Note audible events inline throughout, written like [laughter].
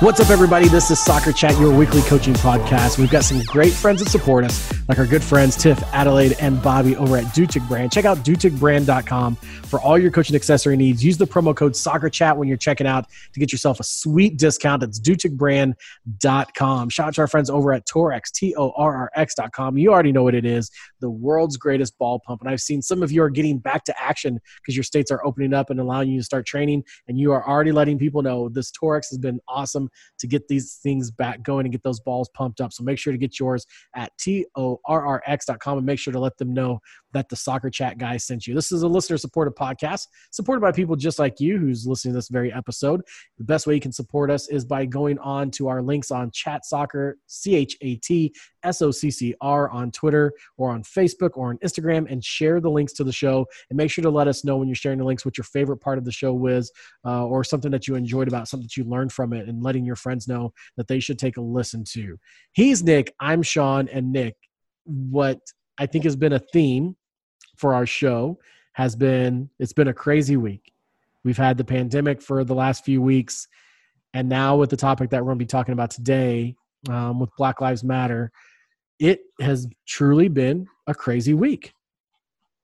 What's up, everybody? This is Soccer Chat, your weekly coaching podcast. We've got some great friends that support us, like our good friends Tiff, Adelaide, and Bobby over at Dutic Brand. Check out duticbrand.com for all your coaching accessory needs. Use the promo code Soccer Chat when you're checking out to get yourself a sweet discount. That's duticbrand.com. Shout out to our friends over at Torrx, T O R R X.com. You already know what it is the world's greatest ball pump. And I've seen some of you are getting back to action because your states are opening up and allowing you to start training. And you are already letting people know this Torrx has been awesome to get these things back going and get those balls pumped up. So make sure to get yours at torrx.com and make sure to let them know that the soccer chat guy sent you. This is a listener supported podcast supported by people just like you who's listening to this very episode. The best way you can support us is by going on to our links on Chat Soccer, C H A T S O C C R on Twitter or on Facebook or on Instagram and share the links to the show. And make sure to let us know when you're sharing the links what your favorite part of the show was uh, or something that you enjoyed about something that you learned from it and letting your friends know that they should take a listen to. He's Nick, I'm Sean, and Nick. What I think has been a theme for our show has been it's been a crazy week. We've had the pandemic for the last few weeks, and now with the topic that we're going to be talking about today, um, with Black Lives Matter, it has truly been a crazy week.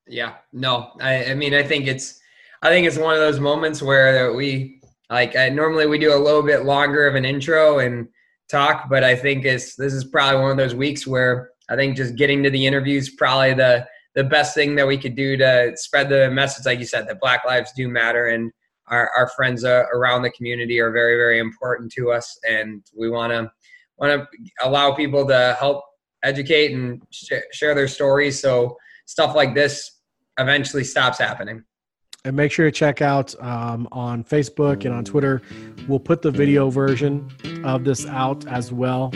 Yeah, no, I, I mean, I think it's, I think it's one of those moments where we like I, normally we do a little bit longer of an intro and talk, but I think it's this is probably one of those weeks where I think just getting to the interviews probably the the best thing that we could do to spread the message, like you said, that Black lives do matter and our, our friends uh, around the community are very, very important to us. And we want to want to allow people to help educate and sh- share their stories. So stuff like this eventually stops happening and make sure to check out um, on Facebook and on Twitter. We'll put the video version of this out as well,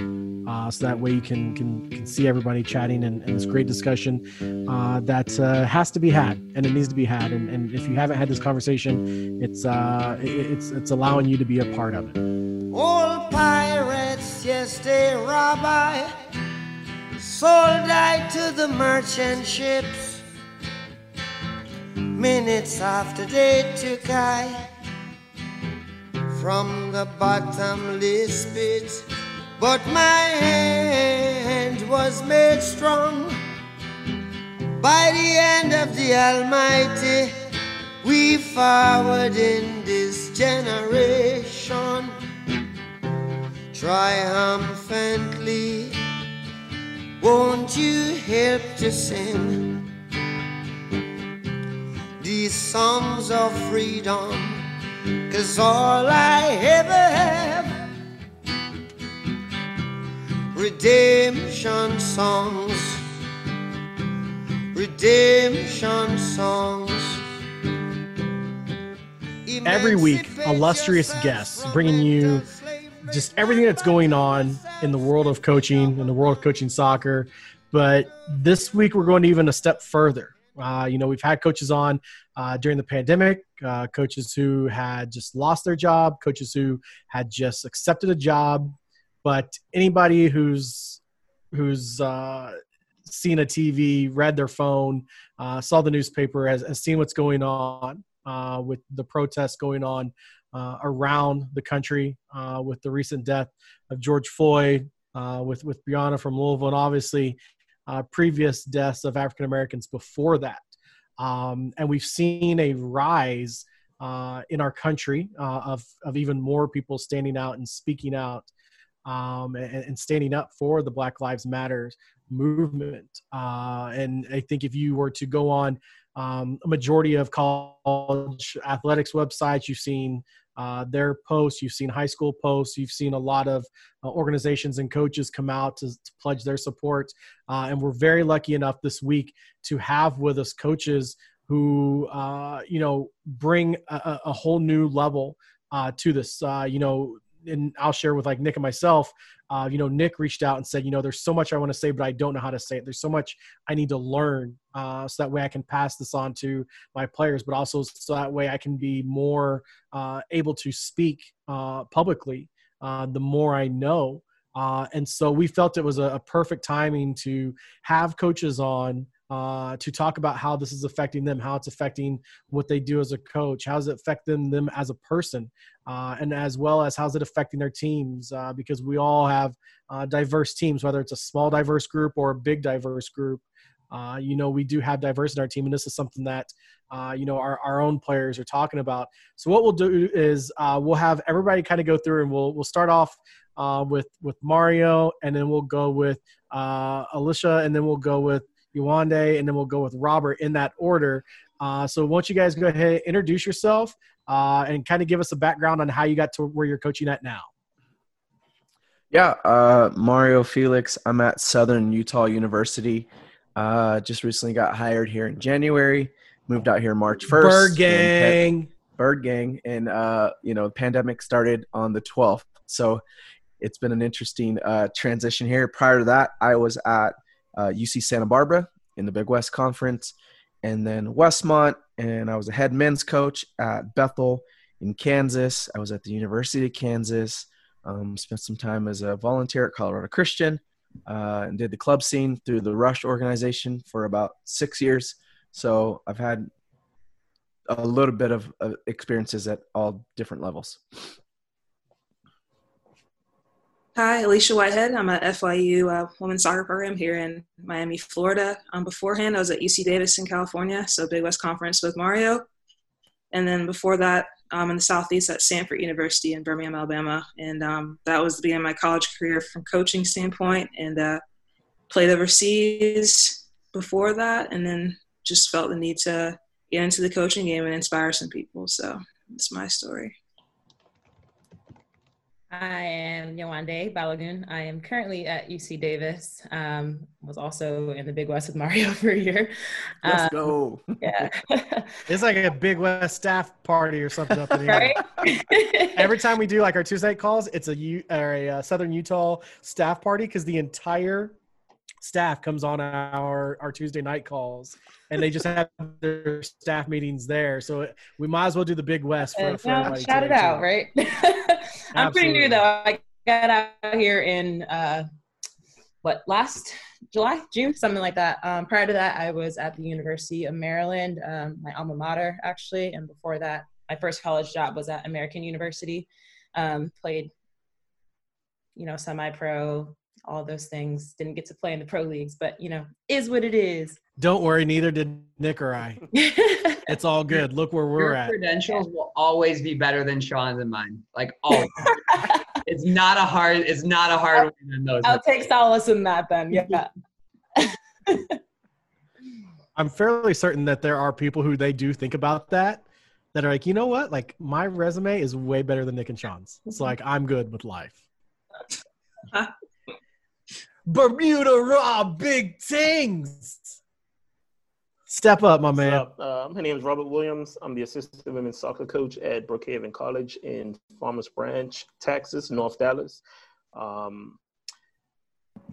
uh, so that way you can can, can see everybody chatting and, and this great discussion uh, that uh, has to be had and it needs to be had. And, and if you haven't had this conversation, it's uh, it's it's allowing you to be a part of it. All pirates, yes, they rabbi, sold I to the merchant ships minutes after they took I from the bottomless pit. But my hand was made strong by the hand of the Almighty. We forward in this generation triumphantly. Won't you help to sing? these songs of freedom. Cause all I ever have, redemption songs, redemption songs. Every week, illustrious guests bringing you just everything that's going on in the world of coaching, in the world of coaching soccer. But this week, we're going even a step further. Uh, you know, we've had coaches on uh, during the pandemic, uh, coaches who had just lost their job, coaches who had just accepted a job, but anybody who's who's uh, seen a TV, read their phone, uh, saw the newspaper, has, has, seen what's going on uh, with the protests going on around the country with the recent death of George Floyd, with with Breonna from Louisville, and obviously uh, previous deaths of African Americans before that. Um, and we've seen a rise uh, in our country uh, of, of even more people standing out and speaking out um, and, and, standing up for the Black Lives Matter movement. Uh, and I think if you were to go on um, a majority of college athletics websites, you've seen uh, their posts. You've seen high school posts. You've seen a lot of uh, organizations and coaches come out to, to pledge their support. Uh, and we're very lucky enough this week to have with us coaches who, uh, you know, bring a, a, whole new level uh, to this. Uh, you know, and I'll share with like Nick and myself uh, you know, Nick reached out and said, you know, there's so much I want to say, but I don't know how to say it. There's so much I need to learn, uh, so that way I can pass this on to my players, but also so that way I can be more uh, able to speak uh, publicly. Uh, the more I know, uh, and so we felt it was a, a perfect timing to have coaches on uh, to talk about how this is affecting them, how it's affecting what they do as a coach, how does it affect them, as a person, uh, and as well as how's it affecting their teams uh, because we all have uh, diverse teams, whether it's a small diverse group or a big diverse group. Uh, you know, we do have diversity in our team, and this is something that, you know, our, our own players are talking about. So what we'll do is we'll have everybody kind of go through, and we'll we'll start off with with Mario, and then we'll go with Alicia, and then we'll go with Yewande, and then we'll go with Robert in that order. Uh, so once you guys go ahead, introduce yourself, and kind of give us a background on how you got to where you're coaching at now. Yeah, uh, Mario Felix. I'm at Southern Utah University. Uh, just recently got hired here in January. Moved out here March 1st. Bird Gang. Bird Gang. And, uh, you know, the pandemic started on the 12th. So it's been an interesting uh, transition here. Prior to that, I was at UC uh, Santa Barbara in the Big West Conference and then Westmont. And I was a head men's coach at Bethel in Kansas. I was at the University of Kansas. Um, spent some time as a volunteer at Colorado Christian uh, and did the club scene through the Rush organization for about six years. So I've had a little bit of uh, experiences at all different levels. Hi, Alicia Whitehead. I'm at FIU uh, women's soccer program here in Miami, Florida. Um, beforehand, I was at UC Davis in California, so Big West Conference with Mario. And then before that, um, in the Southeast at Samford University in Birmingham, Alabama. And um, that was the beginning of my college career from coaching standpoint and uh, played overseas before that and then just felt the need to get into the coaching game and inspire some people. So that's my story. I am Yewande Balogun. I am currently at UC Davis. Um, was also in the Big West with Mario [laughs] for a year. Let's um, go. Yeah. [laughs] it's like a Big West staff party or something up in here. Right? [laughs] Every time we do like our Tuesday calls, it's a, U, or a uh, Southern Utah staff party because the entire staff comes on our our Tuesday night calls, and they just have their staff meetings there. So we might as well do the Big West for, for everybody. Shout it out, right? I'm pretty new though. I got out here in uh, what last July, June, something like that. Um, prior to that, I was at the University of Maryland, um, my alma mater actually, and before that, my first college job was at American University. Um, played, you know, semi-pro, all those things. Didn't get to play in the pro leagues, but you know, is what it is. Don't worry, neither did Nick or I. [laughs] it's all good. Look where we're Your at. Credentials will always be better than Sean's and mine. Like always. [laughs] it's not a hard. It's not a hard one to know. I'll take solace in that then. Yeah. [laughs] I'm fairly certain that there are people who they do think about that that are like, you know what? Like my resume is way better than Nick and Sean's. It's mm-hmm. like I'm good with life. [laughs] Bermuda Raw, big things. Step up, my man. Uh, my name is Robert Williams. I'm the assistant women's soccer coach at Brookhaven College in Farmers Branch, Texas, North Dallas. Um,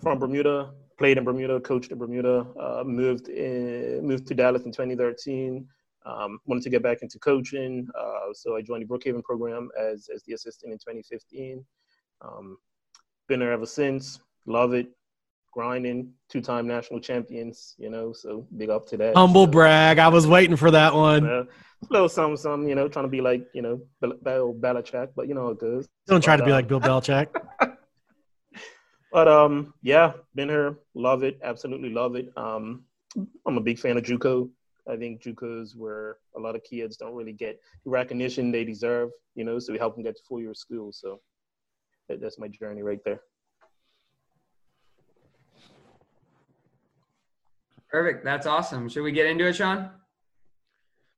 from Bermuda, played in Bermuda, coached in Bermuda, uh, moved in, moved to Dallas in 2013. Um, wanted to get back into coaching, uh, so I joined the Brookhaven program as as the assistant in 2015. Um, been there ever since. Love it grinding, two time national champions, you know, so big up to that. Humble so, brag. I was waiting for that one. Uh, a little something, something, you know, trying to be like, you know, Bill Belichick, but you know it goes. Don't try to be like Bill Belichick. [laughs] but um, yeah, been here, love it, absolutely love it. Um, I'm a big fan of JUCO. I think JUCOs where a lot of kids don't really get the recognition they deserve, you know, so we help them get to full year school. So that, that's my journey right there. Perfect. That's awesome. Should we get into it, Sean?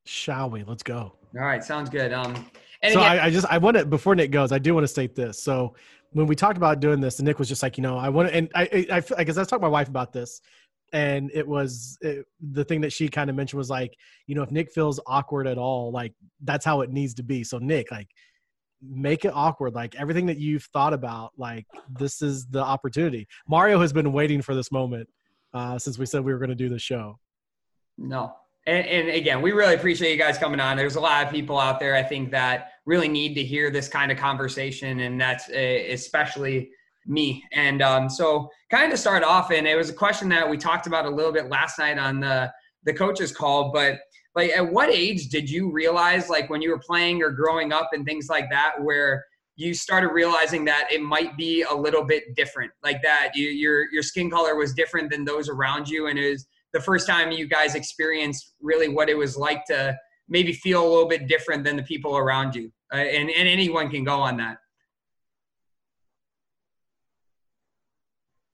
Shall we? Let's go. All right. Sounds good. Um, and so again- I, I, just I want to before Nick goes, I do want to state this. So when we talked about doing this, and Nick was just like, you know, I want to, and I, I, I, guess I was talking to my wife about this, and it was it, the thing that she kind of mentioned was like, you know, if Nick feels awkward at all, like that's how it needs to be. So Nick, like, make it awkward. Like everything that you've thought about, like this is the opportunity. Mario has been waiting for this moment uh, since we said we were going to do the show. No. And, and, again, we really appreciate you guys coming on. There's a lot of people out there, I think, that really need to hear this kind of conversation. And that's uh, especially me. And um, so, kind of start off, and it was a question that we talked about a little bit last night on the the coaches call. But like, at what age did you realize, like, when you were playing or growing up and things like that, where you started realizing that it might be a little bit different, like that you, your your skin color was different than those around you, and it was the first time you guys experienced really what it was like to maybe feel a little bit different than the people around you, uh, and and anyone can go on that.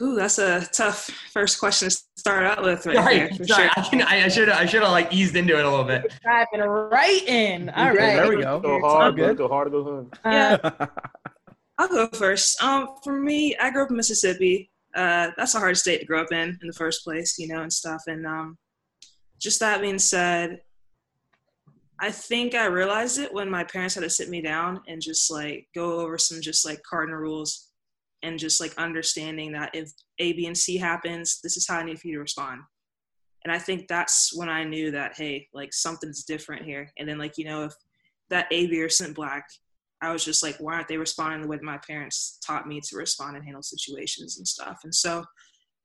Ooh, that's a tough first question to start out with. Right sorry, there, sorry. sure. [laughs] I, can, I, I should I should have like eased into it a little bit. Diving right in. All Okay, there we go. Go hard, good. go hard, go home. Uh, I'll go first. Um, for me, I grew up in Mississippi. Uh, that's a hard state to grow up in in the first place, you know, and stuff. And um, just that being said, I think I realized it when my parents had to sit me down and just like go over some just like cardinal rules and just like understanding that if A, B, and C happens, this is how I need for you to respond. And I think that's when I knew that, hey, like something's different here. And then, like, you know, if that A, B, or sent black, I was just like, why aren't they responding the way my parents taught me to respond and handle situations and stuff? And so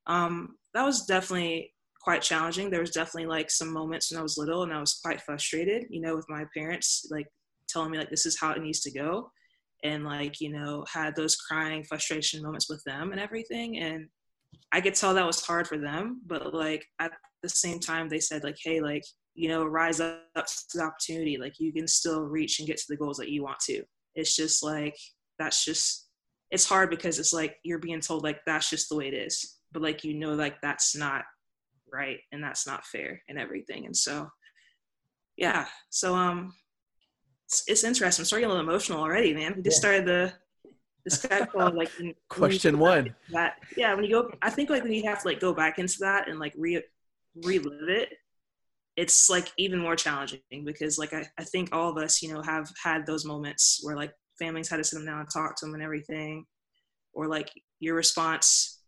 um, that was definitely quite challenging. There was definitely like some moments when I was little and I was quite frustrated, you know, with my parents like telling me like this is how it needs to go, and like you know had those crying frustration moments with them and everything. And I could tell that was hard for them, but like at the same time they said like, hey, like you know, rise up to the opportunity. Like you can still reach and get to the goals that you want to it's just like that's just it's hard because it's like you're being told like that's just the way it is but like you know like that's not right and that's not fair and everything and so yeah so um it's, it's interesting. I'm starting a little emotional already man. We just started the the [laughs] skype call like when- when you Question one. that. Yeah when you go i think like when you have to like go back into that and like re relive it it's like even more challenging because like I, I think all of us you know have had those moments where like families had to sit them down and talk to them and everything or like your response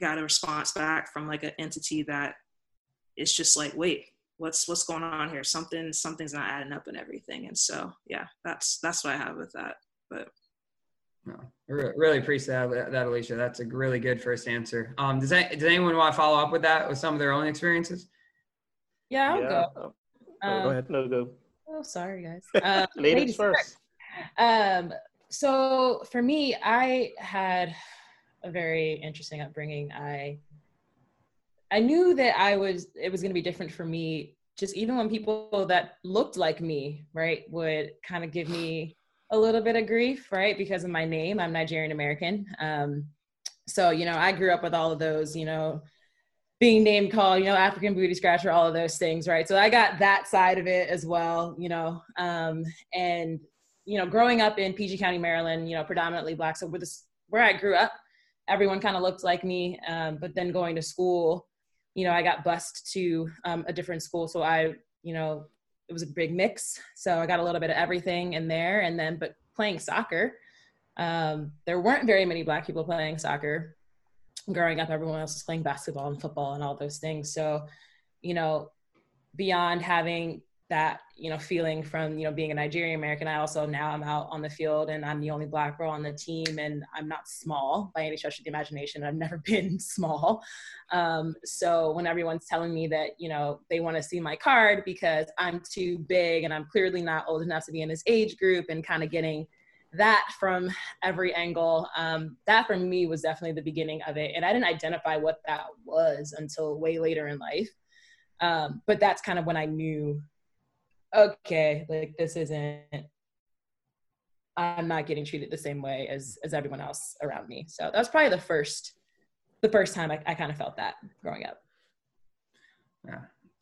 got a response back from like an entity that is just like wait what's what's going on here something something's not adding up and everything and so yeah that's that's what i have with that but No, I really appreciate that, that, Alicia. That's a really good first answer. Um, does that, does anyone want to follow up with that with some of their own experiences? yeah, I'll yeah. go. Oh, Um, Go ahead. No, go. Oh, sorry, guys. [laughs] Uh, Ladies ladies first. Um, so for me, I had a very interesting upbringing. I I knew that I was it was going to be different for me. Just even when people that looked like me, right, would kind of give me a little bit of grief, right, because of my name. I'm Nigerian American. Um, so you know, I grew up with all of those, you know, being named called, you know, African booty scratcher, all of those things, right? So I got that side of it as well, you know, um, and you know, growing up in PG County, Maryland, you know, predominantly black. So where this, where I grew up, everyone kind of looked like me. Um, but then going to school, you know, I got bused to um, a different school. So I, you know, it was a big mix. So I got a little bit of everything in there. And then, but playing soccer, um, there weren't very many black people playing soccer. Growing up, everyone else was playing basketball and football and all those things. So, you know, beyond having that you know feeling from you know being a Nigerian American. I also now I'm out on the field and I'm the only black girl on the team and I'm not small by any stretch of the imagination. I've never [laughs] been small. Um, so when everyone's telling me that you know they want to see my card because I'm too big and I'm clearly not old enough to be in this age group and kind of getting that from every angle um, that for me was definitely the beginning of it and i didn't identify what that was until way later in life um, but that's kind of when i knew okay, like this isn't I'm not getting treated the same way as as everyone else around me. So that was probably the first the first time I, I kind of felt that growing up. Yeah,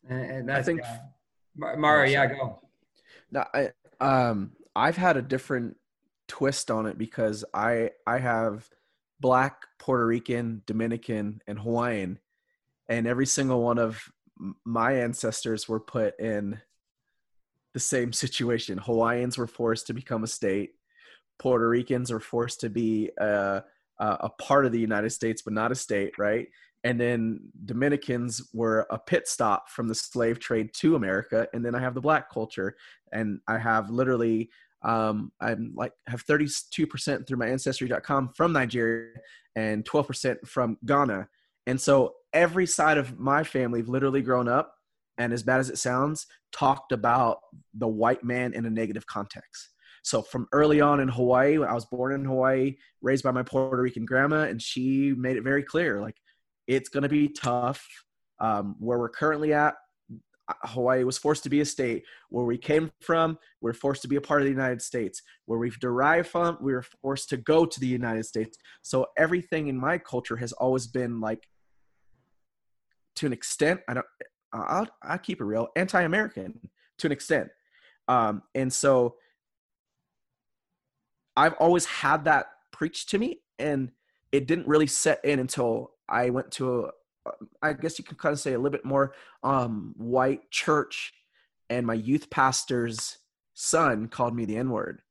and, and that's, I think uh, Mara, yeah, go. No, I um I've had a different twist on it because I I have black, Puerto Rican, Dominican, and Hawaiian, and every single one of my ancestors were put in the same situation. Hawaiians were forced to become a state. Puerto Ricans were forced to be a, a, a part of the United States, but not a state, right? And then Dominicans were a pit stop from the slave trade to America. And then I have the black culture, and I have literally Um, I'm like have 32% through my ancestry.com from Nigeria and 12% from Ghana. And so every side of my family have literally grown up and as bad as it sounds, talked about the white man in a negative context. So from early on in Hawaii, I was born in Hawaii, raised by my Puerto Rican grandma, and she made it very clear, like it's going to be tough. Um, where we're currently at, Hawaii was forced to be a state. Where we came from, we're forced to be a part of the United States. Where we've derived from, we were forced to go to the United States. So everything in my culture has always been like, to an extent, I don't. I'll, I'll keep it real, anti-American to an extent. Um, and so I've always had that preached to me, and it didn't really set in until I went to a, I guess you could kind of say a little bit more um, white church, and my youth pastor's son called me the N word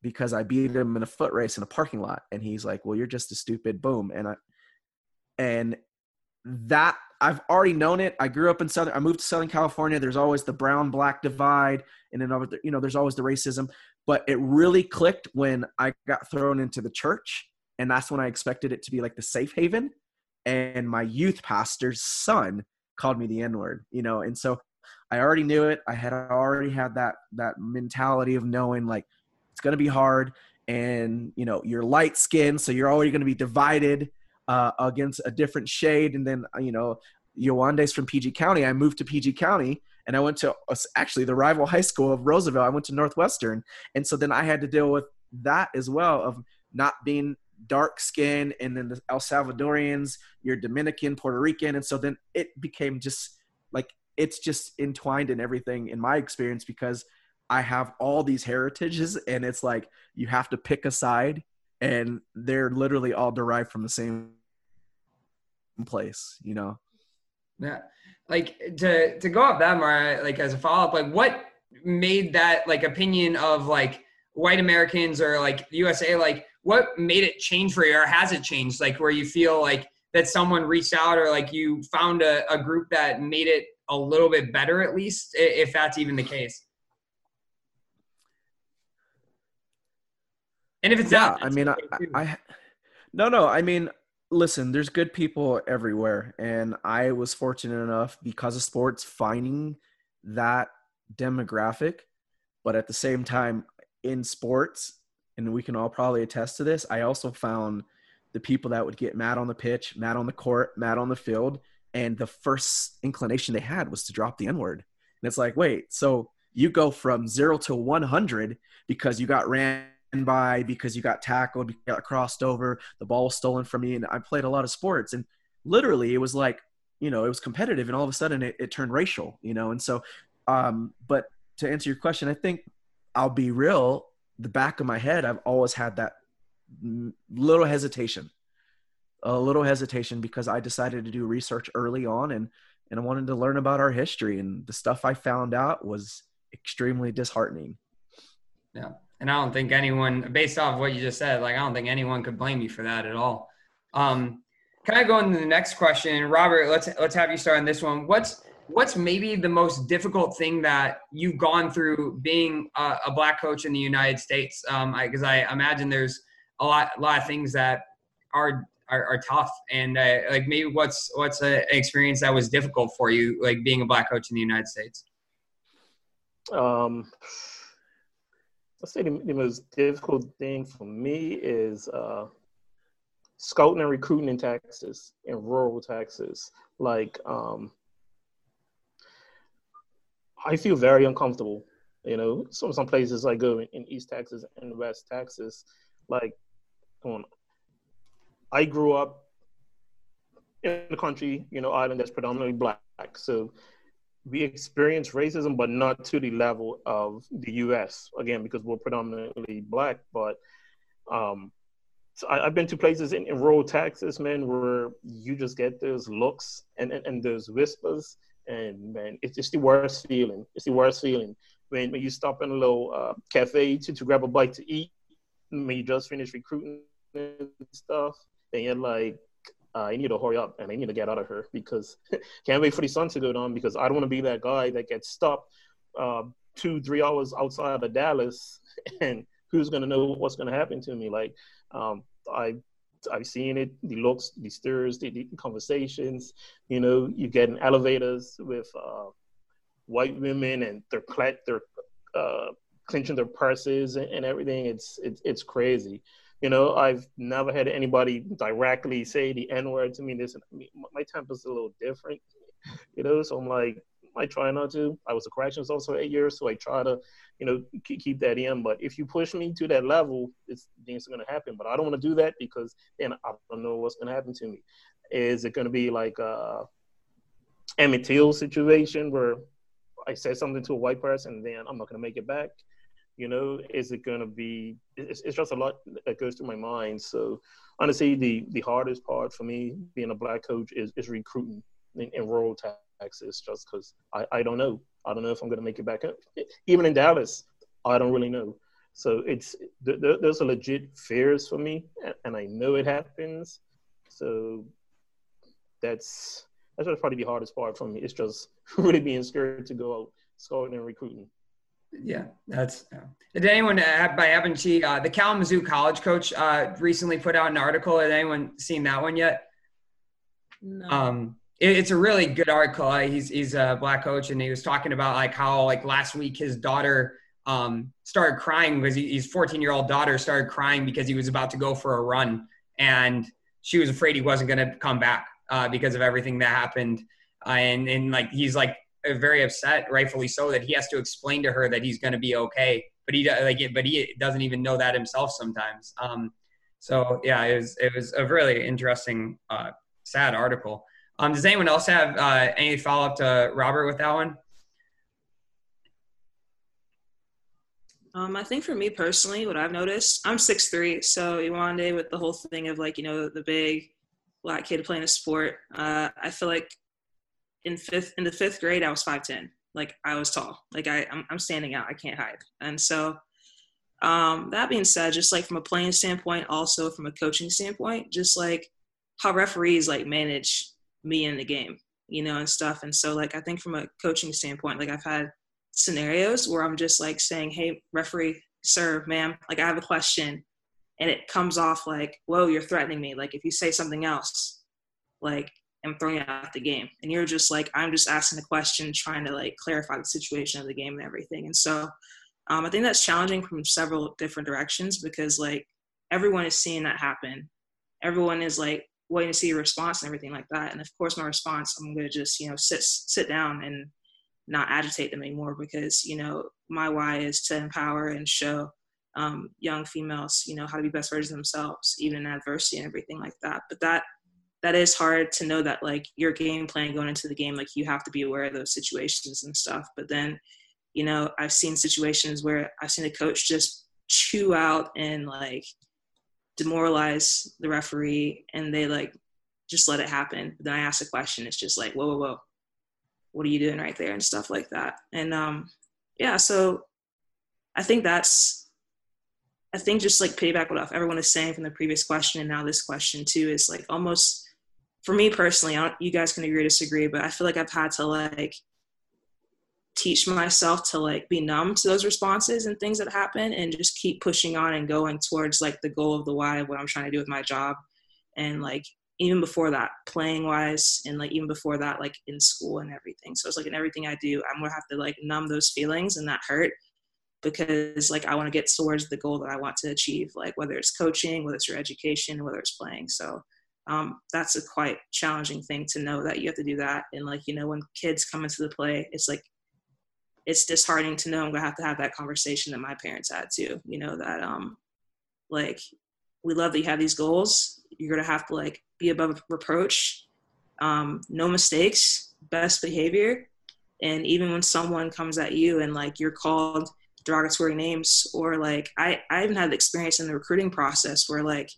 because I beat him in a foot race in a parking lot, and he's like, "Well, you're just a stupid boom," and I, and that I've already known it. I grew up in Southern, I moved to Southern California. There's always the brown black divide, and then you know, there's always the racism. But it really clicked when I got thrown into the church, and that's when I expected it to be like the safe haven. And my youth pastor's son called me the N word, you know, and so I already knew it. I had already had that that mentality of knowing like it's going to be hard, and you know, you're light skinned, so you're already going to be divided uh, against a different shade. And then, uh, you know, Yewande's from PG County. I moved to PG County and I went to uh, actually the rival high school of Roosevelt. I went to Northwestern. And so then I had to deal with that as well of not being dark skin and then the El Salvadorians, you're Dominican, Puerto Rican. And so then it became just like it's just entwined in everything in my experience because I have all these heritages and it's like you have to pick a side and they're literally all derived from the same place, you know. Yeah. Like to to go off that more like as a follow up, like what made that like opinion of like white Americans or like USA, like what made it change for you or has it changed? Like where you feel like that someone reached out or like you found a, a group that made it a little bit better at least, if that's even the case. And if it's yeah, I mean, I, I, no, no, I mean, listen, there's good people everywhere, and I was fortunate enough because of sports finding that demographic, but at the same time, in sports, and we can all probably attest to this, I also found the people that would get mad on the pitch, mad on the court, mad on the field, and the first inclination they had was to drop the N word. And it's like, wait, so you go from zero to 100 because you got ran by because you got tackled, you got crossed over, the ball was stolen from you. And I played a lot of sports, and literally it was like, you know, it was competitive, and all of a sudden it, it turned racial, you know. And so, um, but to answer your question, I think I'll be real. The back of my head, I've always had that little hesitation, a little hesitation because I decided to do research early on, and and I wanted to learn about our history, and the stuff I found out was extremely disheartening. Yeah. And I don't think anyone, based off what you just said, like I don't think anyone could blame you for that at all. Um, kind of going to the next question, Robert. Let's let's have you start on this one. What's what's maybe the most difficult thing that you've gone through being a, a black coach in the United States? Because um, I, I, imagine there's a lot a lot of things that are are, are tough, and uh, like maybe what's what's an experience that was difficult for you, like being a black coach in the United States. Um, I say the, the, most difficult thing for me is uh, scouting and recruiting in Texas, in rural Texas. Like, um, I feel very uncomfortable. You know, some some places I go in, in East Texas and West Texas, like, come on. I grew up in the country, you know, island that's predominantly black. So we experience racism, but not to the level of the U.S. Again, because we're predominantly black. But um, so I, have been to places in, in, rural Texas, man, where you just get those looks and, and, and those whispers, and man, it's the worst feeling. It's the worst feeling when, when you stop in a little uh, cafe to, to grab a bite to eat, when you just finish recruiting and stuff, and you're like, uh, I need to hurry up and I need to get out of here because [laughs] can't wait for the sun to go down because I don't want to be that guy that gets stopped uh, two, three hours outside of Dallas, [laughs] and who's gonna know what's gonna happen to me? Like, um, I I've seen it, the looks, the stirs, the, the conversations. You know, you get in elevators with uh, white women and they're they're uh, clenching their purses and, and everything. It's, it's it's crazy. You know, I've never had anybody directly say the N word to me. This I mean, my temper's a little different. You know, so I'm like, I try not to. I was a corrections officer eight years, so I try to, you know, keep that in. But if you push me to that level, it's things are going to happen. But I don't want to do that because then I don't know what's going to happen to me. Is it going to be like a Emmett Till situation where I said something to a white person and then I'm not going to make it back? You know, is it going to be? It's, it's just a lot that goes through my mind. So honestly, the the hardest part for me being a black coach is is recruiting in, in rural Texas, just because I I don't know. I don't know if I'm going to make it back up. Even in Dallas, I don't really know. So it's th- th- there's a legit fears for me, and I know it happens. So that's that's probably the hardest part for me. It's just [laughs] really being scared to go out scouting and recruiting. Yeah, that's. Uh, did anyone uh, by happen to uh, the Kalamazoo college coach uh, recently put out an article? Has anyone seen that one yet? No. Um, it, it's a really good article. Uh, he's he's a black coach, and he was talking about like how like last week his daughter um, started crying because he, his 14 year old daughter started crying because he was about to go for a run, and she was afraid he wasn't going to come back uh, because of everything that happened. Uh, and and like he's like very upset, rightfully so, that he has to explain to her that he's going to be okay. But he like, but he doesn't even know that himself sometimes. Um, so yeah, it was it was a really interesting, uh, sad article. Um, does anyone else have uh, any follow up to Robert with that one? Um, I think for me personally, what I've noticed, I'm six three, so Yewande with the whole thing of like you know the big black kid playing a sport. Uh, I feel like in fifth in the fifth grade, I was five ten. Like I was tall. Like I I'm, I'm standing out. I can't hide. And so um, that being said, just like from a playing standpoint, also from a coaching standpoint, just like how referees like manage me in the game, you know, and stuff. And so like I think from a coaching standpoint, like I've had scenarios where I'm just like saying, Hey, referee, sir, ma'am, like I have a question and it comes off like, Whoa, you're threatening me. Like if you say something else, like am throwing out the game. And you're just like, I'm just asking a question, trying to like clarify the situation of the game and everything. And so um, I think that's challenging from several different directions because like everyone is seeing that happen. Everyone is like waiting to see a response and everything like that. And of course, my response, I'm going to just, you know, sit, sit down and not agitate them anymore because, you know, my why is to empower and show um, young females, you know, how to be best versions of themselves, even in adversity and everything like that. But that that is hard to know that like your game plan going into the game like you have to be aware of those situations and stuff. But then you know i've seen situations where i've seen a coach just chew out and like demoralize the referee and they like just let it happen. But then i ask a question it's just like whoa whoa whoa. What are you doing right there? and stuff like that. And um yeah so i think that's i think just like payback what everyone is saying from the previous question and now this question too is like almost for me personally, you guys can agree or disagree, but I feel like I've had to like teach myself to like be numb to those responses and things that happen and just keep pushing on and going towards like the goal of the why of what I'm trying to do with my job. And like even before that, playing wise and like even before that, like in school and everything. So it's like in everything I do, I'm gonna have to like numb those feelings and that hurt because like I want to get towards the goal that I want to achieve, like whether it's coaching, whether it's your education, whether it's playing. So um, that's a quite challenging thing to know that you have to do that. And like, you know, when kids come into the play, it's like, it's disheartening to know I'm gonna have to have that conversation that my parents had too. You know, that um like we love that you have these goals. You're gonna have to like be above reproach, um, no mistakes, best behavior. And even when someone comes at you and like you're called derogatory names or like I, I even had the experience in the recruiting process where like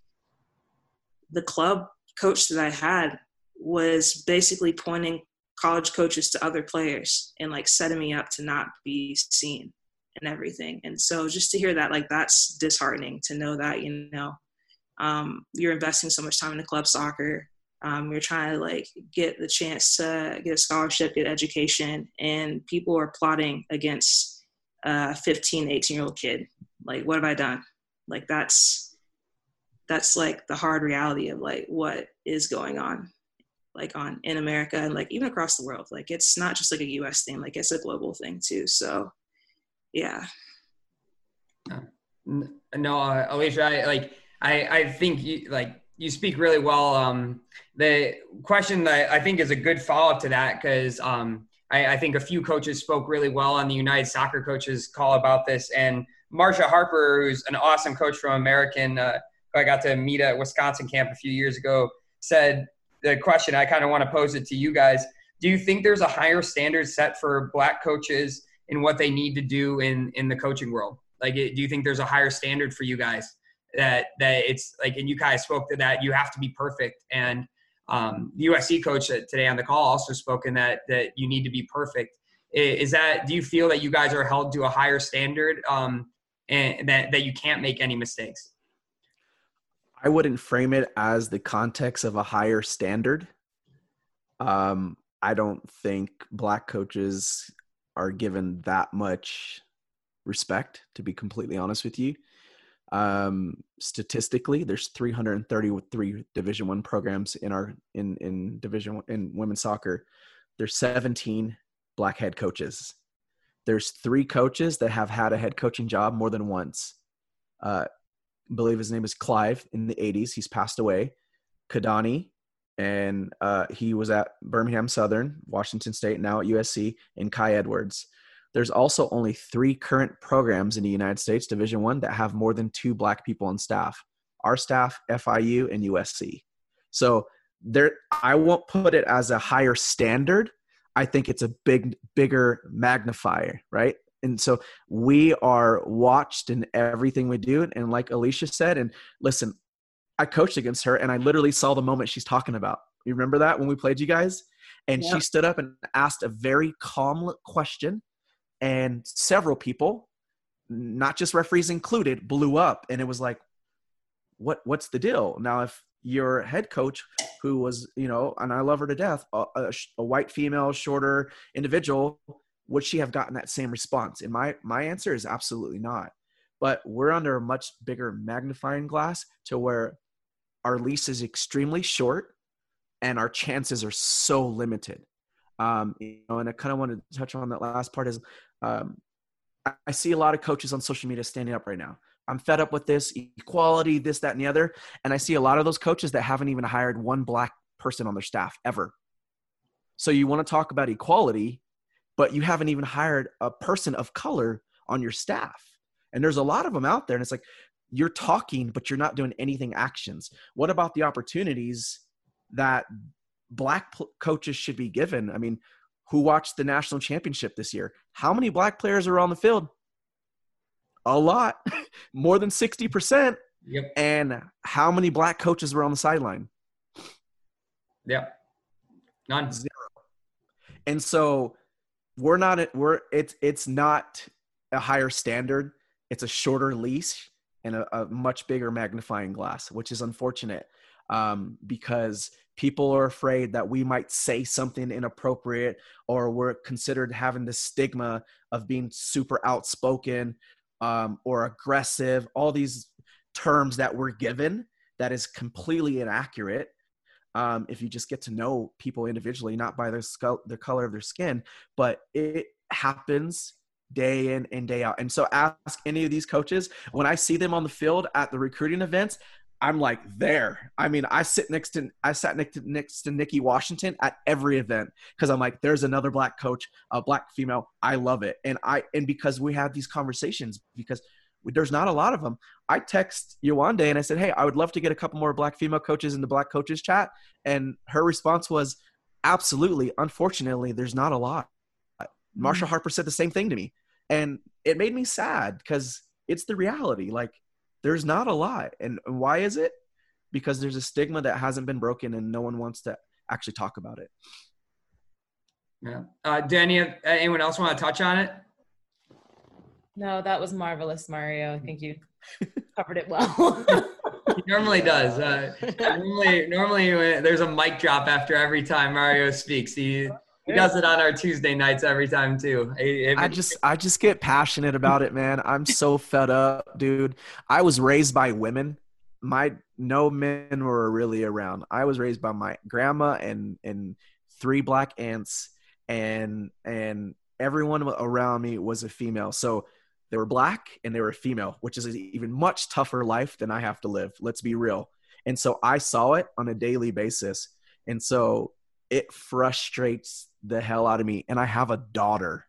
the club coach that I had was basically pointing college coaches to other players and like setting me up to not be seen and everything. And so just to hear that, like that's disheartening to know that, you know, um, you're investing so much time into club soccer. Um, you're trying to like get the chance to get a scholarship, get education, and people are plotting against a 15, 18 year old kid. Like, what have I done? Like, that's that's like the hard reality of like what is going on like on in america and like even across the world. Like it's not just like a us thing like it's a global thing too. So yeah. No uh, alicia I, like i i think you like you speak really well. Um the question that i think is a good follow-up to that because um I, I think a few coaches spoke really well on the united soccer coaches call about this. And marsha harper who's an awesome coach from american uh, who i got to meet at wisconsin camp a few years ago said the question I kind of want to pose it to you guys. Do you think there's a higher standard set for black coaches in what they need to do in in the coaching world? Like, do you think there's a higher standard for you guys that that it's like, and you guys spoke to that you have to be perfect, and um, USC coach today on the call also spoken that that you need to be perfect. Is that do you feel that you guys are held to a higher standard um, and that that you can't make any mistakes? I wouldn't frame it as the context of a higher standard. Um, I don't think black coaches are given that much respect, to be completely honest with you. Um, statistically, there's 333 Division One programs in our in in Division in women's soccer. There's 17 black head coaches. There's three coaches that have had a head coaching job more than once. Uh, believe his name is Clive in the 80s. He's passed away. Keidane, and uh, he was at Birmingham Southern, Washington State, now at USC, and Kai Edwards. There's also only three current programs in the United States, Division One, that have more than two black people on staff. Our staff, FIU, and USC. So there, I won't put it as a higher standard. I think it's a big, bigger magnifier, right? And so we are watched in everything we do and like alicia said and listen i coached against her and i literally saw the moment she's talking about. You remember that when we played you guys? And she stood up and asked a very calm question and several people not just referees included blew up and it was like what what's the deal? Now if your head coach who was you know and i love her to death a, a, a white female shorter individual would she have gotten that same response? And my my answer is absolutely not. But we're under a much bigger magnifying glass to where our lease is extremely short and our chances are so limited. Um, you know, and I kind of want to touch on that last part is um, I, I see a lot of coaches on social media standing up right now. I'm fed up with this equality, this, that, and the other. And I see a lot of those coaches that haven't even hired one black person on their staff ever. So you want to talk about equality, but you haven't even hired a person of color on your staff. And there's a lot of them out there. And it's like, you're talking, but you're not doing anything actions. What about the opportunities that black coaches should be given? I mean, who watched the national championship this year? How many black players are on the field? A lot, [laughs] more than 60%. Yep. And how many black coaches were on the sideline? Yep. None. Zero. And so we're not we're it's it's not a higher standard. It's a shorter leash and a, a much bigger magnifying glass which is unfortunate um, because people are afraid that we might say something inappropriate or we're considered having the stigma of being super outspoken um, or aggressive all these terms that we're given that is completely inaccurate um, if you just get to know people individually, not by their skull, the color of their skin, but it happens day in and day out. And so ask any of these coaches when I see them on the field at the recruiting events, I'm like there. I mean, I sit next to I sat next to next to Nikki Washington at every event because I'm like, there's another black coach, a black female. I love it, and I and because we have these conversations because there's not a lot of them. I text Yewande and I said, Hey, I would love to get a couple more black female coaches in the black coaches chat. And her response was, Absolutely. Unfortunately, there's not a lot. Mm-hmm. Marsha Harper said the same thing to me. And it made me sad because it's the reality. Like, there's not a lot. And why is it? Because there's a stigma that hasn't been broken and no one wants to actually talk about it. Yeah. Uh, Danny, anyone else want to touch on it? No, that was marvelous, Mario. I think you [laughs] covered it well. he normally does. Uh, normally, normally there's a mic drop after every time Mario speaks. He he does it on our Tuesday nights every time too. I just I just get passionate about it, man. I'm so fed up, dude. I was raised by women. My no men were really around. I was raised by my grandma and and three black aunts and and everyone around me was a female. So they were black and they were female, which is an even much tougher life than I have to live. Let's be real. And so I saw it on a daily basis. And so it frustrates the hell out of me. And I have a daughter.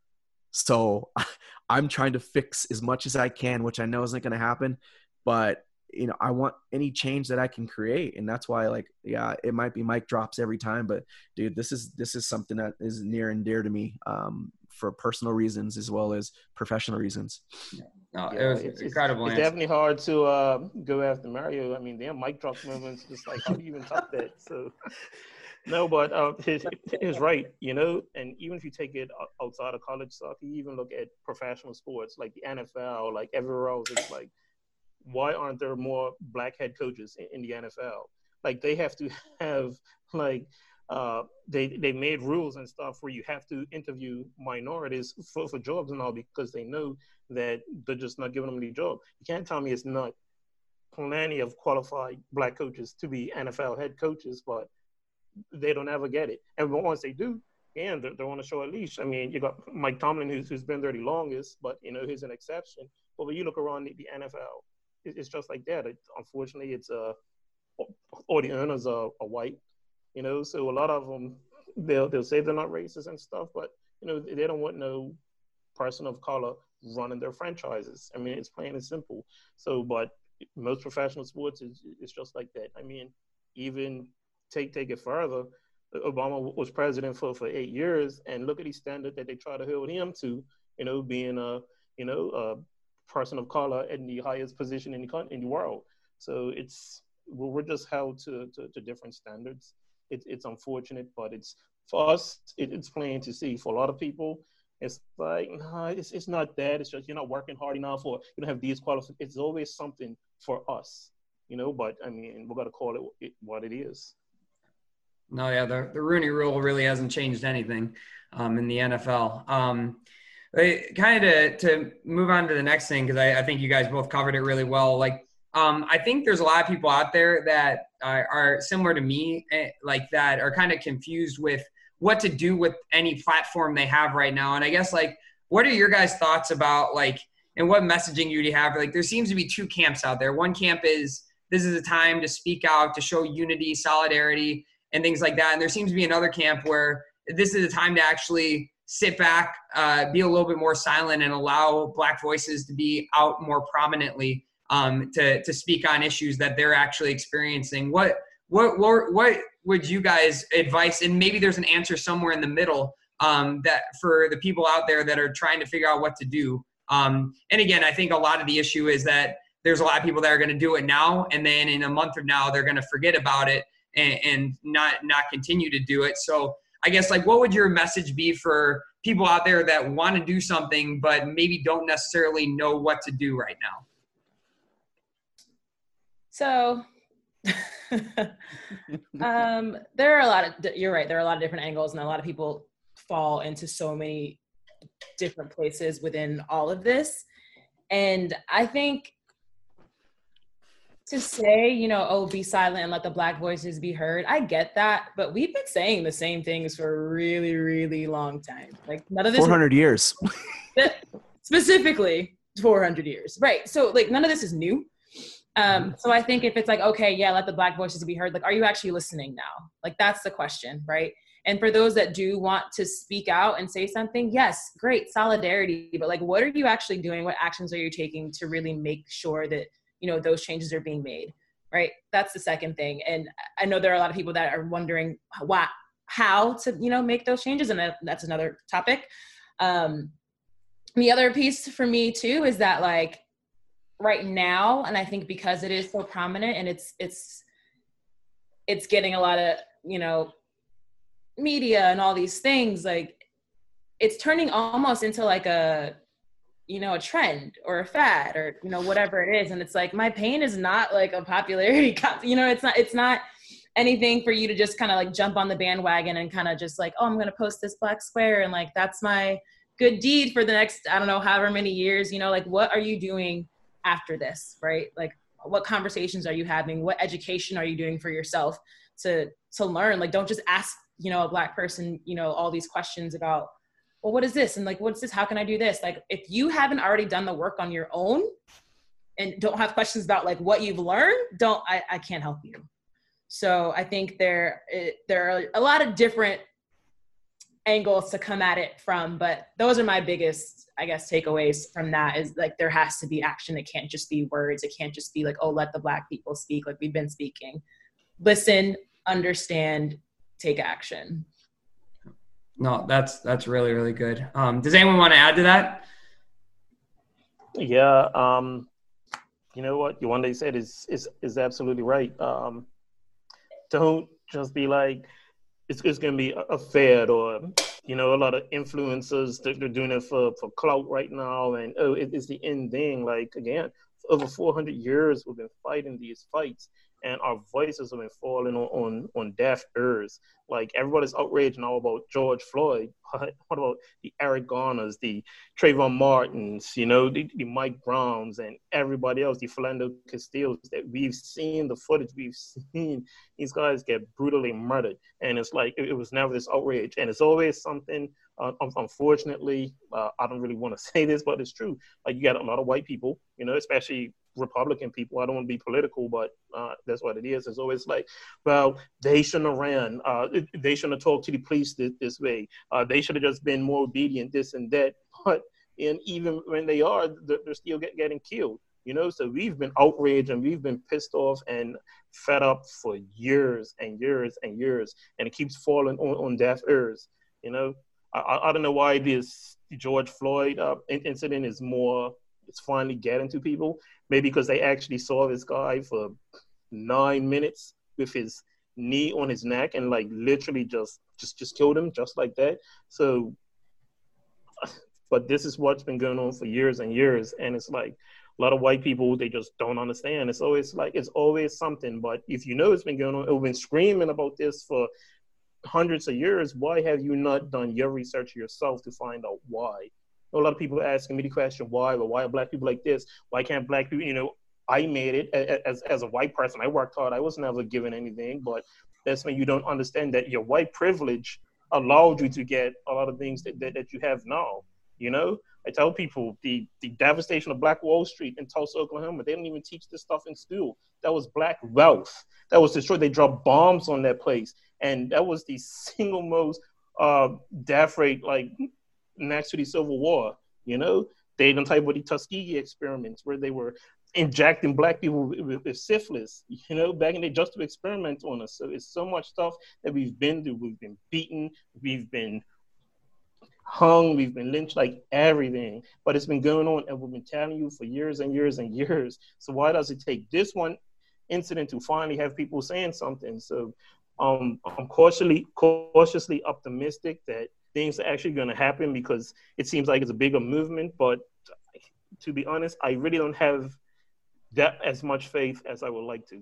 So [laughs] I'm trying to fix as much as I can, which I know isn't going to happen. But you know, I want any change that I can create. And that's why like, yeah, it might be mic drops every time, but dude, this is, this is something that is near and dear to me um, for personal reasons as well as professional reasons. No, it was it's, incredible. It's, it's definitely hard to uh, go after Mario. I mean, damn, mic drop moments, just like, how do you even top that? So, no, but uh, [laughs] his, his right, you know, and even if you take it outside of college stuff, you even look at professional sports like the NFL, like everywhere else, it's like, why aren't there more black head coaches in, in the NFL? Like they have to [laughs] have like uh, they they made rules and stuff where you have to interview minorities for, for jobs and all because they know that they're just not giving them the job. You can't tell me it's not plenty of qualified black coaches to be NFL head coaches, but they don't ever get it. And once they do, and they're, they're on a leash. I mean, you got Mike Tomlin, who's, who's been there the longest, but you know he's an exception. But when you look around the, the NFL, it's just like that. It, unfortunately, it's uh, all the owners are, are white, you know. So a lot of them they'll they'll say they're not racist and stuff, but you know they don't want no person of color running their franchises. I mean, it's plain and simple. So, but most professional sports is it's just like that. I mean, even take take it further. Obama was president for, for eight years, and look at the standard that they try to hold him to. You know, being a you know a person of color in the highest position in the in the world. So it's we're just held to, to, to different standards. It, it's unfortunate, but it's for us. It, it's plain to see. For a lot of people, it's like no, it's it's not that. It's just you're not working hard enough, or you don't have these qualities. It's always something for us, you know. But I mean, we're gonna call it, it what it is. No, yeah, the the Rooney Rule really hasn't changed anything um, in the NFL. Um, kind of to, to move on to the next thing because I, I, think you guys both covered it really well like um, i think there's a lot of people out there that are, are similar to me eh, like that are kind of confused with what to do with any platform they have right now. And i guess like what are your guys thoughts about like and what messaging you have? Like there seems to be two camps out there. One camp is this is a time to speak out to show unity solidarity and things like that. And there seems to be another camp where this is a time to actually sit back, uh, be a little bit more silent, and allow Black voices to be out more prominently um, to to speak on issues that they're actually experiencing. What what what what would you guys advise? And maybe there's an answer somewhere in the middle um, that for the people out there that are trying to figure out what to do. Um, and again, I think a lot of the issue is that there's a lot of people that are going to do it now, and then in a month from now they're going to forget about it and, and not not continue to do it. So I guess like what would your message be for people out there that want to do something but maybe don't necessarily know what to do right now? So [laughs] um, there are a lot of you're right there are a lot of different angles and a lot of people fall into so many different places within all of this and i think to say, you know, oh, be silent and let the black voices be heard. I get that, but we've been saying the same things for a really, really long time. Like none of this 400 years. [laughs] specifically 400 years. Right. So like none of this is new. Um, mm-hmm. so I think if it's like, okay, yeah, let the black voices be heard, like, are you actually listening now? Like that's the question, right? And for those that do want to speak out and say something, yes, great, solidarity. But like, what are you actually doing? What actions are you taking to really make sure that you know those changes are being made right that's the second thing and i know there are a lot of people that are wondering why how to you know make those changes and that's another topic um the other piece for me too is that like right now and i think because it is so prominent and it's it's it's getting a lot of you know media and all these things like it's turning almost into like a you know a trend or a fad or you know whatever it is. And it's like my pain is not like a popularity [laughs] you know it's not it's not anything for you to just kind of like jump on the bandwagon and kind of just like, oh, I'm going to post this black square and like that's my good deed for the next, I don't know, however many years, you know, like what are you doing after this, right? Like what conversations are you having? What education are you doing for yourself to to learn? Like don't just ask, you know, a black person, you know, all these questions about, well, what is this? And like, what's this? How can I do this? Like if you haven't already done the work on your own and don't have questions about like what you've learned, don't I, I can't help you. So I think there it, there are a lot of different angles to come at it from, but those are my biggest, I guess, takeaways from that is like there has to be action. It can't just be words. It can't just be like, oh, let the black people speak like we've been speaking. Listen, understand, take action. No, that's that's really really good. Um, does anyone want to add to that? Yeah, um, you know what Yewande said is is is absolutely right. Um, don't just be like it's, it's going to be a fad or you know a lot of influencers they're, they're doing it for for clout right now and oh it, it's the end thing. Like again over 400 years we've been fighting these fights and our voices have been falling on, on, on deaf ears. Like everybody's outraged now about George Floyd. [laughs] what about the Eric Garners, the Trayvon Martins, you know, the, the Mike Browns, and everybody else, the Philando Castillos that we've seen the footage, we've [laughs] seen these guys get brutally murdered, and it's like it, it was never this outrage, and it's always something. Uh, unfortunately, uh, I don't really want to [laughs] say this, but it's true. Like you got a lot of white people, you know, especially Republican people. I don't want to be political, but uh, that's what it is. It's always like, well, they shouldn't have ran. Uh, they shouldn't have talked to the police this, this way. Uh, they should have just been more obedient, this and that. But and even when they are, they're still get, getting killed. You know, so we've been outraged and we've been pissed off and fed up for years and years and years, and it keeps falling on, on deaf ears. You know, I, I don't know why this George Floyd uh, incident is more it's finally getting to people. Maybe because they actually saw this guy for nine minutes with his knee on his neck and like literally just just just killed him just like that. So, but this is what's been going on for years and years, and it's like a lot of white people they just don't understand. It's always like it's always something. But if you know it's been going on, we've been screaming about this for hundreds of years. Why have you not done your research yourself to find out why? A lot of people asking me the question, why? But why are black people like this? Why can't black people, you know, I made it as, as a white person. I worked hard. I was never given anything, but that's when you don't understand that your white privilege allowed you to get a lot of things that, that, that you have now. You know, I tell people the, the devastation of Black Wall Street in Tulsa, Oklahoma, they don't even teach this stuff in school. That was black wealth that was destroyed. They dropped bombs on that place. And that was the single most uh, death rate, like next to the Civil War. You know, they done type of the Tuskegee experiments where they were injecting black people with, with, syphilis. You know, back in the day just to experiment on us. So it's so much stuff that we've been through. We've been beaten. We've been hung. We've been lynched, like everything. But it's been going on, and we've been telling you for years and years and years. So why does it take this one incident to finally have people saying something? So um, I'm cautiously cautiously optimistic that things are actually going to happen because it seems like it's a bigger movement. But to be honest, I really don't have that as much faith as I would like to.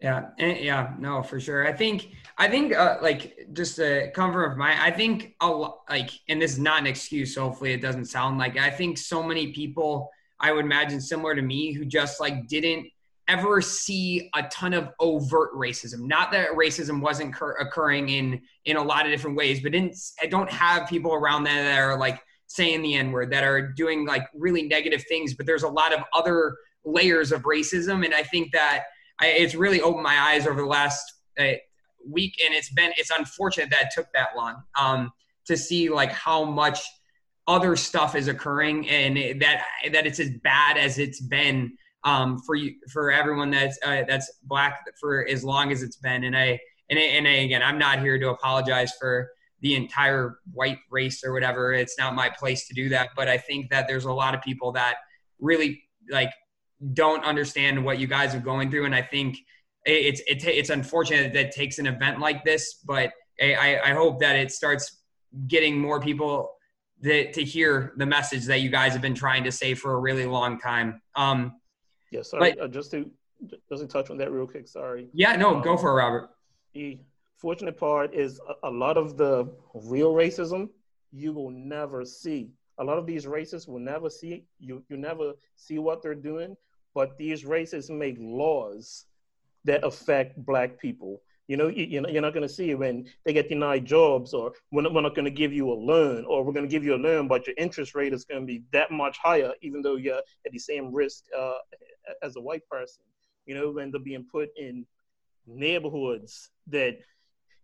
Yeah, yeah, no, for sure. I think, I think, uh, like, just a cover of my, I think, a lot, like, and this is not an excuse. So hopefully, it doesn't sound like. I think so many people, I would imagine, similar to me, who just like didn't ever see a ton of overt racism. Not that racism wasn't cur- occurring in in a lot of different ways, but didn't I don't have people around there that are like saying the N word, that are doing like really negative things. But there's a lot of other layers of racism, and I think that I, it's really opened my eyes over the last uh, week, and it's been it's unfortunate that it took that long um, to see like how much other stuff is occurring and that that it's as bad as it's been um, for you for everyone that's uh, that's black for as long as it's been. And I and I, and I, again, I'm not here to apologize for the entire white race or whatever. It's not my place to do that. But I think that there's a lot of people that really like don't understand what you guys are going through, and I think it's it, it's unfortunate that it takes an event like this, but I, I hope that it starts getting more people to, to hear the message that you guys have been trying to say for a really long time. Um, yeah, sorry. But, uh, just to doesn't touch on that real quick. Sorry. Yeah, no, um, go for it, Robert. The fortunate part is a, a lot of the real racism you will never see. A lot of these racists will never see you. You never see what they're doing, but these racists make laws that affect black people. You know, you, you're not going to see when they get denied jobs, or we're not, not going to give you a loan, or we're going to give you a loan, but your interest rate is going to be that much higher, even though you're at the same risk uh, as a white person. You know, when they're being put in neighborhoods that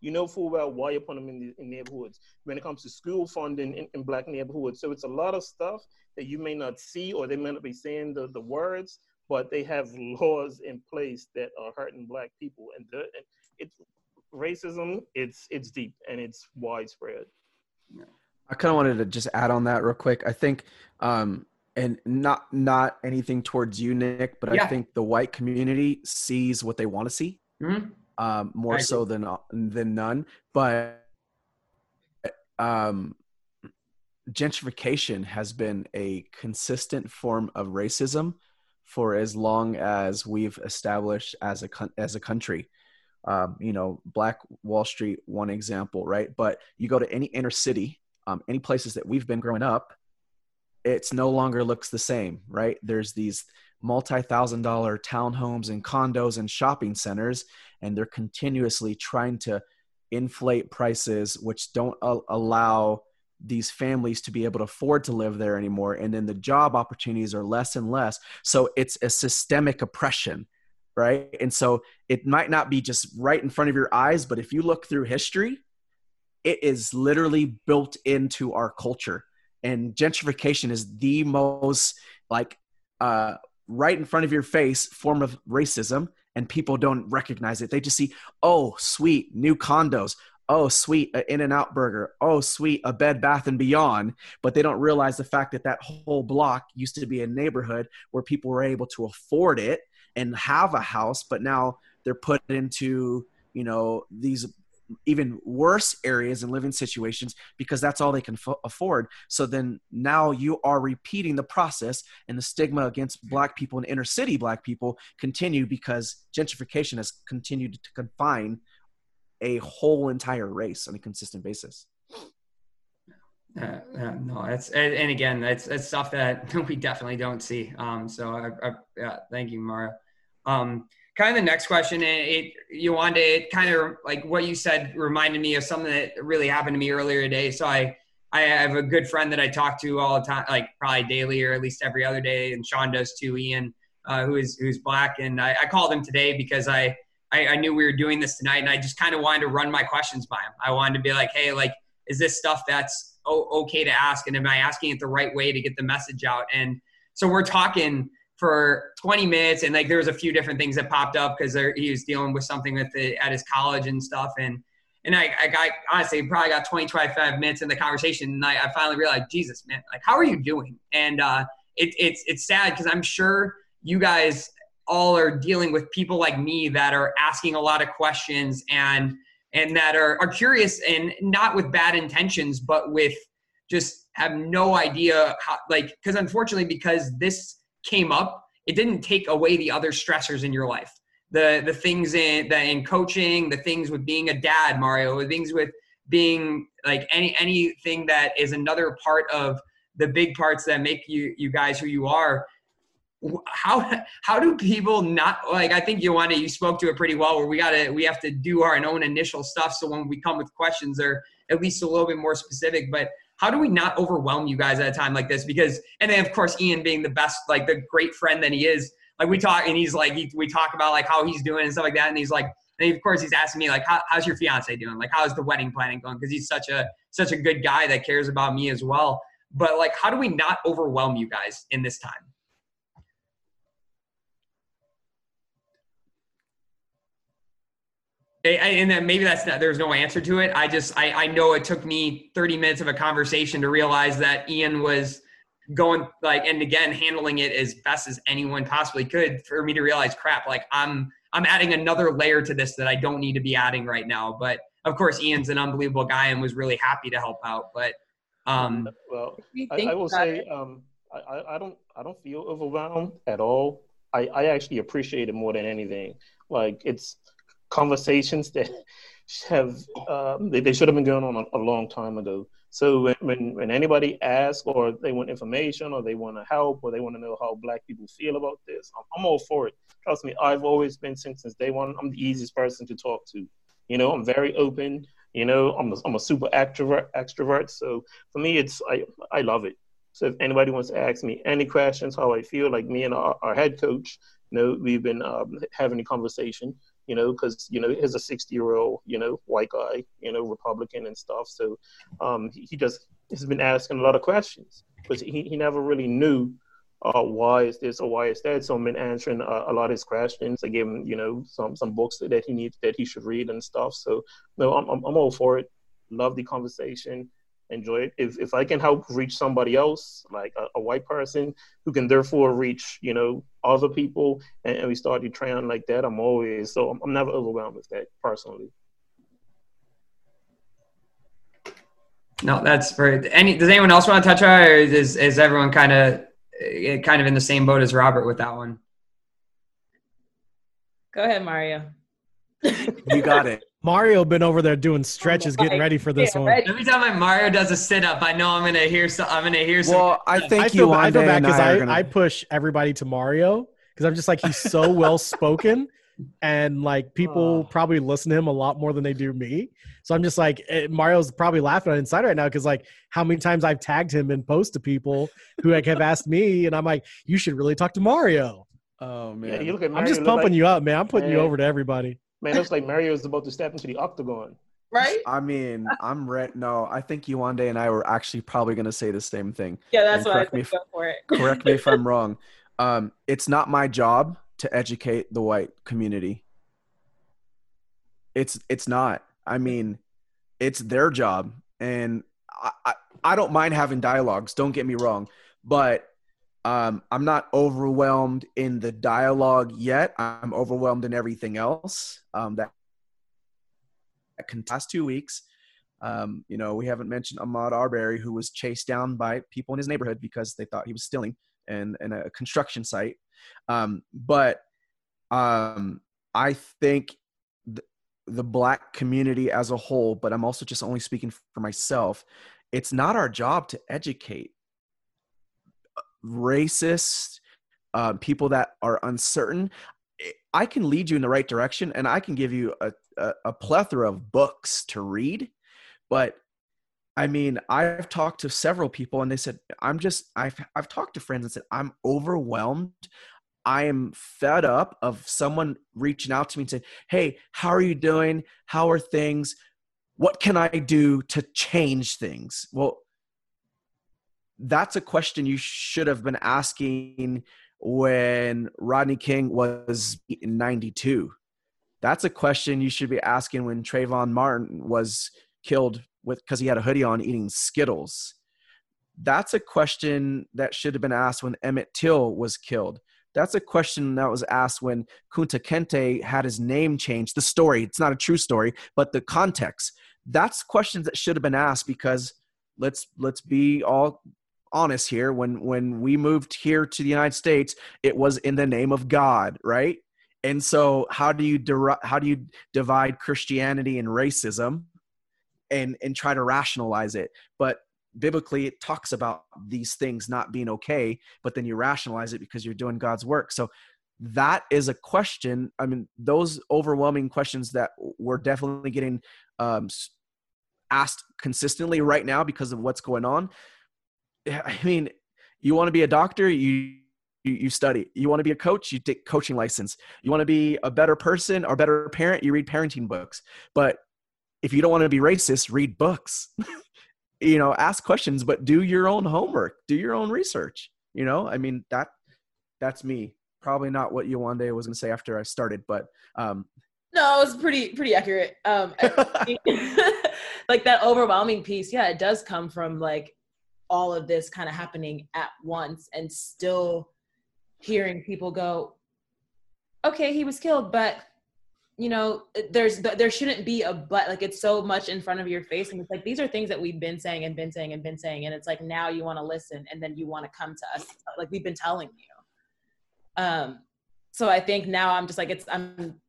you know full well why you put them in, the, in neighborhoods when it comes to school funding in, in, black neighborhoods. So it's a lot of stuff that you may not see or they may not be saying the, the words, but they have [laughs] laws in place that are hurting black people. And, and it's racism, it's it's deep and it's widespread. I kind of wanted to just add on that real quick. I think um, and not not anything towards you nick but yeah. i think the white community sees what they want to see mm-hmm. um, more so than than none but um, gentrification has been a consistent form of racism for as long as we've established as a as a country um, you know black wall street one example right but you go to any inner city um, any places that we've been growing up it's no longer looks the same, right? There's these multi-thousand dollar townhomes and condos and shopping centers, and they're continuously trying to inflate prices, which don't allow these families to be able to afford to live there anymore. And then the job opportunities are less and less. So it's a systemic oppression, right? And so it might not be just right in front of your eyes, but if you look through history, it is literally built into our culture. And gentrification is the most like uh, right in front of your face form of racism and people don't recognize it. They just see oh sweet new condos. Oh sweet an in and out burger. Oh sweet a bed bath and beyond. But they don't realize the fact that that whole block used to be a neighborhood where people were able to afford it and have a house but now they're put into you know these even worse areas and living situations because that's all they can f- afford. So then now you are repeating the process, and the stigma against black people and inner city black people continue because gentrification has continued to confine a whole entire race on a consistent basis. Uh, uh, no, that's and, and, again, that's that's stuff that [laughs] we definitely don't see. Um, so I, I, yeah, thank you, Mara. Um, kind of the next question, it, it wanted it kind of like what you said reminded me of something that really happened to me earlier today. So I, I have a good friend that I talk to all the time, like probably daily or at least every other day, and Sean does too. Ian, uh, who is who's black, and I, I called him today because I, I, I knew we were doing this tonight, and I just kind of wanted to run my questions by him. I wanted to be like, hey, like, is this stuff that's okay to ask, and am I asking it the right way to get the message out? And so we're talking for 20 minutes and like there was a few different things that popped up because he was dealing with something with it at his college and stuff and and I, I got honestly probably got 20 25 minutes in the conversation and I, I finally realized jesus man like how are you doing? And uh, it, it's it's sad because i'm sure you guys all are dealing with people like me that are asking a lot of questions and and that are, are curious and not with bad intentions but with just have no idea how like because unfortunately because this came up, it didn't take away the other stressors in your life. The the things in that in coaching, the things with being a dad, Mario, the things with being like any anything that is another part of the big parts that make you you guys who you are how how do people not like i think you want to you spoke to it pretty well where we gotta we have to do our own initial stuff so when we come with questions they're at least a little bit more specific but how do we not overwhelm you guys at a time like this? Because, and then of course, Ian being the best, like the great friend that he is, like we talk and he's like, he, we talk about like how he's doing and stuff like that. and he's like, and of course he's asking me like, how, how's your fiance doing? Like, how's the wedding planning going? Cause he's such a, such a good guy that cares about me as well. But like, how do we not overwhelm you guys in this time? And then maybe that's not there's no answer to it. I just I, I know it took me 30 minutes of a conversation to realize that ian was going like and again handling it as best as anyone possibly could for me to realize crap like i'm i'm adding another layer to this that i don't need to be adding right now. But of course ian's an unbelievable guy and was really happy to help out. But um well i, I will say um I, I don't i don't feel overwhelmed at all. I, I actually appreciate it more than anything. Like it's conversations that [laughs] have um, they, they should have been going on a, a long time ago. So when, when, when anybody asks or they want information or they want to help or they want to know how black people feel about this, I'm, I'm, all for it. Trust me, I've always been since, since day one. I'm the easiest person to talk to. You know, I'm very open. You know, I'm a, I'm a super extrovert. Extrovert. So for me, it's I I love it. So if anybody wants to ask me any questions, how I feel, like me and our, our head coach, you know, we've been um, having a conversation you know, because you know he's a 60 year old, you know, white guy, you know, Republican and stuff. So um, he, he just has been asking a lot of questions, but he, he never really knew uh, why is this or why is that. So I've been answering uh, a lot of his questions. I gave him, you know, some some books that, he needs that he should read and stuff. So no, I'm, I'm all for it. Love the conversation enjoy it. If if I can help reach somebody else, like a, a white person, who can therefore reach you know other people, and, and we start to train like that, I'm always so I'm, I'm never overwhelmed with that personally. No, that's very. Any does anyone else want to touch on, it, or is is everyone kind of eh, kind of in the same boat as Robert with that one? Go ahead, Mario. [laughs] you got it. Mario been over there doing stretches, getting ready for this one. Every time my Mario does a sit up, I know I'm gonna hear. So I'm gonna hear. Well, I think I feel, I feel bad because I, gonna... I push everybody to Mario because I'm just like he's so [laughs] well spoken, and like people oh. probably listen to him a lot more than they do me. So I'm just like eh, Mario's probably laughing on inside right now because like how many times I've tagged him in posts to people who like have asked me, and I'm like, you should really talk to Mario. Oh man, yeah, you look at Mario, I'm just pumping like, you up, man. I'm putting man. you over to everybody. Man, it looks like Mario is about to step into the octagon. Right? I mean, I'm ready. No, I think Yewande and I were actually probably going to say the same thing. Yeah, that's and what I think. If, for it. correct me if I'm [laughs] wrong. Um, it's not my job to educate the white community. It's it's not. I mean, it's their job, and I, I, I don't mind having dialogues. Don't get me wrong, but um, I'm not overwhelmed in the dialogue yet. I'm overwhelmed in everything else. Um, that, can last two weeks. Um, you know, we haven't mentioned Ahmaud Arbery, who was chased down by people in his neighborhood because they thought he was stealing in, in a construction site. Um, but um, I think the, the black community as a whole, but I'm also just only speaking for myself, it's not our job to educate racist, uh, people that are uncertain, I can lead you in the right direction and I can give you a, a, a plethora of books to read. But I mean, I've talked to several people and they said, I'm just, I've, I've talked to friends and said, I'm overwhelmed. I am fed up of someone reaching out to me and saying, Hey, how are you doing? How are things? What can I do to change things? Well, that's a question you should have been asking when Rodney King was in 92. That's a question you should be asking when Trayvon Martin was killed with because he had a hoodie on eating Skittles. That's a question that should have been asked when Emmett Till was killed. That's a question that was asked when Kunta Kinte had his name changed. The story, it's not a true story, but the context. That's questions that should have been asked because let's let's be all honest here when when we moved here to the united states it was in the name of god right? And so how do you deri- how do you divide christianity and racism and and try to rationalize it? But biblically it talks about these things not being okay but then you rationalize it because you're doing god's work. So that is a question i mean those overwhelming questions that we're definitely getting um, asked consistently right now because of what's going on I mean, you want to be a doctor, you you, study. You want to be a coach, you take coaching license. You want to be a better person or better parent, you read parenting books. But if you don't want to be racist, read books. [laughs] you know, ask questions, but do your own homework, do your own research. You know, I mean that that's me. Probably not what Yewande was going to say after I started, but um, no, it was pretty pretty accurate. Um, [laughs] [laughs] like that overwhelming piece, yeah, it does come from like all of this kind of happening at once and still hearing people go okay he was killed but you know there's there shouldn't be a but like it's so much in front of your face and it's like these are things that we've been saying and been saying and been saying and it's like now you want to listen and then you want to come to us like we've been telling you um so I think now I'm just like it's I'm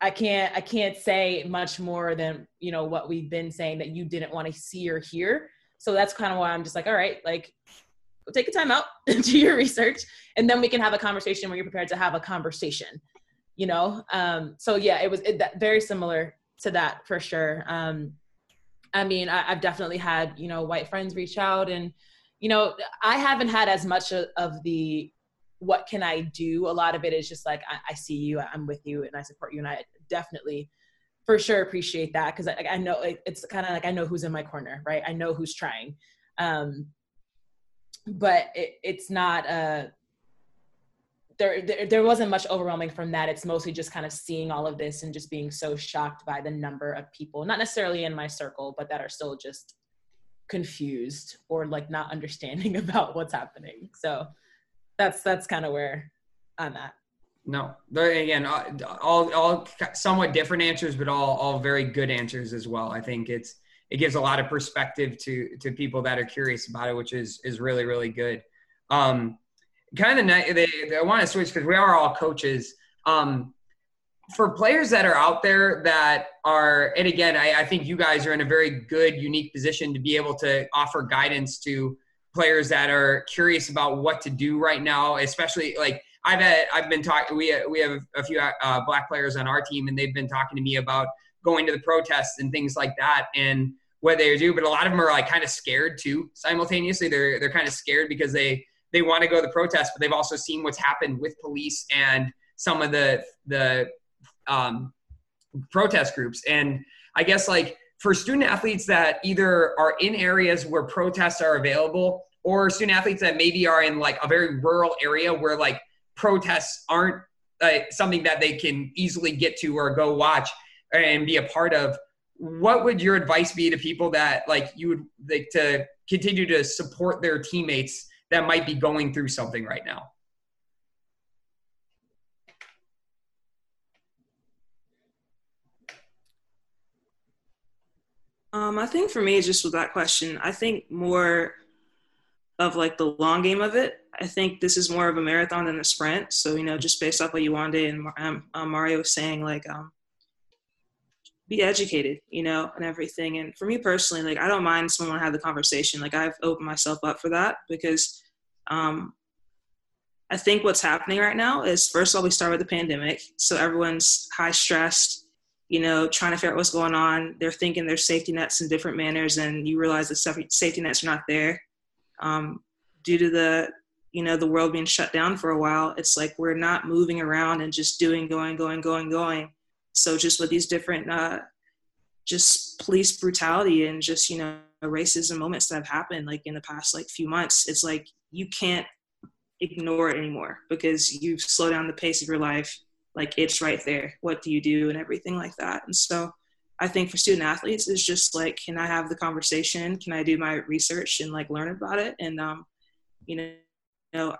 I can't I can't say much more than you know what we've been saying that you didn't want to see or hear. So that's kind of why I'm just like, all right, like take a time out, [laughs] do your research, and then we can have a conversation where you're prepared to have a conversation. You know, um, so yeah, it was it, that, very similar to that for sure. Um, I mean, I, have definitely had you know white friends reach out, and you know, I haven't had as much of, of the what can I do? A lot of it is just like, I, I see you, I'm with you, and I support you. And I definitely, for sure, appreciate that because I, I, know it's kind of like I know who's in my corner, right? I know who's trying. Um, but it, it's not a, uh, there, there, there wasn't much overwhelming from that. It's mostly just kind of seeing all of this and just being so shocked by the number of people, not necessarily in my circle, but that are still just confused or like not [laughs] understanding [laughs] about what's happening. So that's that's kind of where I'm at. No, again, all all somewhat different answers, but all all very good answers as well. I think it's it gives a lot of perspective to to people that are curious about it, which is is really really good. Um, kind of they, they, I want to switch because we are all coaches. Um, for players that are out there that are, and again, I, I think you guys are in a very good, unique position to be able to offer guidance to players that are curious about what to do right now, especially like I've had, I've been talking, we, we have a few uh, black players on our team and they've been talking to me about going to the protests and things like that and what they do. But a lot of them are like kind of scared too simultaneously. They're, they're kind of scared because they, they want to go to the protest, but they've also seen what's happened with police and some of the, the um, protest groups. And I guess like for student athletes that either are in areas where protests are available or student athletes that maybe are in like a very rural area where like protests aren't uh, something that they can easily get to or go watch and be a part of what would your advice be to people that like you would like to continue to support their teammates that might be going through something right now Um, I think for me, just with that question, I think more of like the long game of it. I think this is more of a marathon than a sprint. So you know, just based off what Yewande and um, um, Mario was saying, like, um, be educated, you know, and everything. And for me personally, like, I don't mind someone have the conversation. Like, I've opened myself up for that because um, I think what's happening right now is first of all, we start with the pandemic, so everyone's high stressed you know, trying to figure out what's going on. They're thinking there's safety nets in different manners, and you realize the safety nets are not there um, due to the, you know, the world being shut down for a while. It's like we're not moving around and just doing, going, going, going, going. So just with these different, uh, just police brutality and just you know racism moments that have happened like in the past like few months, it's like you can't ignore it anymore because you've slowed down the pace of your life like it's right there what do you do and everything like that and so i think for student athletes it's just like can i have the conversation can i do my research and like learn about it and um you know, you know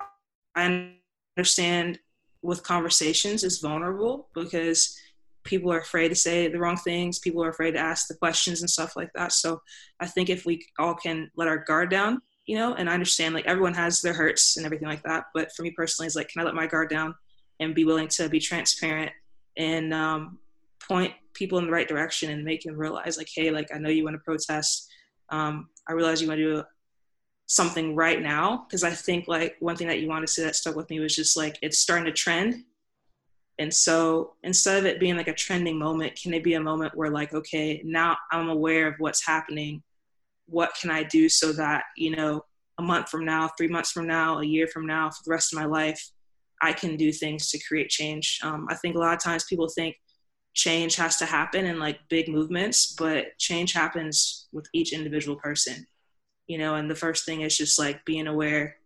i understand with conversations is vulnerable because people are afraid to say the wrong things people are afraid to ask the questions and stuff like that. So i think if we all can let our guard down you know and i understand like everyone has their hurts and everything like that but for me personally it's like can i let my guard down and be willing to be transparent and um, point people in the right direction and make them realize like hey like i know you want to protest. Um, i realize you want to do something right now because i think like one thing that you want to say that stuck with me was just like it's starting to trend. And so instead of it being like a trending moment can it be a moment where like okay now i'm aware of what's happening. What can i do so that you know a month from now three months from now a year from now for the rest of my life I can do things to create change. Um, I think a lot of times people think change has to happen in like big movements, but change happens with each individual person, you know. And the first thing is just like being aware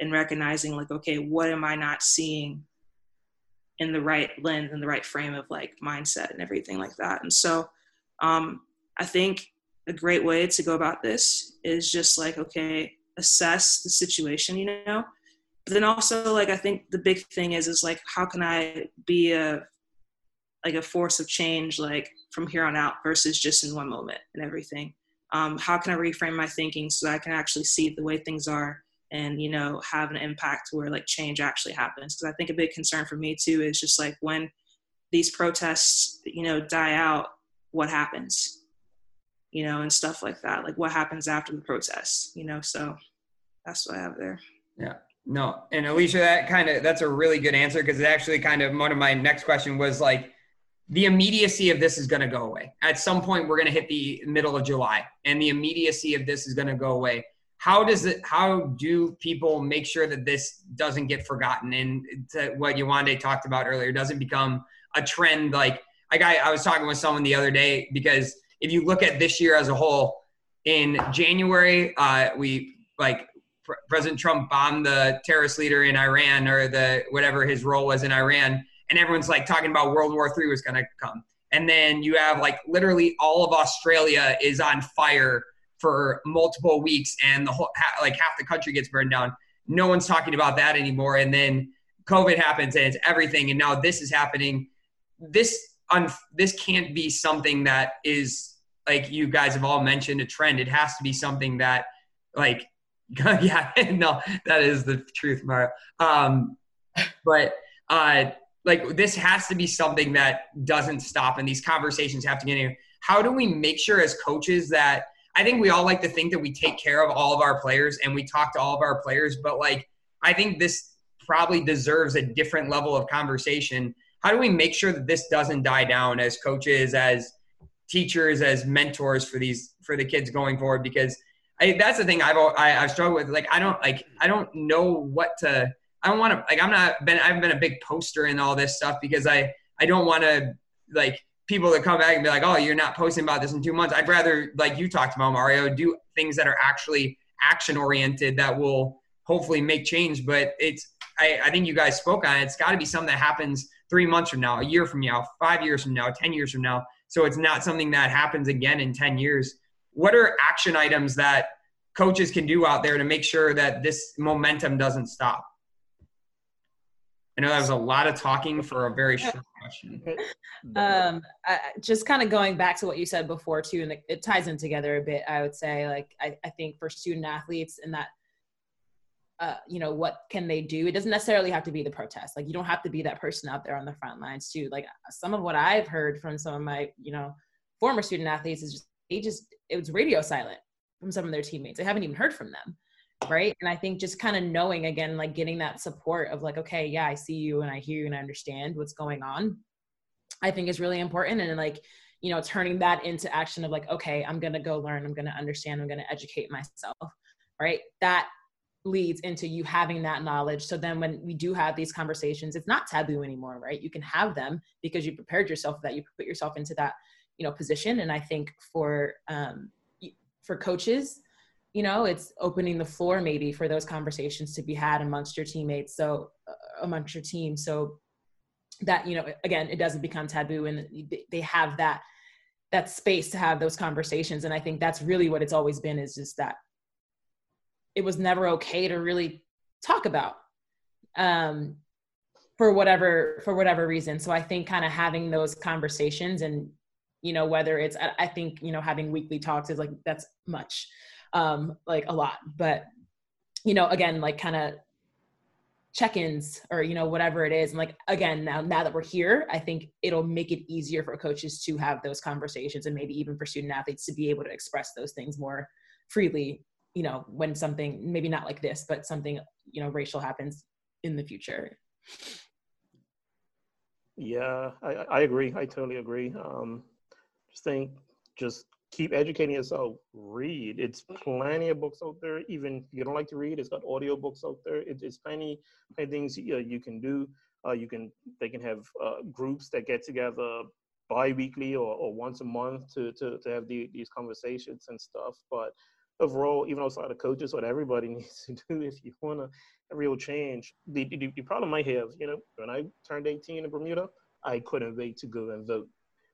and recognizing, like, okay, what am I not seeing in the right lens and the right frame of like mindset and everything like that. And so, um, I think a great way to go about this is just like, okay, assess the situation, you know, but then also like i think the big thing is is like how can i be a like a force of change like from here on out versus just in one moment and everything um, how can i reframe my thinking so i can actually see the way things are and you know have an impact where like change actually happens? Because i think a big concern for me too is just like when these protests you know die out what happens? You know and stuff like that like what happens after the protests you know? So that's what i have there. Yeah. No and alicia that kind of that's a really good answer because it actually kind of one of my next question was like the immediacy of this is going to go away. At some point we're going to hit the middle of july and the immediacy of this is going to go away. How does it how do people make sure that this doesn't get forgotten? And what Yewande talked about earlier doesn't become a trend like I, I was talking with someone the other day because if you look at this year as a whole in January uh, we like President Trump bombed the terrorist leader in Iran or the whatever his role was in Iran and everyone's like talking about World War III was going to come and then you have like literally all of Australia is on fire for multiple weeks and the whole like half the country gets burned down. No one's talking about that anymore. And then COVID happens and it's everything. And now this is happening. This un- this can't be something that is like you guys have all mentioned a trend. It has to be something that like [laughs] yeah [laughs] no that is the truth Mario. Um, but uh, like this has to be something that doesn't stop and these conversations have to get in. Here. How do we make sure as coaches that I think we all like to think that we take care of all of our players and we talk to all of our players, but like I think this probably deserves a different level of conversation. How do we make sure that this doesn't die down as coaches, as teachers, as mentors for these for the kids going forward? Because I, that's the thing I've I, have struggled with. Like I don't like I don't know what to. I don't want to like I'm not been I've been a big poster in all this stuff because I I don't want to like people that come back and be like, oh, you're not posting about this in two months. I'd rather, like you talked about, Mario, do things that are actually action oriented that will hopefully make change. But it's, I, I think you guys spoke on it. It's got to be something that happens three months from now, a year from now, five years from now, 10 years from now. So it's not something that happens again in 10 years. What are action items that coaches can do out there to make sure that this momentum doesn't stop? I know that was a lot of talking for a very short question. Um, I, just kind of going back to what you said before too, and it, it ties in together a bit. I would say, like, I, I think for student athletes and that, uh, you know, what can they do? It doesn't necessarily have to be the protest. Like, you don't have to be that person out there on the front lines too. Like, some of what I've heard from some of my, you know, former student athletes is just they just it was radio silent from some of their teammates. I haven't even heard from them right? And i think just kind of knowing again like getting that support of like okay yeah i see you and i hear you and i understand what's going on i think is really important and like you know turning that into action of like okay i'm to go learn i'm to understand i'm to educate myself right? That leads into you having that knowledge. So then when we do have these conversations it's not taboo anymore right? You can have them because you prepared yourself for that. You put yourself into that you know position and i think for um for coaches you know it's opening the floor maybe for those conversations to be had amongst your teammates so uh, amongst your team. So that you know again it doesn't become taboo and they have that that space to have those conversations. And i think that's really what it's always been is just that it was never okay to really talk about um for whatever for whatever reason. So i think kind of having those conversations and you know whether it's i think you know having weekly talks is like that's much um, like a lot. But you know, again, like kind of check-ins or you know whatever it is and like again now now that we're here i think it'll make it easier for coaches to have those conversations and maybe even for student athletes to be able to express those things more freely you know when something maybe not like this but something you know racial happens in the future. Yeah i, I agree. I totally agree. Um just think just keep educating yourself. Read. It's plenty of books out there. Even if you don't like to read, it's got audio books out there. It, it's plenty, plenty things you, you can do. Uh, you can they can have uh, groups that get together bi-weekly or, or once a month to, to, to have the, these conversations and stuff. But overall, even outside of coaches, what everybody [laughs] needs to do if you want a real change, the, the, the problem I have, you know, when I turned 18 in Bermuda, I couldn't wait to go and vote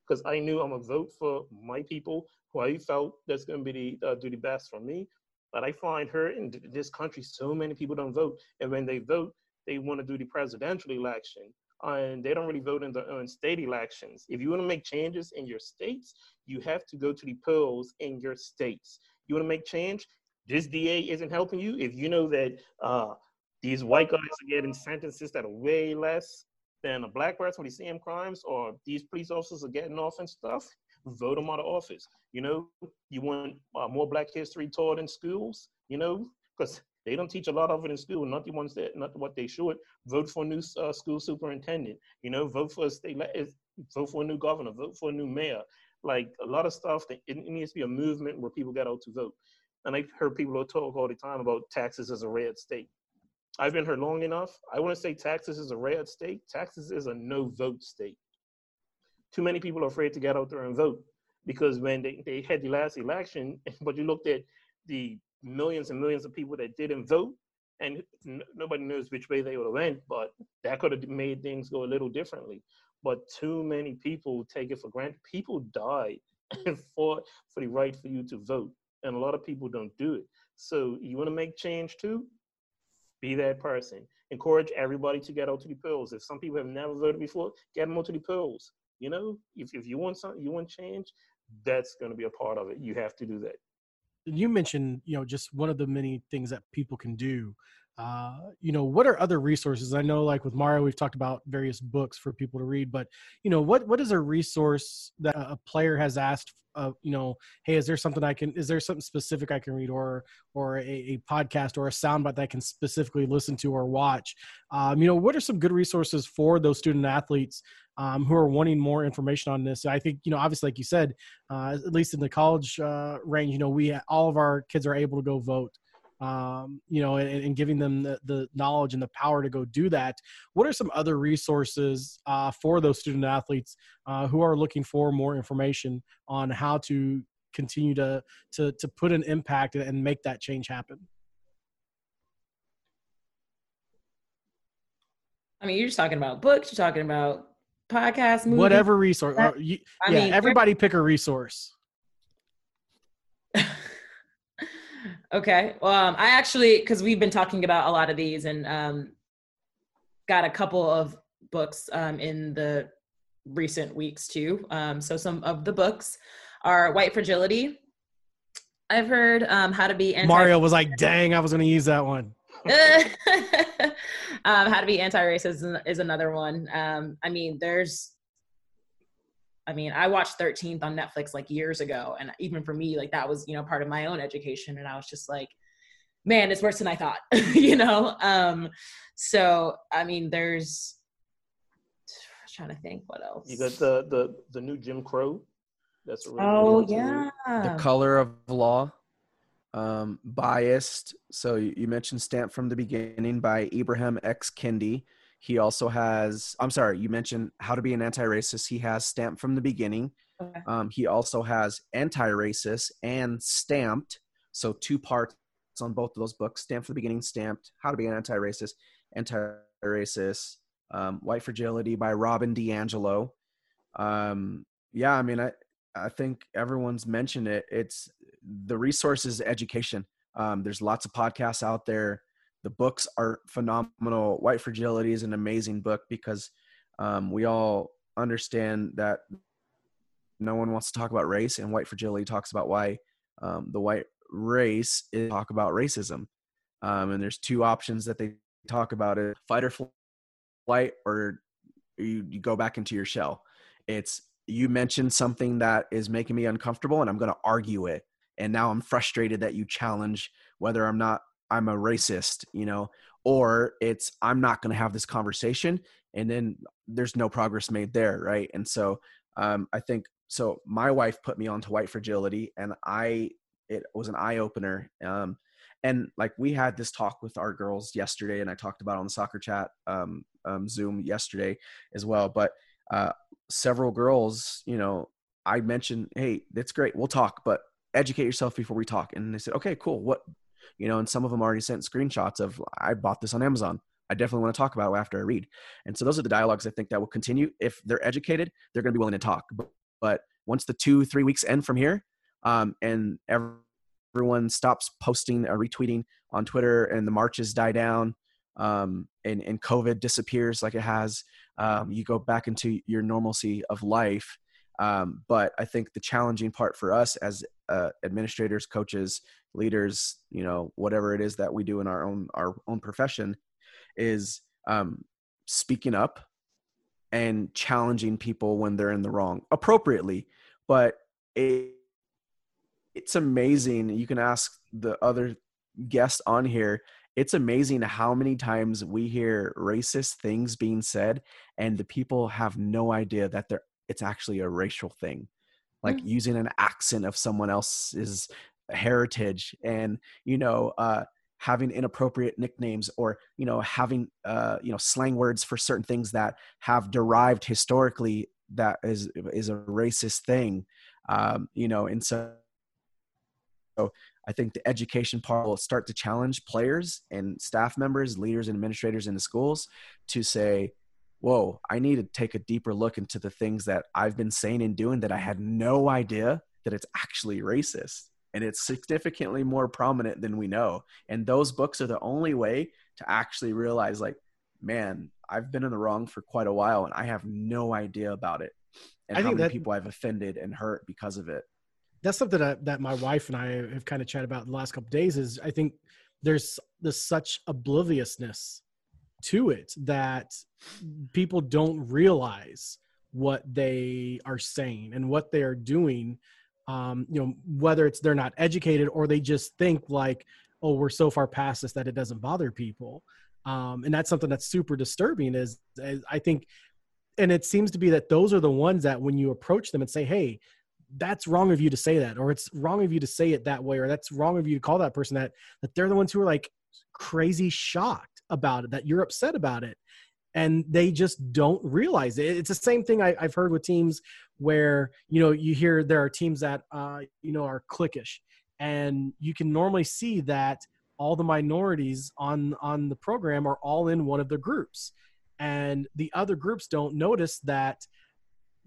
because I knew I'm gonna vote for my people who I felt that's gonna be the, uh, do the best for me. But I find her in this country, so many people don't vote, and when they vote, they want to do the presidential election, and they don't really vote in their own state elections. If you want to make changes in your states, you have to go to the polls in your states. You want to make change, this DA isn't helping you, if you know that uh, these white guys are getting sentences that are way less than a black person with the same crimes, or these police officers are getting off and stuff, vote them out of office. You know, you want uh, more Black history taught in schools. You know, because they don't teach a lot of it in school, not the ones that, not what they should. Vote for a new uh, school superintendent. You know, vote for a state, vote for a new governor, vote for a new mayor. Like a lot of stuff that it, needs to be a movement where people get out to vote. And I've heard people talk all the time about Texas as a red state. I've been here long enough. I want to say Texas is a red state. Texas is a no vote state. Too many people are afraid to get out there and vote because when they, they had the last election, [laughs] but you looked at the millions and millions of people that didn't vote, and n- nobody knows which way they would have went, but that could have made things go a little differently. But too many people take it for granted. People died [laughs] and fought for the right for you to vote, and a lot of people don't do it. So you want to make change too? Be that person. Encourage everybody to get out to the polls. If some people have never voted before, get them out to the polls. You know, if, if you want something, you want change, that's going to be a part of it. You have to do that. You mentioned you know just one of the many things that people can do. Uh, you know what are other resources? I know like with mario we've talked about various books for people to read but you know what what is a resource that a player has asked uh, you know hey is there something i can is there something specific i can read? or or a, a podcast or a soundbite that i can specifically listen to or watch. Um, you know what are some good resources for those student athletes um, who are wanting more information on this. I think, you know, obviously, like you said, uh, at least in the college uh, range, you know, we all of our kids are able to go vote. Um, you know, and, and, giving them the, the knowledge and the power to go do that. What are some other resources uh, for those student athletes uh, who are looking for more information on how to continue to to to put an impact and make that change happen? I mean, you're just talking about books. You're talking about podcast, movie, whatever resource. That, you, yeah, mean, everybody pick a resource. [laughs] okay. Well, um, I actually, because we've been talking about a lot of these and um, got a couple of books um, in the recent weeks too. Um, so some of the books are White Fragility. I've heard um, how to be anti- Mario was like, "Dang, I was going to use that one." [laughs] um, how to be anti-racist is another one. Um, I mean, there's, I mean, I watched 13th on Netflix like years ago, and even for me, like that was you know part of my own education, and I was just like, man, it's worse than I thought, [laughs] you know. Um, so I mean, there's, I'm trying to think what else. You got the the the new Jim Crow. That's really oh yeah, the color of law um, biased. So you mentioned Stamp from the Beginning by Ibram X. Kendi. He also has, I'm sorry, you mentioned How to Be an Anti-Racist. He has Stamp from the Beginning. Okay. Um, he also has Anti-Racist and Stamped. So two parts on both of those books. Stamp from the Beginning, Stamped, How to Be an Anti-Racist, Anti-Racist, um, White Fragility by Robin DiAngelo. Um, yeah, I mean, I, I think everyone's mentioned it. It's the resources education. Um, there's lots of podcasts out there. The books are phenomenal. White Fragility is an amazing book because um, we all understand that no one wants to talk about race, and White Fragility talks about why um, the white race is talk about racism. Um, and there's two options that they talk about: it fight or flight, or you, you go back into your shell. It's you mentioned something that is making me uncomfortable, and I'm going to argue it. And now i'm frustrated that you challenge whether i'm not i'm a racist you know or it's i'm not going to have this conversation and then there's no progress made there right? And so um, i think so my wife put me onto white fragility and i it was an eye opener um, and like we had this talk with our girls yesterday and i talked about on the soccer chat um, um, zoom yesterday as well but uh, several girls you know i mentioned hey that's great we'll talk but educate yourself before we talk. And they said, okay, cool. What, you know, and some of them already sent screenshots of, I bought this on Amazon. I definitely want to talk about it after I read. And so those are the dialogues I think that will continue. If they're educated, they're going to be willing to talk. But, but once the two, three weeks end from here, um, and everyone stops posting or retweeting on Twitter and the marches die down, um, and, and COVID disappears like it has, um, you go back into your normalcy of life. Um, but I think the challenging part for us as uh, administrators, coaches, leaders, you know, whatever it is that we do in our own our own profession, is um, speaking up and challenging people when they're in the wrong appropriately. But it, it's amazing. You can ask the other guests on here. It's amazing how many times we hear racist things being said, and the people have no idea that they're it's actually a racial thing like mm-hmm. using an accent of someone else's heritage and you know uh having inappropriate nicknames or you know having uh you know slang words for certain things that have derived historically that is is a racist thing um you know and so so I think the education part will start to challenge players and staff members, leaders and administrators in the schools to say, whoa, I need to take a deeper look into the things that I've been saying and doing that I had no idea that it's actually racist. And it's significantly more prominent than we know. And those books are the only way to actually realize, like, man, I've been in the wrong for quite a while and I have no idea about it. And I how many that, people I've offended and hurt because of it. That's something that, that my wife and I have kind of chatted about in the last couple days is I think there's this such obliviousness to it that people don't realize what they are saying and what they are doing um, you know whether it's they're not educated or they just think like oh we're so far past this that it doesn't bother people. Um, and that's something that's super disturbing is, is i think and it seems to be that those are the ones that when you approach them and say hey that's wrong of you to say that or it's wrong of you to say it that way or that's wrong of you to call that person that that they're the ones who are like crazy shocked about it, that you're upset about it. And they just don't realize it. It's the same thing I, have heard with teams where, you know, you hear there are teams that, uh, you know, are cliquish. And you can normally see that all the minorities on on the program are all in one of the groups and the other groups don't notice that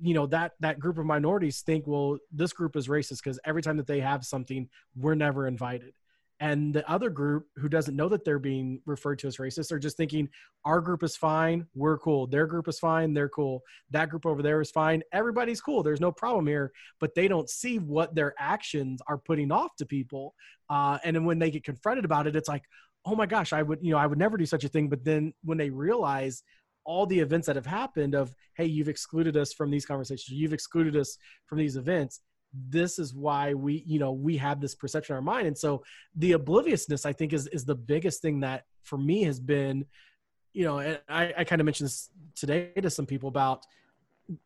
you know that that group of minorities think well this group is racist because every time that they have something we're never invited. And the other group who doesn't know that they're being referred to as racist are just thinking our group is fine we're cool. Their group is fine they're cool. That group over there is fine everybody's cool there's no problem here. But they don't see what their actions are putting off to people uh, and then when they get confronted about it it's like oh my gosh i would you know i would never do such a thing. But then when they realize all the events that have happened of hey you've excluded us from these conversations you've excluded us from these events this is why we you know we have this perception in our mind. And so the obliviousness i think is is the biggest thing that for me has been you know and i, I kind of mentioned this today to some people about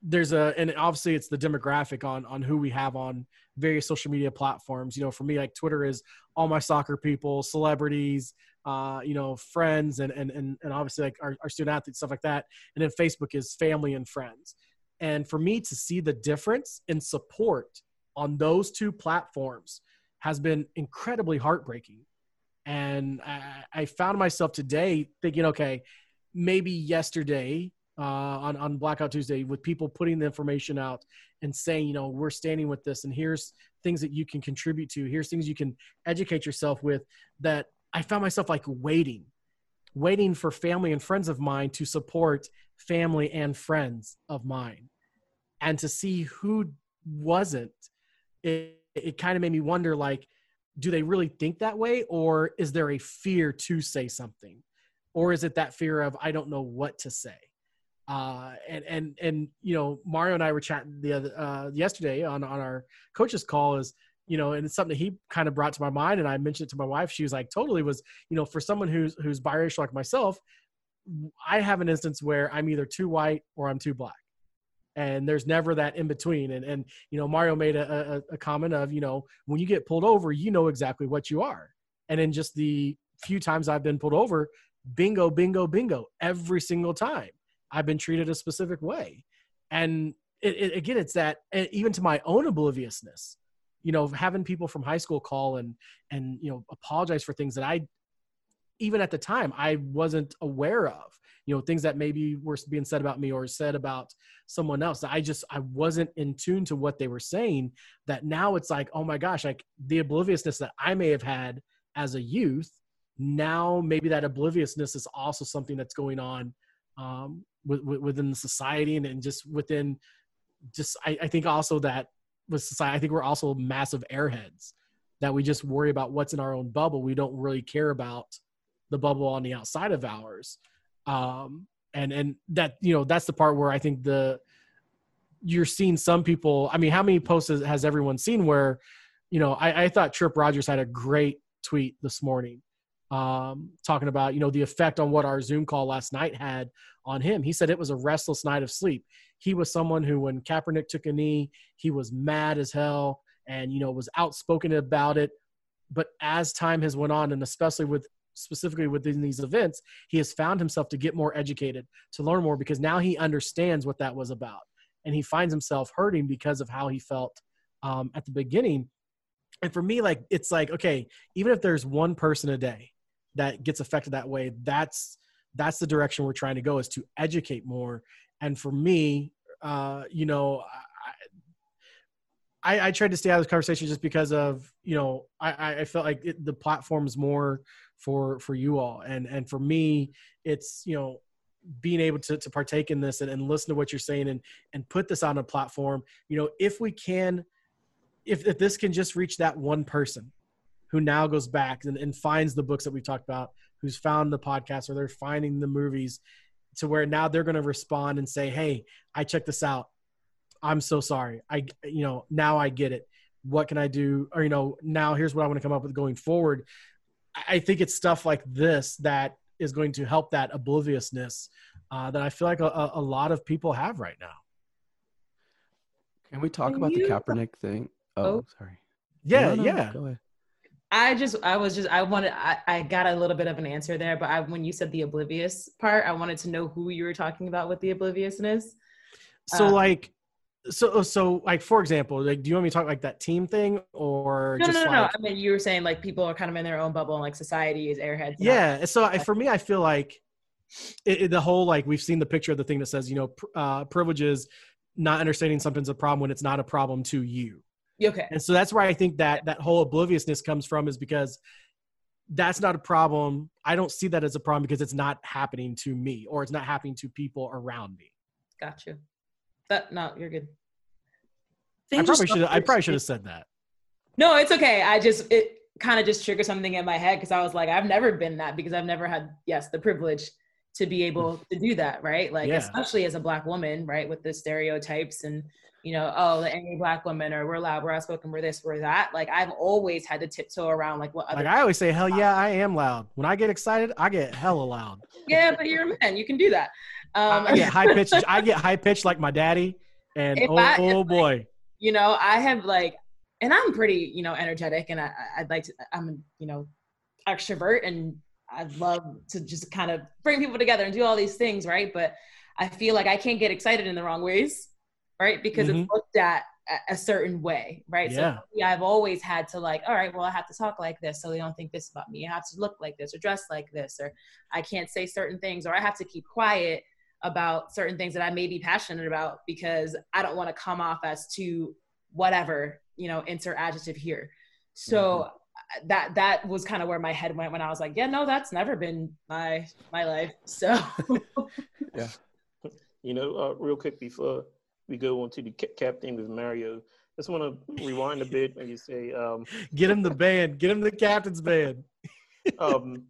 there's a and obviously it's the demographic on on who we have on various social media platforms. You know for me like twitter is all my soccer people celebrities uh you know friends and and and, and obviously like our, our student athletes stuff like that and then facebook is family and friends and for me to see the difference in support on those two platforms has been incredibly heartbreaking. And I, I found myself today thinking, okay, maybe yesterday uh, on, on Blackout Tuesday with people putting the information out and saying, you know, we're standing with this and here's things that you can contribute to. Here's things you can educate yourself with that I found myself like waiting, waiting for family and friends of mine to support family and friends of mine. And to see who wasn't it, it kind of made me wonder like do they really think that way? Or is there a fear to say something? Or is it that fear of i don't know what to say? Uh, and and and you know mario and i were chatting the other uh, yesterday on on our coaches call is you know and it's something he kind of brought to my mind and i mentioned it to my wife. She was like totally was you know for someone who's who's biracial like myself i have an instance where i'm either too white or i'm too black. And there's never that in between. And and you know mario made a, a, a, comment of you know when you get pulled over you know exactly what you are. And in just the few times i've been pulled over bingo bingo bingo every single time i've been treated a specific way. And it, it, again it's that eh, even to my own obliviousness you know having people from high school call and and you know apologize for things that i even at the time i wasn't aware of you know things that maybe were being said about me or said about someone else i just i wasn't in tune to what they were saying that now it's like oh my gosh like the obliviousness that i may have had as a youth now maybe that obliviousness is also something that's going on um, with, with, within the society and, and just within just I, I think also that with society, I think we're also massive airheads that we just worry about what's in our own bubble. We don't really care about the bubble on the outside of ours. Um, and and that you know that's the part where I think the you're seeing some people. I mean, how many posts has, has everyone seen where you know I, I thought Trip Rogers had a great tweet this morning um, talking about you know the effect on what our Zoom call last night had on him. He said it was a restless night of sleep. He was someone who, when Kaepernick took a knee, he was mad as hell and you know was outspoken about it. But as time has went on, and especially with specifically within these events, he has found himself to get more educated, to learn more, because now he understands what that was about, and he finds himself hurting because of how he felt um, at the beginning. And for me, like it's like okay, even if there's one person a day that gets affected that way that's that's the direction we're trying to go is to educate more and for me uh you know I, I tried to stay out of this conversation just because of you know I, I felt like it, the platform's more for for you all. And and for me it's you know being able to, to partake in this and, and listen to what you're saying and and put this on a platform you know if we can if, if this can just reach that one person who now goes back and, and finds the books that we talked about, who's found the podcast or they're finding the movies to where now they're going to respond and say, Hey, I checked this out. I'm so sorry. I, you know, now I get it. What can I do? Or, you know, now here's what I want to come up with going forward. I think it's stuff like this that is going to help that obliviousness uh, that I feel like a, a, lot of people have right now. Can we talk Can about you? the Kaepernick thing? Oh, oh. sorry. Yeah, no, no, yeah. I just, I was just, I wanted, I, I got a little bit of an answer there, but I, when you said the oblivious part, I wanted to know who you were talking about with the obliviousness. So, um, like, so, so, like, for example, like, do you want me to talk like that team thing or no, just no, no, like, no. I mean, you were saying like people are kind of in their own bubble and like society is airheads. Yeah. So, I, for me, I feel like it, it, the whole like we've seen the picture of the thing that says, you know, pr- uh, privileges, not understanding something's a problem when it's not a problem to you. Okay. And so that's where I think that that whole obliviousness comes from is because that's not a problem. I don't see that as a problem because it's not happening to me or it's not happening to people around me. Got you. That no, you're good. Things I probably should. I probably should have said that. No, it's okay. I just it kind of just triggered something in my head because I was like, I've never been that because I've never had yes the privilege to be able to do that, right? Like yeah. especially as a black woman, right, with the stereotypes and you know, oh, the angry black woman, or we're loud, we're outspoken, we're this, we're that. Like I've always had to tiptoe around like what other. Like I always say, hell yeah, [laughs] I am loud. When I get excited, I get hella loud. yeah, but you're a man, you can do that. Um, I get high pitched. I get high pitched like my daddy, and oh, I, oh boy. Like, you know, I have like, and I'm pretty, you know, energetic, and I, I'd like to. I'm, you know, extrovert, and I'd love to just kind of bring people together and do all these things, right? But I feel like I can't get excited in the wrong ways right? Because mm-hmm. it's looked at a certain way, right? Yeah. So I've always had to like, all right, well, I have to talk like this so they don't think this about me. I have to look like this or dress like this, or I can't say certain things, or I have to keep quiet about certain things that I may be passionate about because I don't want to come off as too whatever, you know, insert adjective here. So mm-hmm. That that was kind of where my head went when I was like, yeah, no, that's never been my my life. So [laughs] yeah. You know, uh, real quick before we go on to the captain with Mario. Just want to rewind a bit and you say, um, "Get him the band. Get him the captain's band." [laughs] um,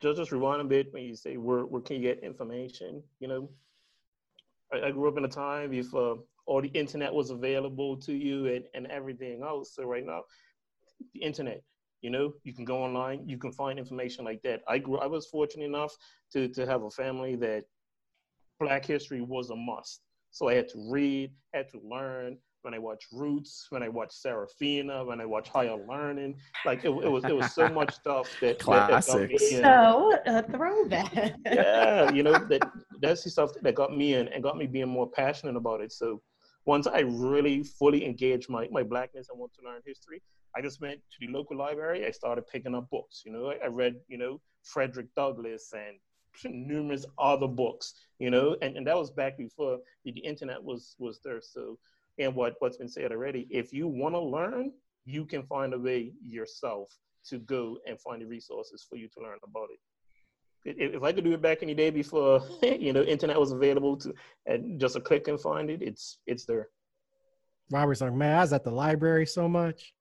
just just rewind a bit when you say, "Where where can you get information?" You know, I, I grew up in a time if uh, all the internet was available to you and and everything else. So right now, the internet. You know, you can go online, you can find information like that. I grew, I was fortunate enough to to have a family that Black history was a must so I had to read, had to learn. When I watch Roots, when I watch Sarafina, when I watch Higher Learning, like it, it was it was so much [laughs] stuff that classics. That, so a throwback. [laughs] yeah, you know that that's the stuff that got me in and got me being more passionate about it. So once I really fully engaged my my blackness and want to learn history, I just went to the local library. I started picking up books. You know, I, read you know Frederick Douglass and numerous other books, you know, and, and that was back before the, the internet was was there. So, and what what's been said already, if you want to learn, you can find a way yourself to go and find the resources for you to learn about it. If, if I could do it back in the day before, [laughs] you know, internet was available to, and just a click and find it, it's it's there. Robert's like, man, I was at the library so much.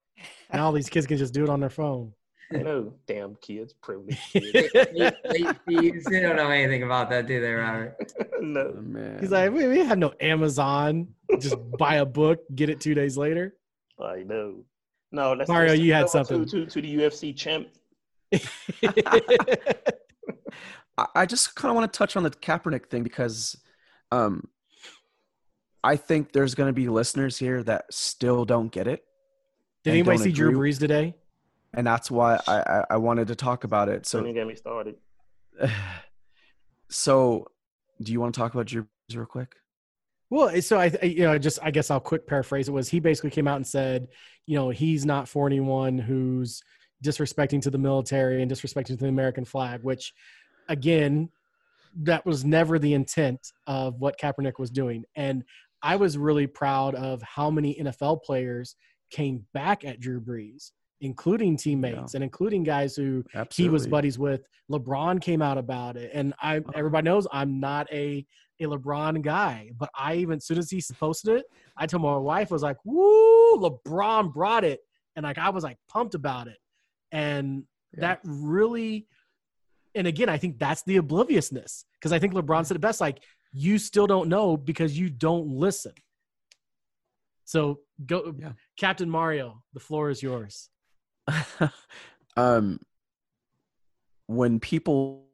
Now all these kids can just do it on their phone. no, damn kids, privileged Late, late, [laughs] late. They don't know anything about that, do they, Robert? [laughs] no. Oh, man. He's like, we, we have no Amazon. Just buy a book, get it two days later. I know. No, let's Mario, you had something. to, to, to the UFC champ. [laughs] I, I just kind of want to touch on the Kaepernick thing because um, I think there's going to be listeners here that still don't get it, Did anybody see Drew agree. Brees today? and that's why I, I, I wanted to talk about it. So, So, Don't get me started. [sighs] so do you want to talk about Drew Brees real quick? Well, so I, I- you know, just I guess I'll quick paraphrase it was he basically came out and said, you know, he's not for anyone who's disrespecting to the military and disrespecting to the American flag, which again, that was never the intent of what Kaepernick was doing. And I was really proud of how many NFL players came back at Drew Brees, including teammates and including guys who he was buddies with. LeBron came out about it, and I uh-huh. everybody knows I'm not a a LeBron guy, but I even as soon as he posted it, I told my wife I was like, "Woo, LeBron brought it," and like I was like pumped about it, and Yeah. that really, and again, I think that's the obliviousness because I think LeBron said it best, like you still don't know because you don't listen. So go, Yeah. Captain Mario. The floor is yours. [laughs] um, when people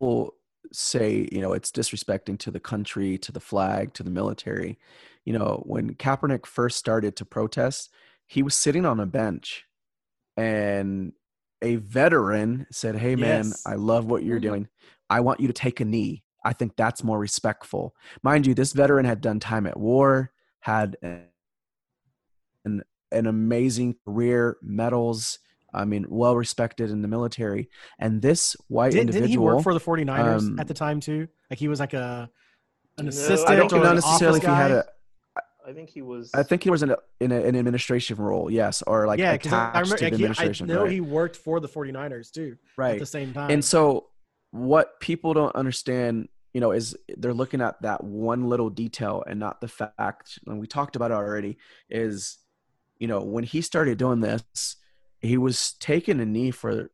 will say, you know, it's disrespecting to the country, to the flag, to the military, you know, when Kaepernick first started to protest, he was sitting on a bench and a veteran said, Hey, man, Yes. I love what you're Mhm. doing. I want you to take a knee. I think that's more respectful. Mind you, this veteran had done time at war, had an, an amazing career, medals. I mean, well respected in the military. And this white Did, didn't he work for the 49ers um, at the time too? Like he was like a an No, assistant I don't or know an necessarily office if he had guy? a. I think he was. I think he was in, a, in a, an administration role, yes, or like yeah, because I, I attached remember to like, the he, I know right? he worked for the 49ers too right? at right. the same time. And so, what people don't understand, you know, is they're looking at that one little detail and not the fact. And we talked about it already. Is you know when he started doing this, he was taking a knee for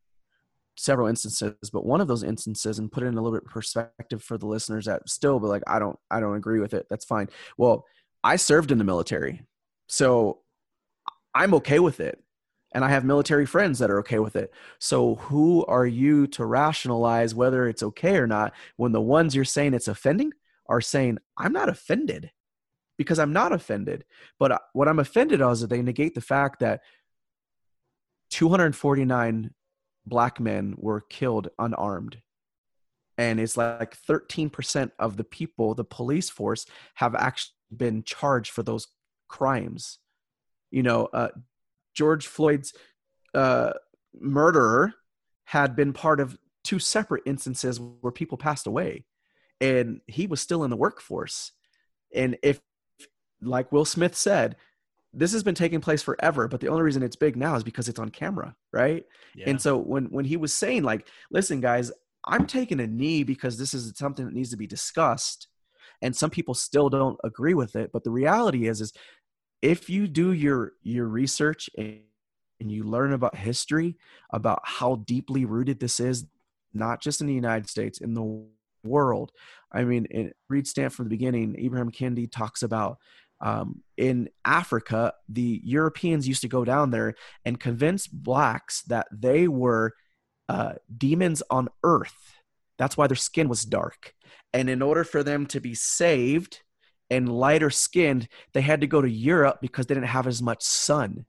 several instances, but one of those instances, and put it in a little bit of perspective for the listeners that still be like, I don't, I don't agree with it. That's fine. Well, I served in the military, so I'm okay with it. And I have military friends that are okay with it. So who are you to rationalize whether it's okay or not when the ones you're saying it's offending are saying, I'm not offended because I'm not offended. But uh, what I'm offended of is that they negate the fact that 249 black men were killed unarmed. And it's like 13% of the people, the police force, have actually been charged for those crimes. You know, uh, George Floyd's uh, murderer had been part of two separate instances where people passed away, and he was still in the workforce. And if, like Will Smith said, this has been taking place forever, but the only reason it's big now is because it's on camera, right? yeah. And so when when he was saying like, listen, guys, I'm taking a knee because this is something that needs to be discussed, and some people still don't agree with it. But the reality is, is if you do your your research and, and you learn about history, about how deeply rooted this is, not just in the United States, in the world. I mean, read Stamp from the beginning. Ibram Kendi talks about um, in Africa, the Europeans used to go down there and convince blacks that they were uh, demons on earth. That's why their skin was dark. And in order for them to be saved and lighter skinned, they had to go to Europe because they didn't have as much sun.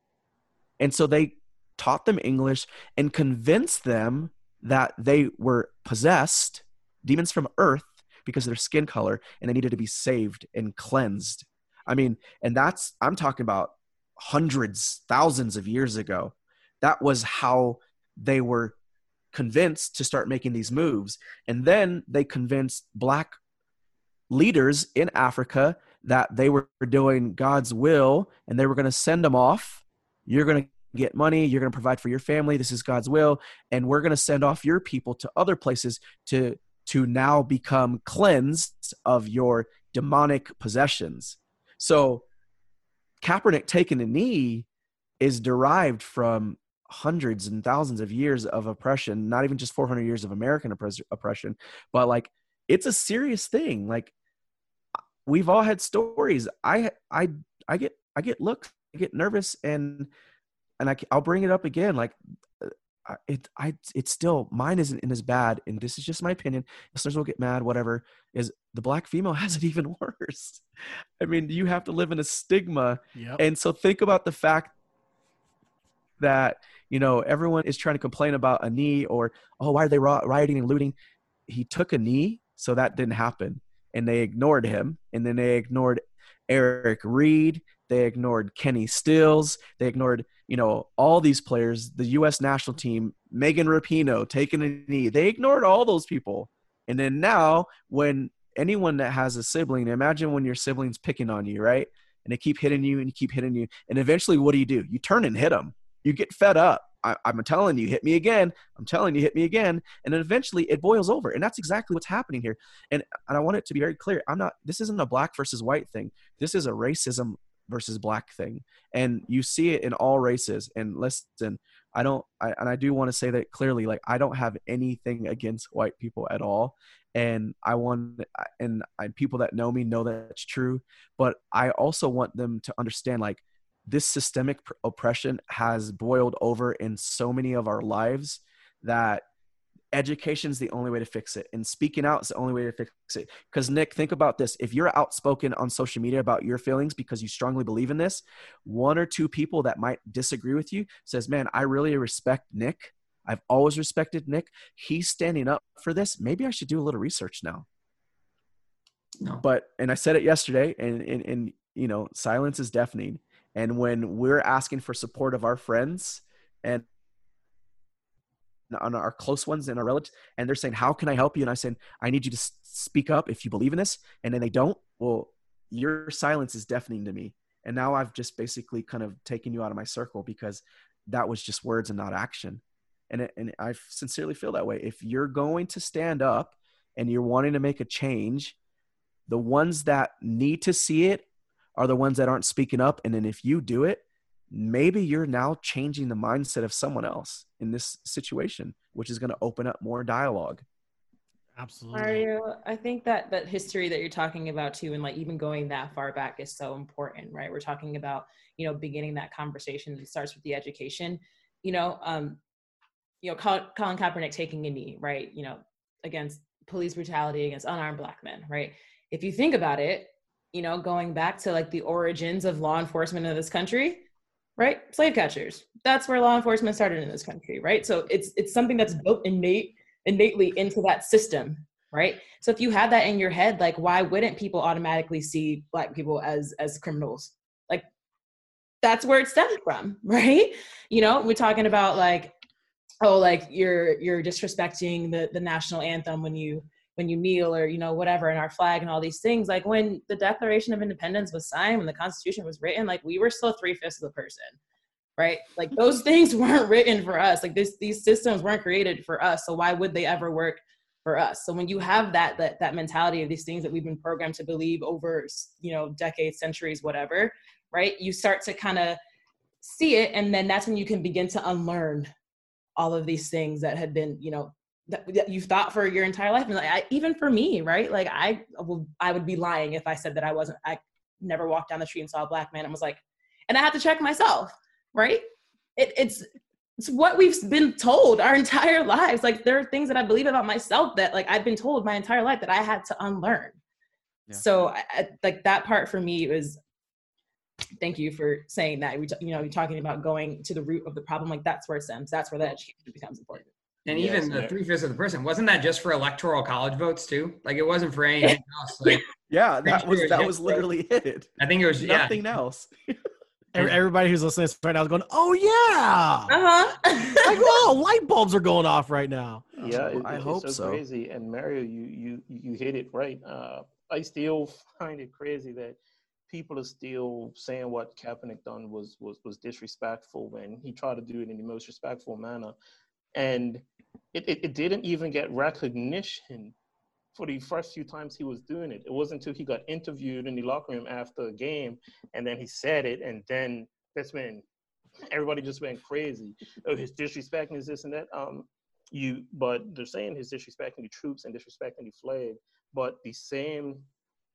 And so they taught them English and convinced them that they were possessed, demons from earth, because of their skin color, and they needed to be saved and cleansed. I mean, and that's, I'm talking about hundreds, thousands of years ago. That was how they were convinced to start making these moves. And then they convinced black leaders in Africa that they were doing God's will and they were going to send them off. You're going to get money, you're going to provide for your family, this is God's will, and we're going to send off your people to other places to to now become cleansed of your demonic possessions. So Kaepernick taking a knee is derived from hundreds and thousands of years of oppression, not even just 400 years of American oppression, but like it's a serious thing. Like we've all had stories. I I I get I get looks, I get nervous, and and I I'll bring it up again. Like uh, it I it's still mine isn't in as bad, and this is just my opinion. Listeners will get mad, whatever. Is the black female [laughs] has it even worse? I mean, you have to live in a stigma, yep. and so think about the fact that you know everyone is trying to complain about a knee or oh why are they rioting and looting? He took a knee so that didn't happen. And they ignored him. And then they ignored eric Reid. they ignored kenny stills. They ignored you know all these players the us national team megan rapinoe taking a knee. They ignored all those people. And then now when anyone that has a sibling imagine when your siblings picking on you right and they keep hitting you and you keep hitting you and eventually what do you do you turn and hit them you get fed up. I, am telling you, hit me again. I'm telling you, hit me again. And then eventually it boils over. And that's exactly what's happening here. And, and I want it to be very clear. I'm not, this isn't a black versus white thing. This is a racism versus black thing. And you see it in all races. And listen, I don't, I, and I do want to say that clearly, like, I don't have anything against white people at all. And I want, and I, people that know me know that's true. But I also want them to understand, like, this systemic oppression has boiled over in so many of our lives that education is the only way to fix it and speaking out is the only way to fix it because nick think about this if you're outspoken on social media about your feelings because you strongly believe in this one or two people that might disagree with you says man i really respect nick i've always respected nick he's standing up for this maybe i should do a little research now no. but and i said it yesterday and and, and you know silence is deafening and when we're asking for support of our friends and on our close ones and our relatives, and they're saying, "How can I help you?" and I said, "I need you to speak up if you believe in this," and then they don't. Well, your silence is deafening to me, and now I've just basically kind of taken you out of my circle because that was just words and not action. And it, and I sincerely feel that way. If you're going to stand up and you're wanting to make a change, the ones that need to see it are the ones that aren't speaking up. And then if you do it, maybe you're now changing the mindset of someone else in this situation, which is going to open up more dialogue. Absolutely. Mario, I think that that history that you're talking about too, and like even going that far back is so important, right? We're talking about, you know, beginning that conversation. It starts with the education. You know, um, you know, Colin, Kaepernick taking a knee, right? You know, against police brutality against unarmed black men, right? If you think about it, you know, going back to like the origins of law enforcement in this country, right? Slave catchers. That's where law enforcement started in this country, right? So it's it's something that's built innate innately into that system, right? So if you have that in your head, like why wouldn't people automatically see black people as as criminals? Like that's where it stemmed from, [laughs] right? You know, we're talking about like oh like you're you're disrespecting the the national anthem when you when you kneel or you know whatever in our flag and all these things. Like when the declaration of independence was signed when the constitution was written like we were still three-fifths of the person right? Like those [laughs] things weren't written for us. Like this these systems weren't created for us so why would they ever work for us? So when you have that that that mentality of these things that we've been programmed to believe over you know decades centuries whatever right? You start to kind of see it and then that's when you can begin to unlearn all of these things that had been you know that, that you've thought for your entire life and like I, even for me right? Like i will i would be lying if i said that i wasn't i never walked down the street and saw a black man and was like and i had to check myself right? It, it's it's what we've been told our [laughs] entire lives. Like there are things that i believe about myself that like i've been told my entire life that i had to unlearn. Yeah. so I, like that part for me was thank you for saying that we you know you're talking about going to the root of the problem like that's where it stems that's where that education becomes important and yes, even the three fifths of the person wasn't that just for electoral college votes too? Like it wasn't for anything [laughs] else. Like yeah, that was that was literally it. I think it was nothing yeah. else. [laughs] Everybody who's listening right now is going, "Oh yeah!" Uh-huh. [laughs] like, oh, light bulbs are going off right now. Yeah, it, I hope so, so. Crazy, and Mario, you you you hit it right. Uh, I still find it crazy that people are still saying what Kaepernick done was was was disrespectful when he tried to do it in the most respectful manner and it, it, it didn't even get recognition for the first few times he was doing it. It wasn't until he got interviewed in the locker room after a game, and then he said it, and then that's when everybody just went crazy. Oh, his disrespecting is this and that. Um, you, but they're saying he's disrespecting the troops and disrespecting the flag. But the same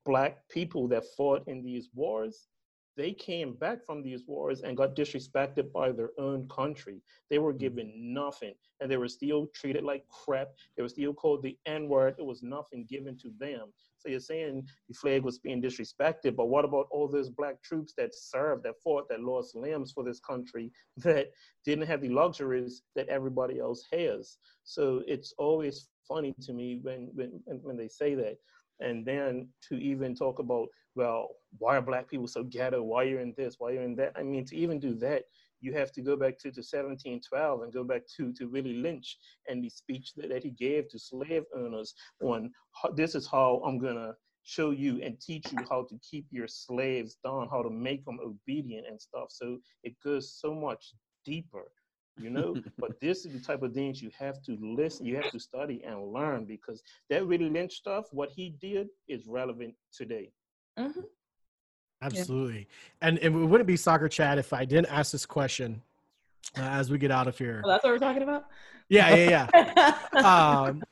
black people that fought in these wars they came back from these wars and got disrespected by their own country. They were mm. given nothing and they were still treated like crap. They were still called the N word. It was nothing given to them. So you're saying the flag was being disrespected, but what about all those black troops that served, that fought, that lost limbs for this country, [laughs] that didn't have the luxuries that everybody else has? So it's always funny to me when when when they say that and then to even talk about well why are black people so ghetto? Why you're in this? Why you're in that? I mean to even do that you have to go back to, to 1712 and go back to, to Willie Lynch and the speech that, that he gave to slave owners on this is how I'm going to show you and teach you how to keep your slaves down, how to make them obedient and stuff. So it goes so much deeper you know? [laughs] But this is the type of things you have to listen you have to study and learn because that Willie Lynch stuff what he did is relevant today. Mm-hmm. absolutely. Yeah. and, and it wouldn't be soccer chat if i didn't ask this question uh, as we get out of here? Oh, that's what we're talking about? Yeah yeah yeah. [laughs] Um,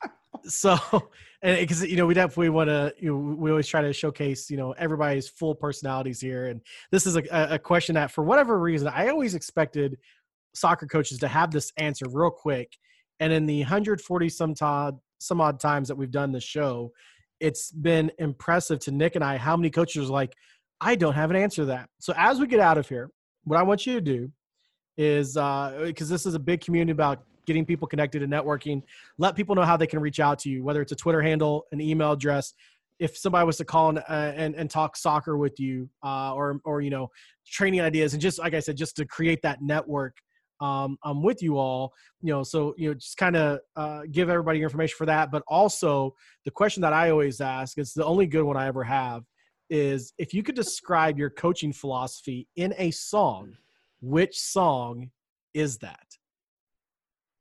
so [laughs] and because you know we definitely want to you know, we always try to showcase you know everybody's full personalities here. And this is a, a question that for whatever reason i always expected soccer coaches to have this answer real quick. And in the 140 some, odd, some odd times that we've done the show, it's been impressive to Nick and I how many coaches are like, I don't have an answer to that. So as we get out of here, what I want you to do is because uh, this is a big community about getting people connected and networking, let people know how they can reach out to you, whether it's a Twitter handle, an email address. If somebody was to call and, uh, and, and talk soccer with you, uh, or or you know, training ideas, and just like I said, just to create that network um, I'm with you all. You know, so you know, just kind of uh, give everybody your information for that. But also, the question that I always ask is the only good one I ever have is if you could describe your coaching philosophy in a song, which song is that?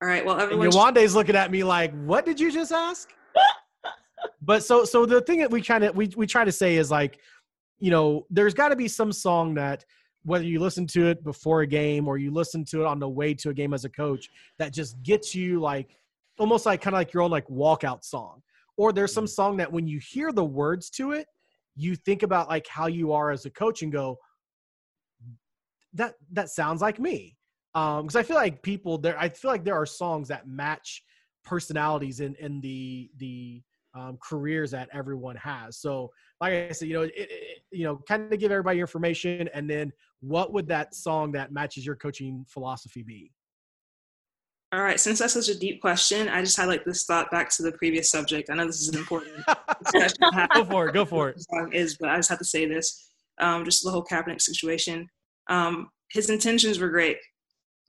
All right. Well, everyone. Yewande's looking at me like, "What did you just ask?" [laughs] but so, so the thing that we kind of we we try to say is like, you know, there's got to be some song that whether you listen to it before a game or you listen to it on the way to a game as a coach that just gets you like almost like kind of like your own like walkout song or there's some mm-hmm. song that when you hear the words to it you think about like how you are as a coach and go that that sounds like me um because i feel like people there i feel like there are songs that match personalities in in the the um, careers that everyone has. So, like I said, you know, it, it, you know, kind of give everybody information, and then what would that song that matches your coaching philosophy be? All right, since that's such a deep question, I just had like this thought back to the previous subject. I know this is an important [laughs] go for it. Go for it. Is but I just have to say this. Um, just the whole Kaepernick situation. Um, his intentions were great.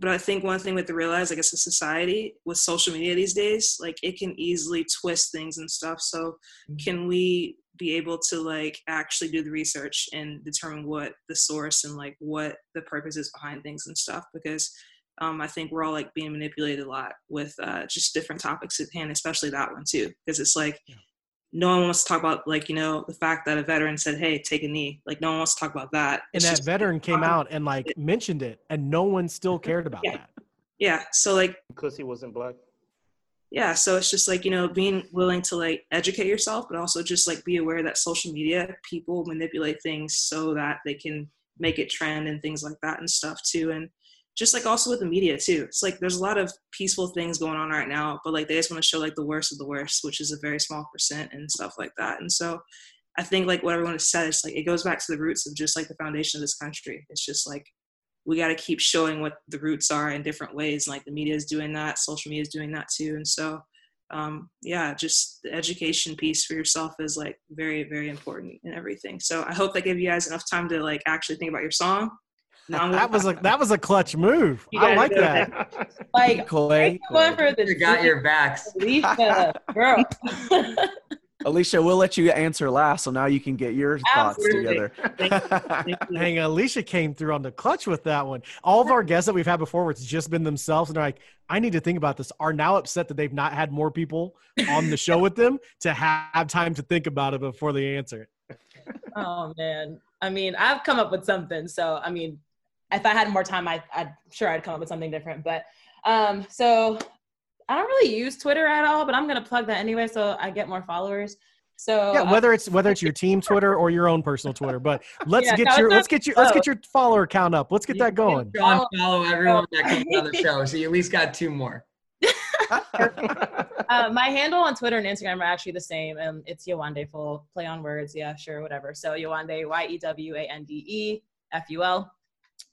But I think one thing we have to realize, like as a society with social media these days, like it can easily twist things and stuff. So mm-hmm. can we be able to like actually do the research and determine what the source and like what the purpose is behind things and stuff? Because um, I think we're all like being manipulated a lot with uh, just different topics at hand, especially that one too. Because it's like yeah no one wants to talk about like you know the fact that a veteran said hey take a knee like no one wants to talk about that and it's that veteran came out and like it, [laughs] mentioned it and no one still cared about yeah. that yeah so like because he wasn't black yeah so it's just like you know being willing to like educate yourself but also just like be aware that social media people manipulate things so that they can make it trend and things like that and stuff too and just like also with the media too. It's like there's a lot of peaceful things going on right now, but like they just want to show like the worst of the worst, which is a very small percent and stuff like that. And so I think like what everyone has said is like it goes back to the roots of just like the foundation of this country. It's just like we got to keep showing what the roots are in different ways. Like the media is doing that, social media is doing that too. And so um, yeah, just the education piece for yourself is like very, very important in everything. So I hope that gave you guys enough time to like actually think about your song that was a that was a clutch move. I like that. Like Clay, going for the you got your backs. Lisa, girl. [laughs] [laughs] Alicia, we'll let you answer last, so now you can get your thoughts Absolutely. together. [laughs] Hang on, Alicia came through on the clutch with that one. All of our guests that we've had before, where it's just been themselves, and they're like, "I need to think about this," are now upset that they've not had more people on the show with them to have time to think about it before they answer it. [laughs] Oh man. I mean, I've come up with something. So I mean, if I had more time, I, I'm sure I'd come up with something different. But um, so I don't really use Twitter at all, but I'm gonna plug that anyway, so I get more followers. So Yeah, uh, whether it's whether it's your team Twitter or your own personal Twitter, but [laughs] let's Yeah, get no, your let's get your let's get your follower count up. Let's get You that going. John, follow everyone that comes on the [laughs] show, so you at least got two more. [laughs] uh, my handle on Twitter and Instagram are actually the same, and it's Yewande Full. Play on words, yeah, sure, whatever. So Yewande, Y E W A N D E F U L,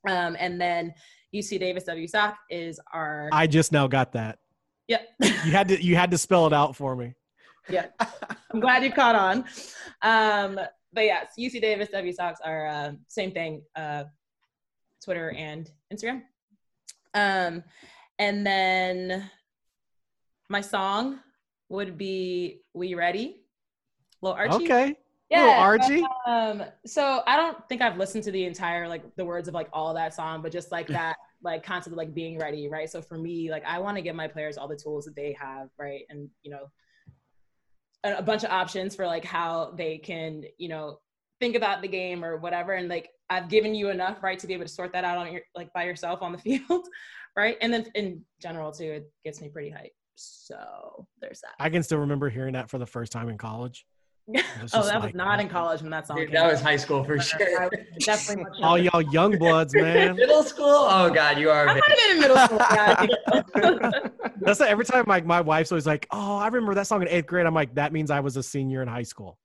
um, and then UC Davis W Sock is our I just now got that. Yeah. You had to you had to spell it out for me. yeah. I'm glad you caught on. Um, but yes, UC Davis W Sox are uh, same thing, uh, Twitter and Instagram. Um, and then my song would be "We Ready," Lil Archie. Okay. Yeah, Little Archie. Um, so I don't think I've listened to the entire like the words of like all of that song, but just like [laughs] that like concept of like being ready, right? So for me, like I want to give my players all the tools that they have, right? And you know, a, a bunch of options for like how they can, you know, think about the game or whatever. And like I've given you enough, right, to be able to sort that out on your like by yourself on the [laughs] field, right? And then in general too, it gets me pretty hyped. So there's that. I can still remember hearing that for the first time in college. Was [laughs] oh, just that was not in college when that song Dude, came that out. was high school for sure. definitely [laughs] All y'all young bloods, [laughs] man. Middle school? Oh God, you are. I a might have been in middle school. Yeah, I think so. That's like every time my, my wife's always like, Oh, I remember that song in eighth grade. I'm like, that means I was a senior in high school.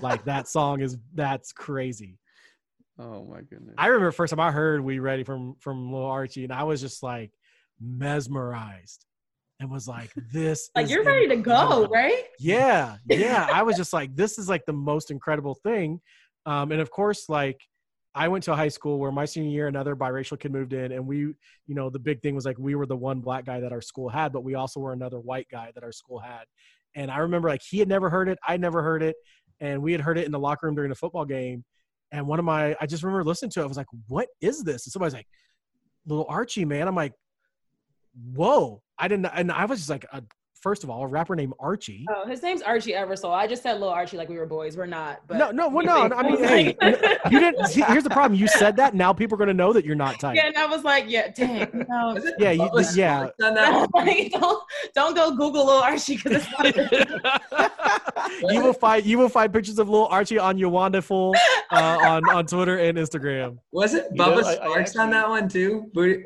like that song is that's crazy. oh my goodness. I remember first time I heard We Ready from from Lil Archie, and I was just like mesmerized and was like, This like is you're ready to go, right? Yeah, yeah. I was [laughs] just like, this is like the most incredible thing. Um, and of course, like I went to a high school where my senior year, another biracial kid moved in, and we, you know, the big thing was like we were the one black guy that our school had, but we also were another white guy that our school had. And I remember like he had never heard it, I never heard it, and we had heard it in the locker room during a football game. And one of my, I just remember listening to it. I was like, "What is this?" And somebody's like, "Little Archie, man." I'm like, "Whoa!" I didn't, and I was just like, uh, first of all, a rapper named Archie. Oh, his name's Archie Eversole. I just said little Archie like we were boys. We're not. But no, no, well, no. I mean, hey, [laughs] you didn't. see, Here's the problem. You said that. Now people are going to know that you're not tight. Yeah, and I was like, yeah, dang, no. [laughs] Yeah, you- Bubba yeah. Sparxxx on that [laughs] one? Like, don't don't go Google little Archie because it's not. you will find you will find pictures of little Archie on Yewande Full uh, on on Twitter and Instagram. Was it You know, Bubba I- I Sparxxx on that one too? Booty-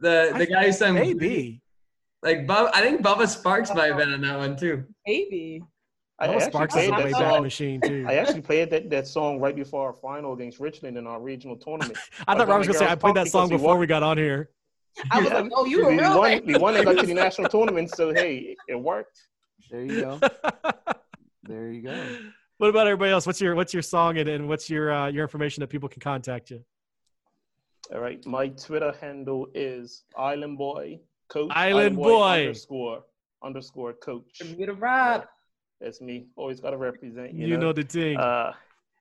The the guy who sang Maybe. Like Bub, I think Bubba Sparxxx might have been on that one too. Maybe. I Noah actually Sparks is played a that way back song. machine too. I actually played that, that song right before our final against Richmond in our regional tournament. [laughs] I thought But Rob was then gonna say I played that song before we we got on here. I was Yeah. like, oh, you were we real. won, man. we won and got to the [laughs] national tournament, so hey, it worked. There you go. [laughs] There you go. what about everybody else? What's your what's your song and, and what's your uh, your information that people can contact you? All right, my Twitter handle is Island Boy Coach. Island Boy. underscore underscore Coach. Bermuda Rob. That's me. Always got to represent. You, You, know, the thing. Uh,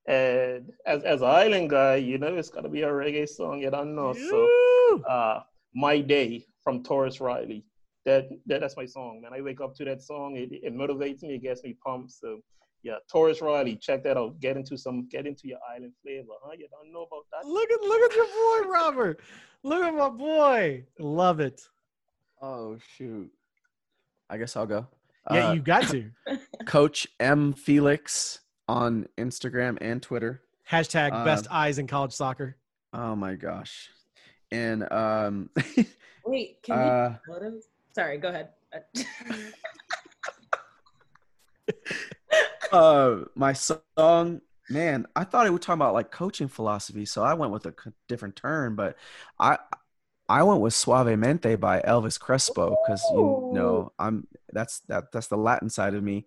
and as as an island guy, you know it's got to be a reggae song. You don't know. So, uh, my day from Tarrus Riley. That, that that's my song, man. I wake up to that song. It, it motivates me. It gets me pumped. So, yeah, Tarrus Riley. Check that out. Get into some. Get into your island flavor, huh? You don't know about that. Look at look at your boy Robert. Look at my boy. Love it. Oh shoot. I guess I'll go. Yeah, Uh, you got to. [laughs] Coach M Felix on Instagram and Twitter. Hashtag Uh, best eyes in college soccer. Oh my gosh. And um [laughs] Wait, can uh we photos? Sorry, go ahead. [laughs] uh my song man i thought it would talk about like coaching philosophy so i went with a different turn but i i went with suavemente by elvis crespo because you know i'm that's that that's the latin side of me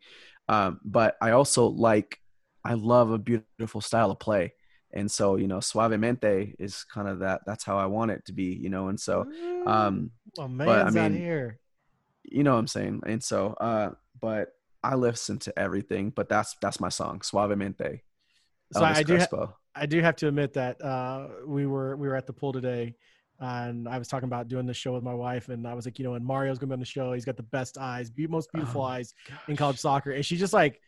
um but i also like i love a beautiful style of play and so you know suavemente is kind of that that's how i want it to be you know and so um oh I man's out mean, here. you know what I'm saying. And so, uh, but I listen to everything, but that's that's my song, Suavemente. So Elvis I do ha- I do have to admit that uh, we were we were at the pool today, and I was talking about doing the show with my wife, and I was like, you know, and Mario's gonna be on the show. He's got the best eyes, be- most beautiful oh, eyes gosh. in college soccer, and she just like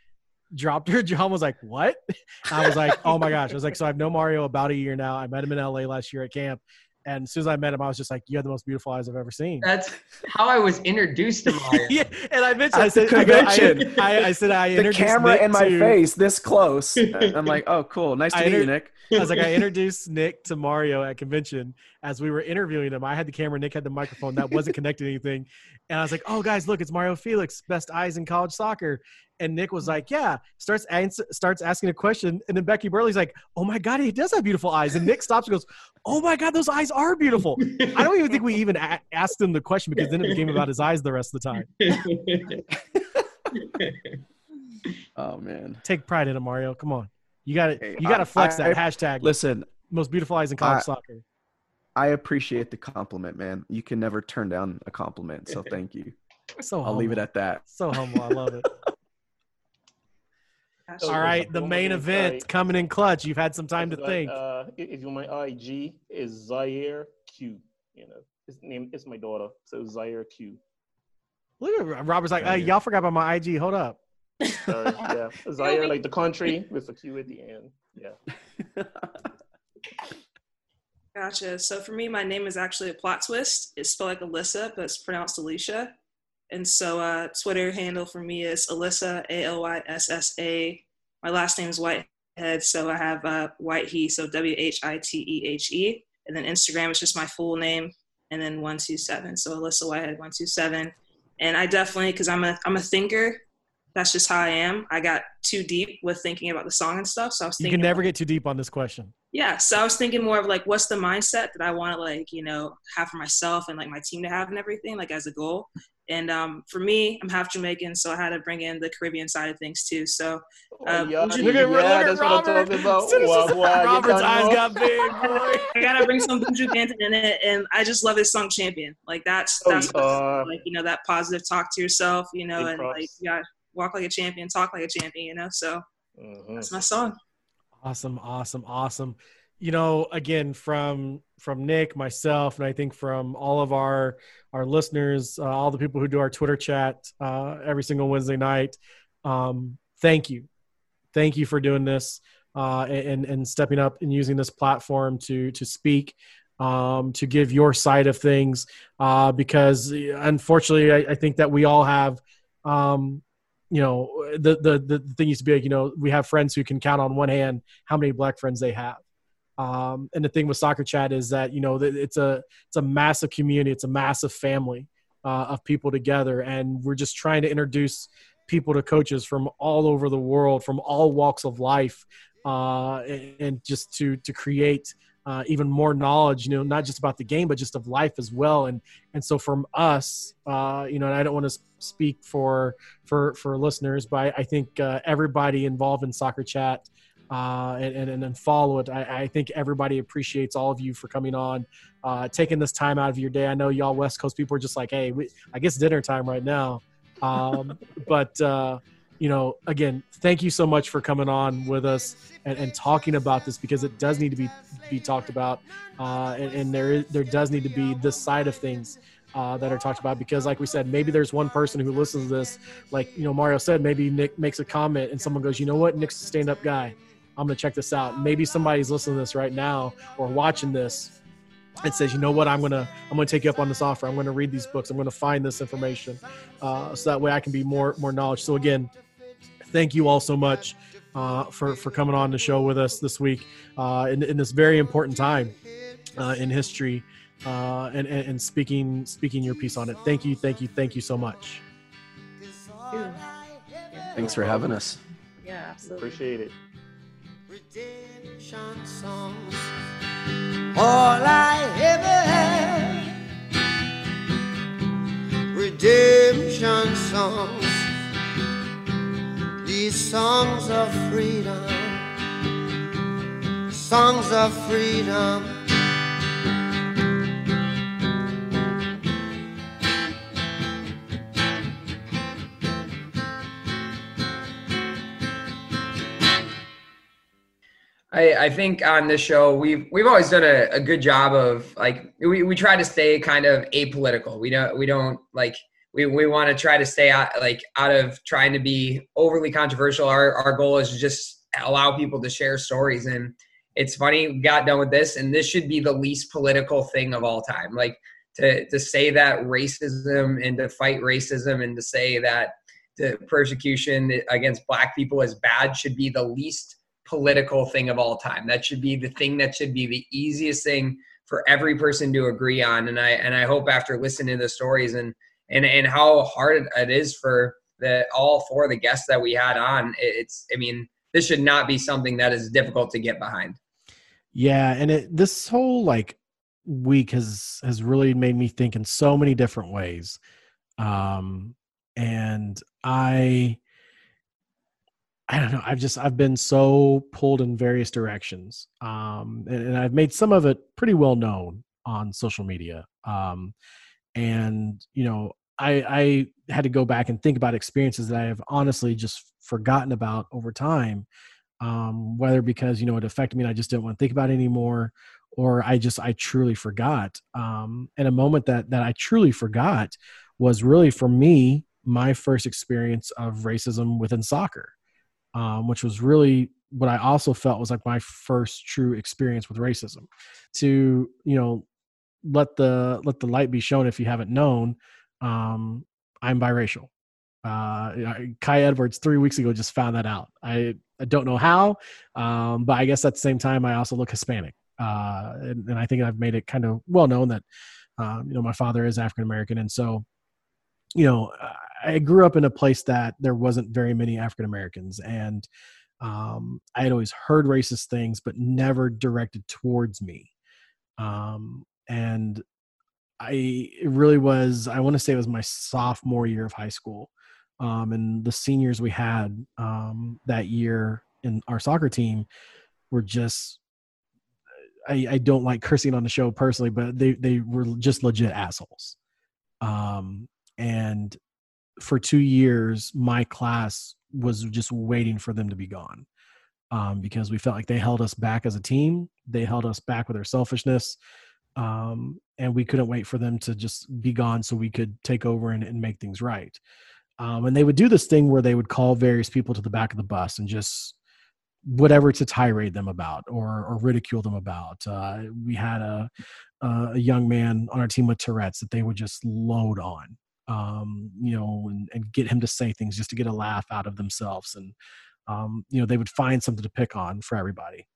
dropped her [laughs] jaw and was like, "What?" [laughs] I was like, "Oh my gosh!" I was like, "So I've known Mario about a year now. I met him in LA last year at camp, and as soon as I met him, I was just like, "You have the most beautiful eyes I've ever seen." That's how I was introduced to [laughs] Mario. yeah, and I mentioned, I said, convention. I, I, I, said, I the camera Nick in my to, face this close. I'm like, "Oh, cool, nice to I meet inter- you, Nick." I was like, I introduced Nick to Mario at convention as we were interviewing him. I had the camera, Nick had the microphone that wasn't connected to anything, and I was like, "Oh, guys, look, it's Mario Felix, best eyes in college soccer." And Nick was like, "Yeah." Starts answer, starts asking a question, and then Becky Burley's like, "Oh my god, he does have beautiful eyes." And Nick stops and goes, "Oh my god, those eyes are beautiful." I don't even think we even a- asked him the question because then it became about his eyes the rest of the time. [laughs] [laughs] oh man, take pride in it, Mario. Come on, you got to you got to flex I, that I, hashtag. Listen, most beautiful eyes in college I, soccer. I appreciate the compliment, man. You can never turn down a compliment, so [laughs] thank you. So I'll leave it at that. So humble, I love it. [laughs] All right, the main event coming in clutch. You've had some time to like, think. Uh, if you want my IG is Zaire Q. You know, his name is my daughter, so Zaire Q. Look at Robert's like, hey, y'all forgot about my IG. Hold up. Sorry, [laughs] yeah, Zaire like the country [laughs] with a Q at the end. Yeah. [laughs] Gotcha. So for me, my name is actually a plot twist. It's spelled like Alyssa, but it's pronounced Alicia. And so uh, Twitter handle for me is Alyssa A L Y S S A. My last name is Whitehead, so I have uh, White He, so W H I T E H E. And then Instagram is just my full name, and then one two seven. So Alyssa Whitehead one two seven. And I definitely, because I'm a I'm a thinker. That's just how I am. I got too deep with thinking about the song and stuff. So I was thinking. You can never get too deep on this question. Yeah. So I was thinking more of like, what's the mindset that I want to like, you know, have for myself and like my team to have and everything, like as a goal. And um, for me, I'm half Jamaican, so I had to bring in the Caribbean side of things too. So, oh, yeah, look at, yeah, look at Robert. Wow, wow, Robert's eyes got big. I gotta bring some Buju Banton in it, and I just love his song "Champion." Like that's oh, that's oh, uh, like you know that positive talk to yourself, you know, and like yeah, walk like a champion, talk like a champion, you know. So mm-hmm. that's my song. Awesome, awesome, awesome you know again from from nick myself and i think from all of our our listeners uh, all the people who do our twitter chat uh, every single wednesday night um, thank you thank you for doing this uh, and and stepping up and using this platform to to speak um, to give your side of things uh, because unfortunately I, I, think that we all have um, you know the, the the thing used to be like you know we have friends who can count on one hand how many black friends they have. Um, and the thing with Soccer Chat is that you know it's a it's a massive community, it's a massive family uh, of people together, and we're just trying to introduce people to coaches from all over the world, from all walks of life, uh, and, and, just to to create uh, even more knowledge. You know, not just about the game, but just of life as well. And and so from us, uh, you know, and I don't want to speak for for for listeners, but I, I think uh, everybody involved in Soccer Chat uh, and, and, and follow it. I, I, think everybody appreciates all of you for coming on, uh, taking this time out of your day. I know y'all West Coast people are just like, hey, we, I guess dinner time right now. Um, [laughs] but, uh, you know, again, thank you so much for coming on with us and, and talking about this because it does need to be be talked about, uh, and, and there is there does need to be this side of things uh, that are talked about because like we said maybe there's one person who listens to this like you know mario said maybe nick makes a comment and someone goes you know what nick's a stand-up guy I'm to check this out. Maybe somebody's listening to this right now or watching this and says, you know what, I'm going to, I'm going to take you up on this offer. I'm going to read these books. I'm going to find this information. Uh, so that way I can be more, more knowledge. So again, thank you all so much uh, for, for coming on the show with us this week uh, in, in this very important time uh, in history uh, and, and, and speaking, speaking your piece on it. Thank you. Thank you. Thank you so much. Thanks for having us. Yeah, absolutely. Appreciate it redemption songs. All I ever had. Redemption songs. These songs of freedom. Songs of freedom. I, I think on this show we've we've always done a, a good job of like we, we try to stay kind of apolitical. We don't we don't like we, we want to try to stay out like out of trying to be overly controversial. Our our goal is to just allow people to share stories. And it's funny, we got done with this, and this should be the least political thing of all time. Like to to say that racism and to fight racism and to say that the persecution against black people is bad should be the least political thing of all time. That should be the thing that should be the easiest thing for every person to agree on. And I and I hope after listening to the stories and and and how hard it is for the all four of the guests that we had on, it's I mean this should not be something that is difficult to get behind. Yeah, and it this whole like week has has really made me think in so many different ways. Um and I I don't know. I've just I've been so pulled in various directions, um, and, and, I've made some of it pretty well known on social media. Um, and you know, I I had to go back and think about experiences that I have honestly just forgotten about over time. Um, whether because you know it affected me and I just didn't want to think about it anymore, or I just I truly forgot. Um, and a moment that that I truly forgot was really for me my first experience of racism within soccer um, which was really what I also felt was like my first true experience with racism. To you know, let the let the light be shown if you haven't known, um, I'm biracial. Uh, Kai Edwards three weeks ago just found that out. I, I don't know how, um, but I guess at the same time I also look Hispanic, uh, and, and, I think I've made it kind of well known that um, you know my father is African American, and so you know I grew up in a place that there wasn't very many African Americans, and um, I had always heard racist things, but never directed towards me. Um, and I it really was. I want to say it was my sophomore year of high school, um, and the seniors we had um, that year in our soccer team were just. I, I don't like cursing on the show personally, but they they were just legit assholes. Um, and for two years, my class was just waiting for them to be gone um, because we felt like they held us back as a team. They held us back with their selfishness. Um, and we couldn't wait for them to just be gone so we could take over and, and make things right. Um, and they would do this thing where they would call various people to the back of the bus and just whatever to tirade them about or, or ridicule them about. Uh, we had a, a young man on our team with Tourette's that they would just load on um, you know, and, and get him to say things just to get a laugh out of themselves. And, um, you know, they would find something to pick on for everybody.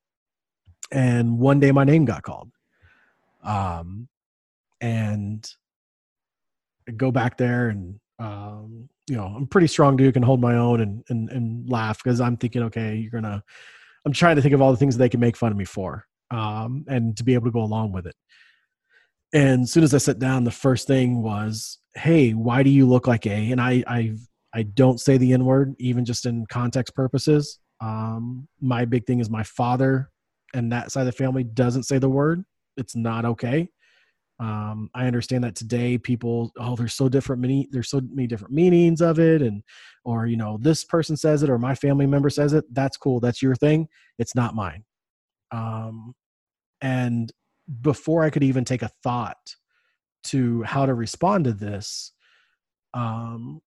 And one day my name got called. Um, and I go back there and, um, you know, I'm pretty strong dude, can hold my own and, and, and laugh because I'm thinking, okay, you're going to, I'm trying to think of all the things they can make fun of me for. Um, and to be able to go along with it. And as soon as I sat down, the first thing was, "Hey, why do you look like a?" And I I I don't say the N word, even just in context purposes. Um, my big thing is my father and that side of the family doesn't say the word. It's not okay. Um, I understand that today people, oh, there's so different many, there's so many different meanings of it, and or you know, this person says it or my family member says it. That's cool. That's your thing. It's not mine. Um, and before I could even take a thought to how to respond to this, um,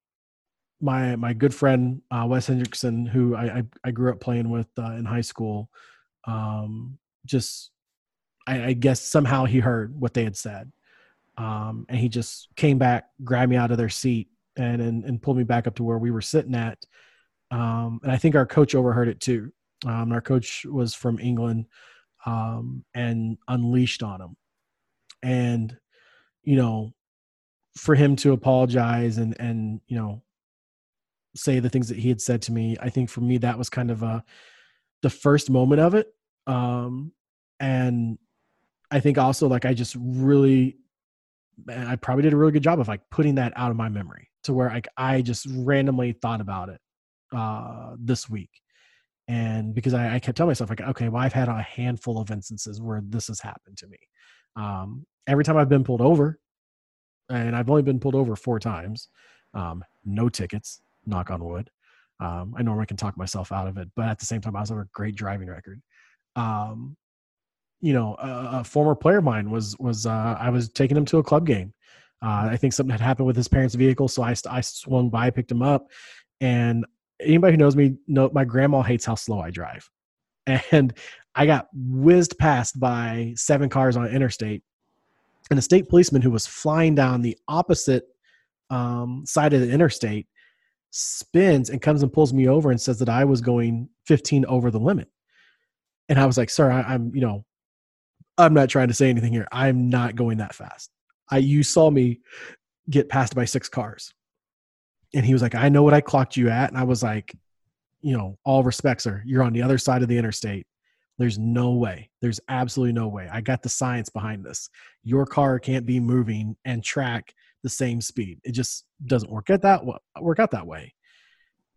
my my good friend uh, Wes Hendrickson, who I, I, I grew up playing with uh, in high school, um, just I, I, guess somehow he heard what they had said, um, and he just came back, grabbed me out of their seat, and and, and pulled me back up to where we were sitting at. Um, and I think our coach overheard it too. Um, our coach was from England, um, and unleashed on him. And, you know, for him to apologize and, and, you know, say the things that he had said to me, I think for me, that was kind of a, the first moment of it. Um, and I think also like, I just really, I probably did a really good job of like putting that out of my memory to where like I just randomly thought about it uh, this week and because I, I, kept telling myself like okay well i've had a handful of instances where this has happened to me. Um, every time i've been pulled over and i've only been pulled over four times um, no tickets knock on wood. Um, i normally can talk myself out of it but at the same time i also have a great driving record. Um, you know, a, a, former player of mine was was uh, I was taking him to a club game. Uh, I think something had happened with his parents' vehicle, so I I swung by, picked him up, and anybody who knows me know my grandma hates how slow I drive, and I got whizzed past by seven cars on interstate, and a state policeman who was flying down the opposite um, side of the interstate spins and comes and pulls me over and says that I was going 15 over the limit. And I was like, sir, I, am you know, I'm not trying to say anything here. I'm not going that fast. I, you saw me get passed by six cars. And he was like, I know what I clocked you at. And I was like, you know, all respects, sir. You're on the other side of the interstate. There's no way. There's absolutely no way. I got the science behind this. Your car can't be moving and track the same speed. It just doesn't work out that work out that way.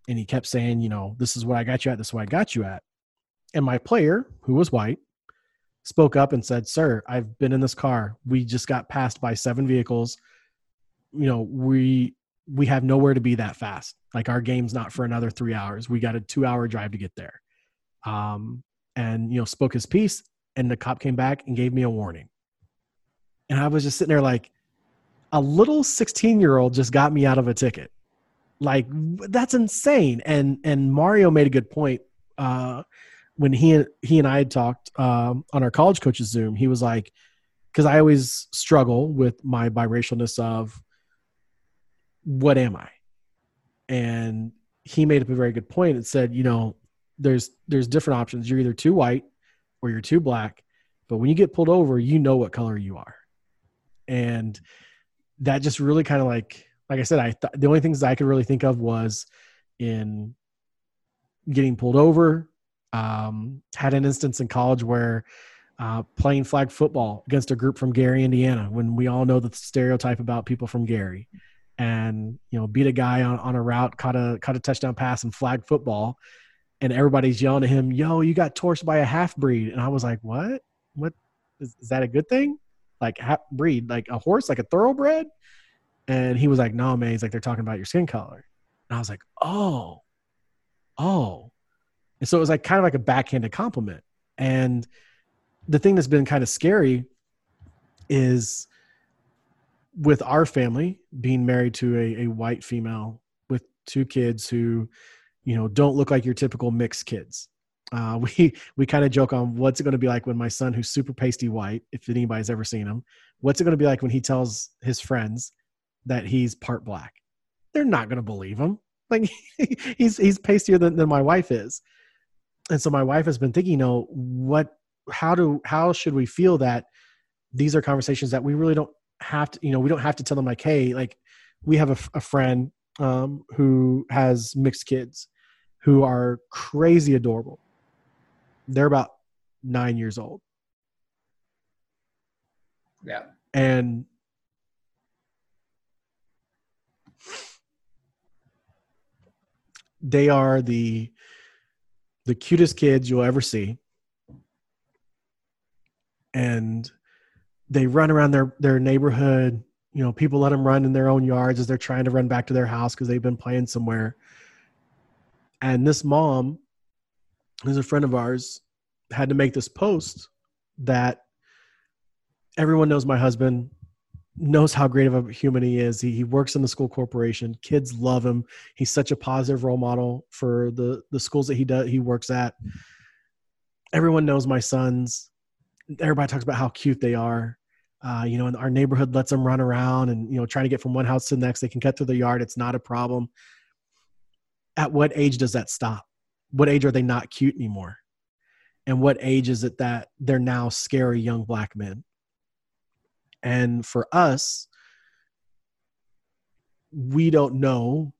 And he kept saying, you know, this is what I got you at. This is what I got you at. And my player, who was white, spoke up and said, "Sir, I've been in this car. We just got passed by seven vehicles. You know, we we have nowhere to be that fast. Like our game's not for another three hours. We got a two hour drive to get there." Um, and you know spoke his piece and the cop came back and gave me a warning and i was just sitting there like a little 16 year old just got me out of a ticket like that's insane and and mario made a good point uh when he he and i had talked um on our college coaches zoom he was like because i always struggle with my biracialness of what am i and he made up a very good point and said you know there's there's different options. You're either too white or you're too black. But when you get pulled over, you know what color you are. And that just really kind of like like I said, I th- the only things I could really think of was in getting pulled over. Um, had an instance in college where uh, playing flag football against a group from Gary, Indiana, when we all know the stereotype about people from Gary, and you know, beat a guy on, on a route, caught a caught a touchdown pass in flag football, and everybody's yelling at him, "Yo, you got torched by a half breed," and I was like, "What? What is, is that a good thing? Like half breed, like a horse, like a thoroughbred?" And he was like, "No, man." He's like, "They're talking about your skin color," and I was like, "Oh, oh," and so it was like kind of like a backhanded compliment. And the thing that's been kind of scary is with our family being married to a, a white female with two kids who you know don't look like your typical mixed kids. Uh, [laughs] we we kind of joke on what's it going to be like when my son who's super pasty white if anybody's ever seen him what's it going to be like when he tells his friends that he's part black? They're not going to believe him. [laughs] Like [laughs] he's he's pastier than, than my wife is. And so my wife has been thinking you know what how do how should we feel that these are conversations that we really don't have to you know we don't have to tell them like hey like we have a, a friend um, who has mixed kids who are crazy adorable. They're about nine years old. Yeah. And they are the the cutest kids you'll ever see. And they run around their their neighborhood. You know, people let them run in their own yards as they're trying to run back to their house because they've been playing somewhere. And this mom, who's a friend of ours, had to make this post that everyone knows my husband knows how great of a human he is. He, he works in the school corporation. Kids love him. He's such a positive role model for the the schools that he does he works at. Everyone knows my sons. Everybody talks about how cute they are. Uh, you know, and our neighborhood lets them run around and you know trying to get from one house to the next. They can cut through the yard. It's not a problem at what age does that stop? What age are they not cute anymore? And what age is it that they're now scary young black men? And for us, we don't know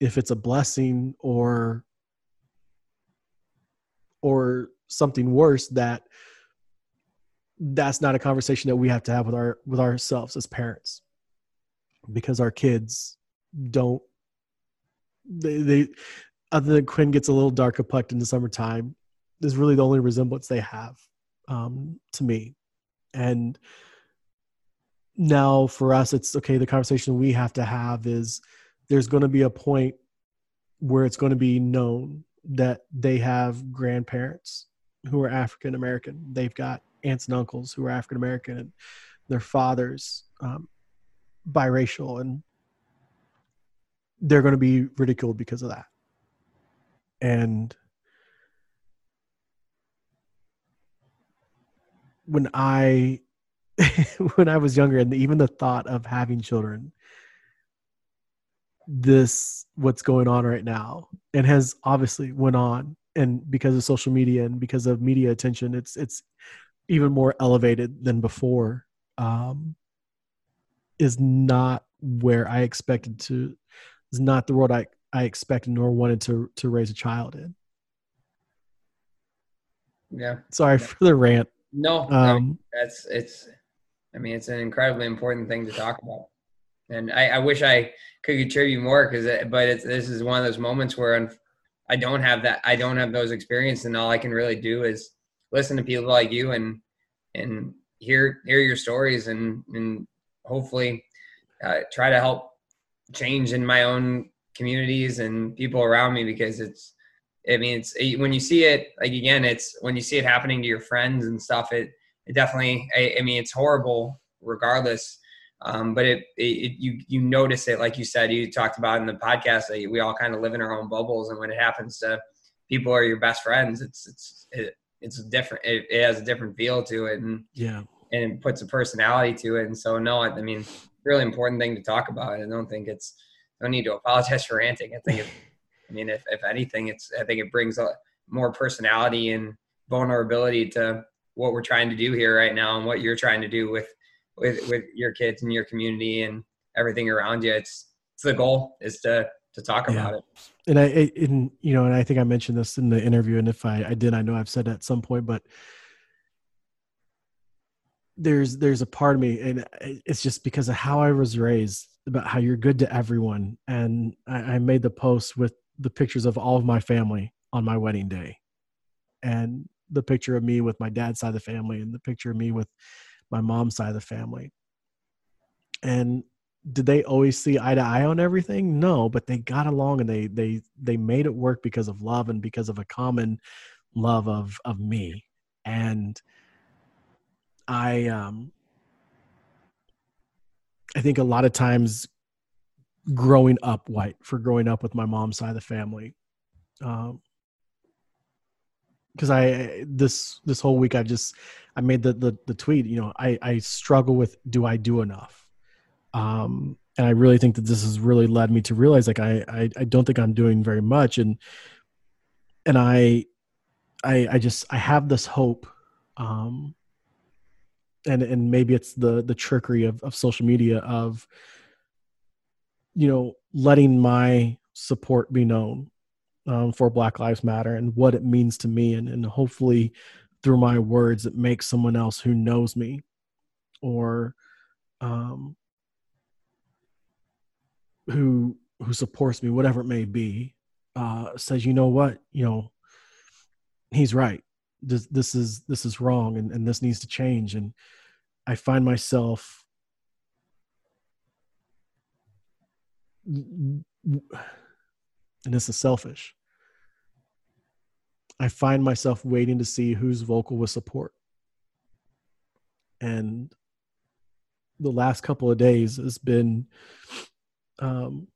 if it's a blessing or or something worse that that's not a conversation that we have to have with our with ourselves as parents because our kids don't they, they other than Quinn gets a little dark complected in the summertime, is really the only resemblance they have um, to me. And now for us, it's okay. The conversation we have to have is there's going to be a point where it's going to be known that they have grandparents who are African American. They've got aunts and uncles who are African American, and their fathers um, biracial, and they're going to be ridiculed because of that. And when I [laughs] when I was younger, and even the thought of having children, this what's going on right now, and has obviously went on, and because of social media and because of media attention, it's it's even more elevated than before. Um, is not where I expected to. Is not the world I I expected nor wanted to to raise a child in. Yeah. Sorry for the rant. No, um, that's it's. I mean, it's an incredibly important thing to talk about, and I, I wish I could contribute more because, but it's this is one of those moments where I'm, I don't have that. I don't have those experiences, and all I can really do is listen to people like you and and hear hear your stories and and hopefully uh, try to help change in my own communities and people around me because it's I mean, it's when you see it like again, it's when you see it happening to your friends and stuff. It it definitely. I, I mean, it's horrible regardless. Um, but it, it, you you notice it like you said you talked about in the podcast that we all kind of live in our own bubbles and when it happens to people who are your best friends it's it's it, it's different it, it has a different feel to it and yeah and it puts a personality to it and so no I, I mean really important thing to talk about I don't think it's no need to apologize for ranting I think it, I mean, if, if anything, it's I think it brings a more personality and vulnerability to what we're trying to do here right now and what you're trying to do with with with your kids and your community and everything around you. It's it's the goal is to to talk about yeah. it. And I, and you know, and I think I mentioned this in the interview, and if I I did, I know I've said at some point, but there's there's a part of me, and it's just because of how I was raised about how you're good to everyone, and I, I made the post with the pictures of all of my family on my wedding day. And the picture of me with my dad's side of the family and the picture of me with my mom's side of the family. And did they always see eye to eye on everything? No but they got along and they they they made it work because of love and because of a common love of of me. And i um i think a lot of times growing up white for growing up with my mom's side of the family um because i this this whole week i just i made the, the the tweet you know i i struggle with do i do enough um and i really think that this has really led me to realize like i i, I don't think i'm doing very much. And and i i i just i have this hope um and and maybe it's the the trickery of, of social media of you know, letting my support be known um, for Black Lives Matter and what it means to me, and, and hopefully through my words, it makes someone else who knows me or um, who who supports me, whatever it may be, uh, says, you know what, you know, he's right. This this is this is wrong, and, and this needs to change. And I find myself and this is selfish. I find myself waiting to see who's vocal with support. And the last couple of days has been um,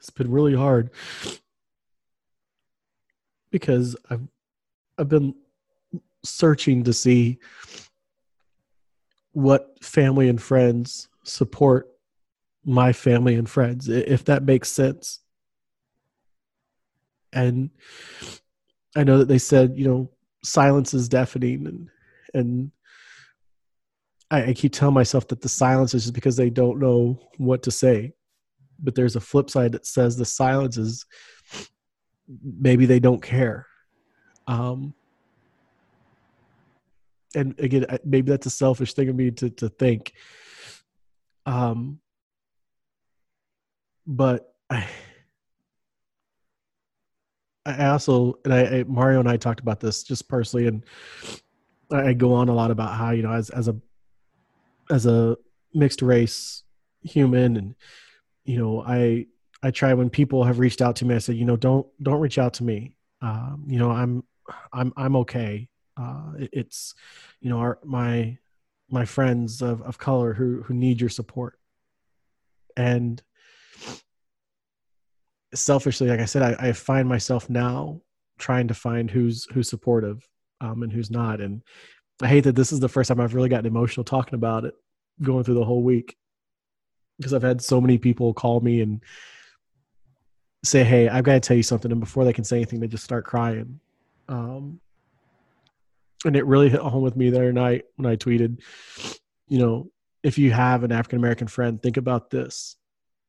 It's been really hard because I've I've been searching to see what family and friends support my family and friends if that makes sense. And i know that they said you know silence is deafening and and I, I keep telling myself that the silence is just because they don't know what to say. But there's a flip side that says the silence is maybe they don't care. Um and again maybe that's a selfish thing of me to to think. Um but i I also and I, I, Mario and I talked about this just personally, and I go on a lot about how you know as as a as a mixed race human, and you know I I try when people have reached out to me, I said you know don't don't reach out to me. Um, you know I'm I'm I'm okay. Uh, it, it's you know our my my friends of, of color who who need your support, and selfishly, like I said, I, I find myself now trying to find who's who's supportive um, and who's not. And I hate that this is the first time I've really gotten emotional talking about it, going through the whole week, because I've had so many people call me and say, "Hey, I've got to tell you something," and before they can say anything, they just start crying. Um, and it really hit home with me the other night when I tweeted, you know, if you have an African American friend, think about this.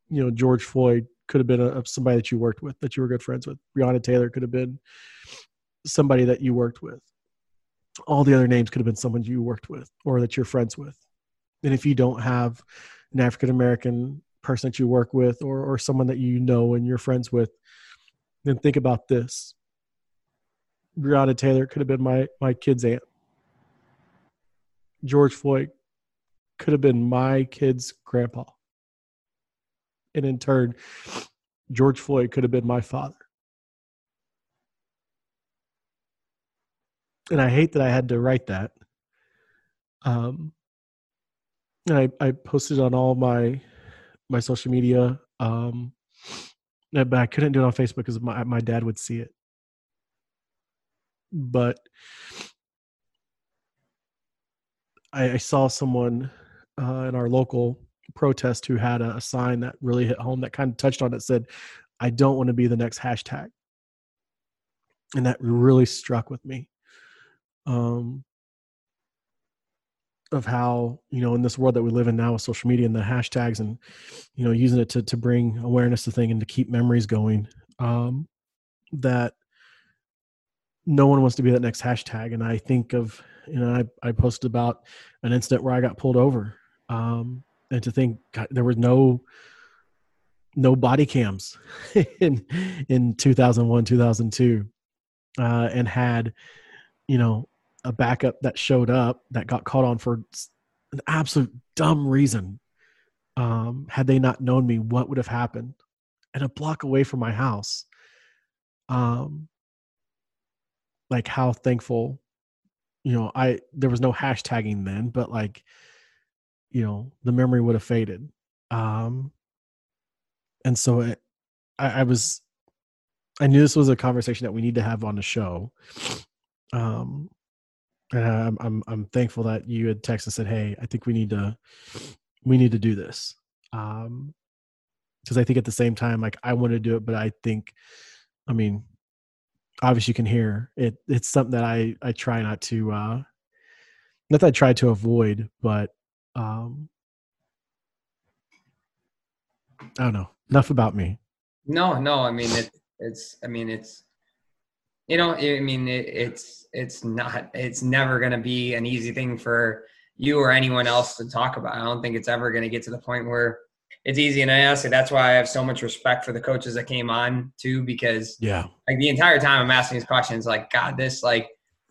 You know, George Floyd could have been a, somebody that you worked with, that you were good friends with. Breonna Taylor could have been somebody that you worked with. All the other names could have been someone you worked with or that you're friends with. And if you don't have an African American person that you work with or, or someone that you know and you're friends with, then think about this. Breonna Taylor could have been my, my kid's aunt. George Floyd could have been my kid's grandpa and in turn, George Floyd could have been my father. And I hate that I had to write that. Um, and I, I posted on all my my social media. Um, but I couldn't do it on Facebook because my my dad would see it. But I, I saw someone uh, in our local protest who had a, a sign that really hit home that kind of touched on it said, I don't want to be the next hashtag. And that really struck with me. Um, of how you know in this world that we live in now with social media and the hashtags and you know using it to to bring awareness to thing and to keep memories going um that no one wants to be that next hashtag and i think of you know i, I posted about an incident where i got pulled over um and to think God, there was no no body cams [laughs] in in 2001 2002 uh, and had you know a backup that showed up that got caught on for an absolute dumb reason. Um, had they not known me what would have happened? And a block away from my house um like how thankful you know i there was no hashtagging then but like you know the memory would have faded. Um and so it, I, I was i knew this was a conversation that we need to have on the show. Um and I'm, I'm i'm thankful that you had texted and said hey i think we need to we need to do this. Um because i think at the same time like i want to do it but i think i mean obviously you can hear it it's something that i i try not to uh not that i try to avoid but um i don't know. Enough about me. No no i mean it, it's i mean it's you know i mean it, it's it's not it's never going to be an easy thing for you or anyone else to talk about. I don't think it's ever going to get to the point where it's easy. And i honestly that's why i have so much respect for the coaches that came on too because yeah. like the entire time i'm asking these questions like god this like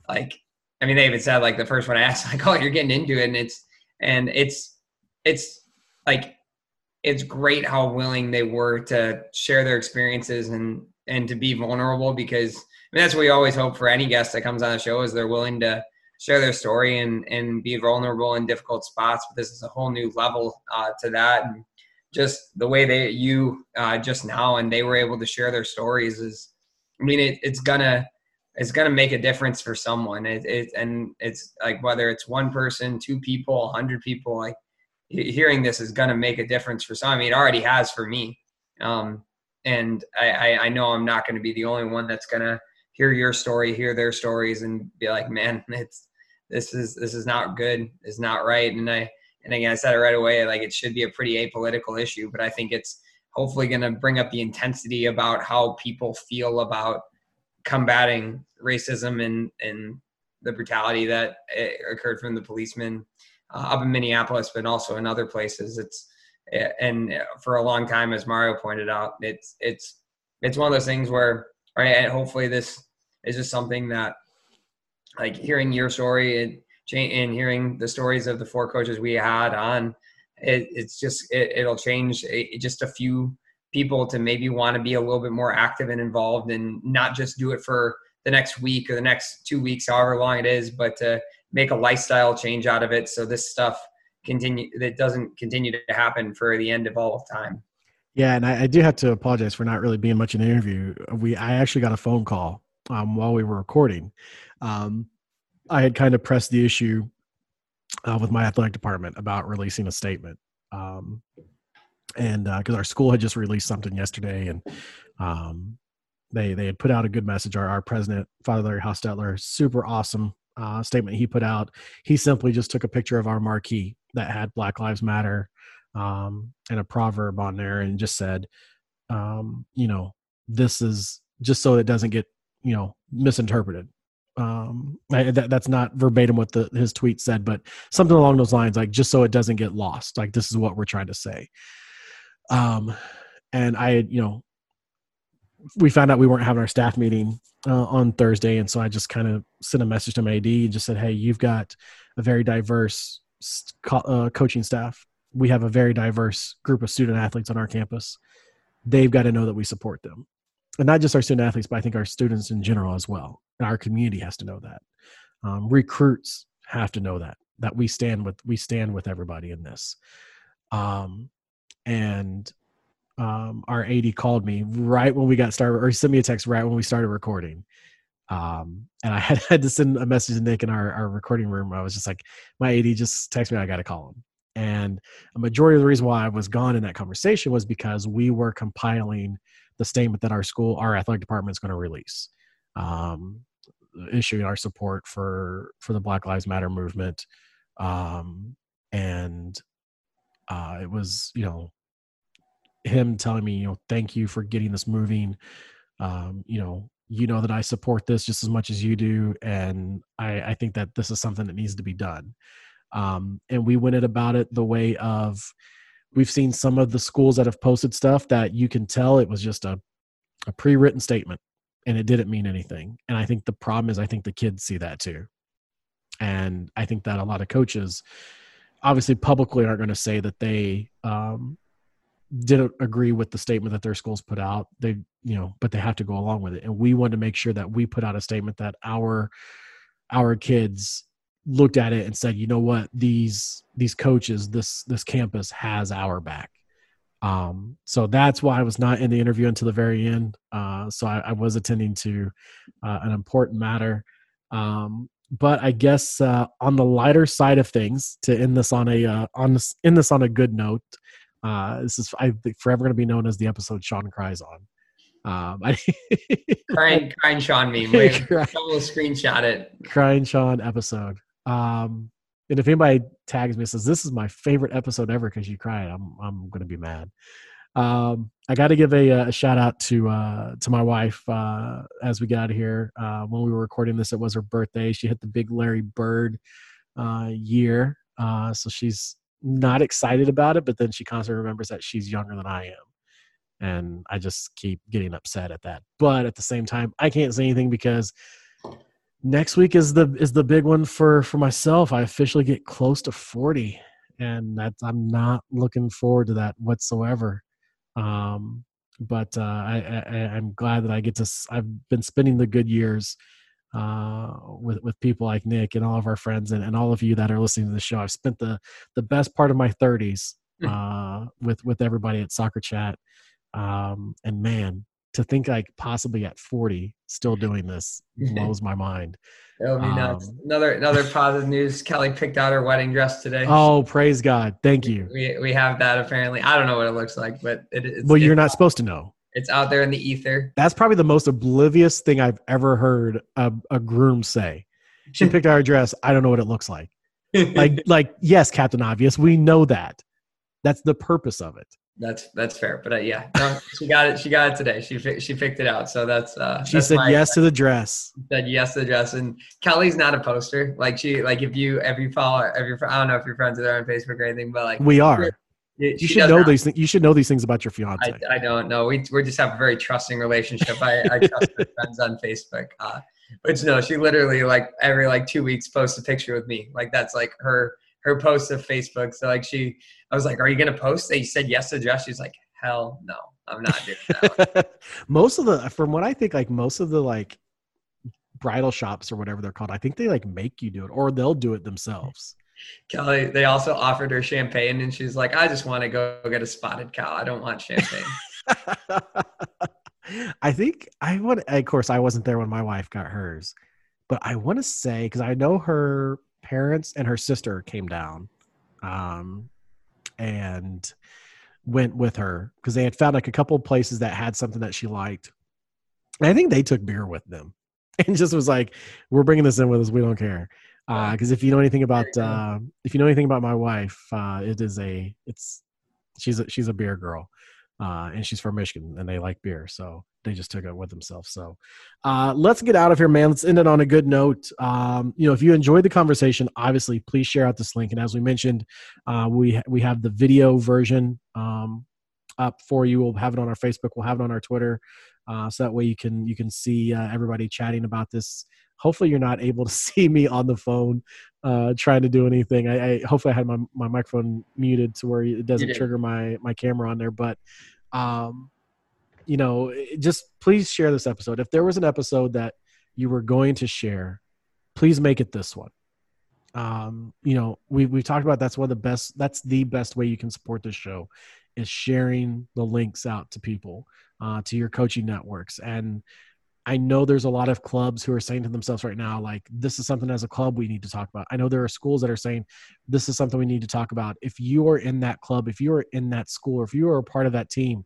like i mean they even said like the first one i asked [laughs] like oh you're getting into it and it's and it's it's like it's great how willing they were to share their experiences and and to be vulnerable because I mean, that's what we always hope for any guest that comes on the show is they're willing to share their story and and be vulnerable in difficult spots. But this is a whole new level uh, to that, and just the way they you uh, just now and they were able to share their stories is, I mean, it, it's gonna it's going to make a difference for someone. It, it, and it's like whether it's one person, two people, a hundred people, like hearing this is going to make a difference for some. I mean, it already has for me. Um, and I, I, I know I'm not going to be the only one that's going to hear your story, hear their stories, and be like, man, [laughs] it's this is this is not good, it's not right. And I and again, I said it right away, like it should be a pretty apolitical issue, but I think it's hopefully going to bring up the intensity about how people feel about combating racism and and the brutality that eh, occurred from the policemen uh, up in Minneapolis, but also in other places. It's eh, and for a long time, as Mario pointed out, it's it's it's one of those things where right? And hopefully this is just something that, like hearing your story and, and hearing the stories of the four coaches we had on, it, it's just it, will change it, just a few people to maybe want to be a little bit more active and involved and not just do it for the next week or the next two weeks, however long it is, but to make a lifestyle change out of it. So this stuff continue that doesn't continue to happen for the end of all time. Yeah, and I, I, do have to apologize for not really being much in the interview. We I actually got a phone call um, while we were recording. Um, I had kind of pressed the issue uh, with my athletic department about releasing a statement, um, and because uh, our school had just released something yesterday, and um, they they had put out a good message. Our our president, Father Larry Hostetler, super awesome uh, statement he put out. He simply just took a picture of our marquee that had Black Lives Matter um, and a proverb on there, and just said, um, you know, this is just so it doesn't get you know misinterpreted. Um, I, that, that's not verbatim what the, his tweet said, but something along those lines, like just so it doesn't get lost. Like this is what we're trying to say. Um, and I, you know, we found out we weren't having our staff meeting uh, on Thursday, and so I just kind of sent a message to my AD and just said, "Hey, you've got a very diverse uh, coaching staff. We have a very diverse group of student athletes on our campus. They've got to know that we support them, and not just our student athletes, but I think our students in general as well. And our community has to know that. Um, recruits have to know that that we stand with we stand with everybody in this. Um, and um, our AD called me right when we got started, or sent me a text right when we started recording. Um, and I [laughs] had, had to send a message to Nick in our, our recording room. I was just like, my AD just texted me, I got to call him. And a majority of the reason why I was gone in that conversation was because we were compiling the statement that our school, our athletic department is going to release, um, issuing our support for for the Black Lives Matter movement, um, and uh, it was you know him telling me, you know, thank you for getting this moving. Um, you know, you know that I support this just as much as you do, and I, I think that this is something that needs to be done. Um, and we went it about it the way of we've seen some of the schools that have posted stuff that you can tell it was just a, a pre-written statement and it didn't mean anything. And I think the problem is I think the kids see that too. And I think that a lot of coaches obviously publicly aren't going to say that they um, didn't agree with the statement that their schools put out. They you know but they have to go along with it. And we wanted to make sure that we put out a statement that our our kids looked at it and said you know what? These these coaches this this campus has our back. Um so that's why i was not in the interview until the very end. Uh so i, I was attending to uh, an important matter. Um but i guess uh on the lighter side of things to end this on a uh, on this end this on a good note uh, this is I think forever going to be known as the episode Sean cries on. Um, [laughs] I, crying, crying Sean meme. [laughs] We'll screenshot it. Crying Sean episode. Um, and if anybody tags me and says this is my favorite episode ever because you cried, I'm I'm going to be mad. Um, I got to give a, a, shout out to uh, to my wife uh, as we get out of here. Uh, when we were recording this, it was her birthday. She hit the big Larry Bird uh, year, uh, so she's not excited about it, but then she constantly remembers that she's younger than I am. And I just keep getting upset at that. But at the same time, I can't say anything because next week is the is the big one for for myself. I officially get close to 40 and I'm not looking forward to that whatsoever. Um but uh, I, I I'm glad that I get to I've been spending the good years uh, with with people like Nick and all of our friends and, and all of you that are listening to the show. I've spent the the best part of my 30s hmm. [laughs] uh, with with everybody at Soccer Chat, um, and man, to think like possibly at 40 still doing this [laughs] blows my mind. That'll be um, nuts. Another another [laughs] positive news. Kelly picked out her wedding dress today. Oh, praise God! Thank you. We we have that apparently. I don't know what it looks like, but it, it's, well, you're it's, not supposed to know. It's out there in the ether. That's probably the most oblivious thing I've ever heard a, a groom say. She picked our dress. I don't know what it looks like. [laughs] like, like yes, Captain Obvious. We know that. That's the purpose of it. That's that's fair, but uh, yeah, no, she got it. She got it today. She she picked it out. So that's. uh She that's said my, yes to the dress. Said yes to the dress, and Kelly's not a poster. Like she, like if you if you follow, if you I don't know if you're friends with her on Facebook or anything, but like we are you should know not. these things. You should know these things about your fiance. I, I don't know. We we just have a very trusting relationship. I, I trust my [laughs] friends on Facebook. Uh, but no, she literally like every like two weeks posts a picture with me. Like that's like her her post of Facebook. So like she, I was like, "Are you gonna post?" They said yes to dress. She's like, "Hell no, I'm not doing that." [laughs] most of the, from what I think, like most of the like bridal shops or whatever they're called, I think they like make you do it, or they'll do it themselves. Kelly, they also offered her champagne, and she's like, "I just want to go get a spotted cow. I don't want champagne." [laughs] [laughs] I think I want. Of course, I wasn't there when my wife got hers, but I want to say because I know her parents and her sister came down, um, and went with her because they had found like a couple of places that had something that she liked. And I think they took beer with them, [laughs] and just was like, "We're bringing this in with us. We don't care." Because uh, if you know anything about uh, if you know anything about my wife, uh, it is a it's she's a, she's a beer girl uh, and she's from Michigan, and they like beer, so they just took it with themselves. So, uh, let's get out of here, man. Let's end it on a good note. Um, you know, if you enjoyed the conversation, obviously, please share out this link. And as we mentioned, uh, we we have the video version um, up for you. We'll have it on our Facebook. We'll have it on our Twitter, uh, so that way you can you can see uh, everybody chatting about this hopefully you're not able to [laughs] see me on the phone uh, trying to do anything. I, I, hopefully I had my, my microphone muted to where it doesn't trigger my my camera on there. But um, you know, just please share this episode. If there was an episode that you were going to share, please make it this one. Um, you know, we we've talked about that's one of the best. That's the best way you can support this show is sharing the links out to people, uh, to your coaching networks and I know there's a lot of clubs who are saying to themselves right now, like, this is something as a club we need to talk about. I know there are schools that are saying, this is something we need to talk about. If you are in that club, if you are in that school, if you are a part of that team,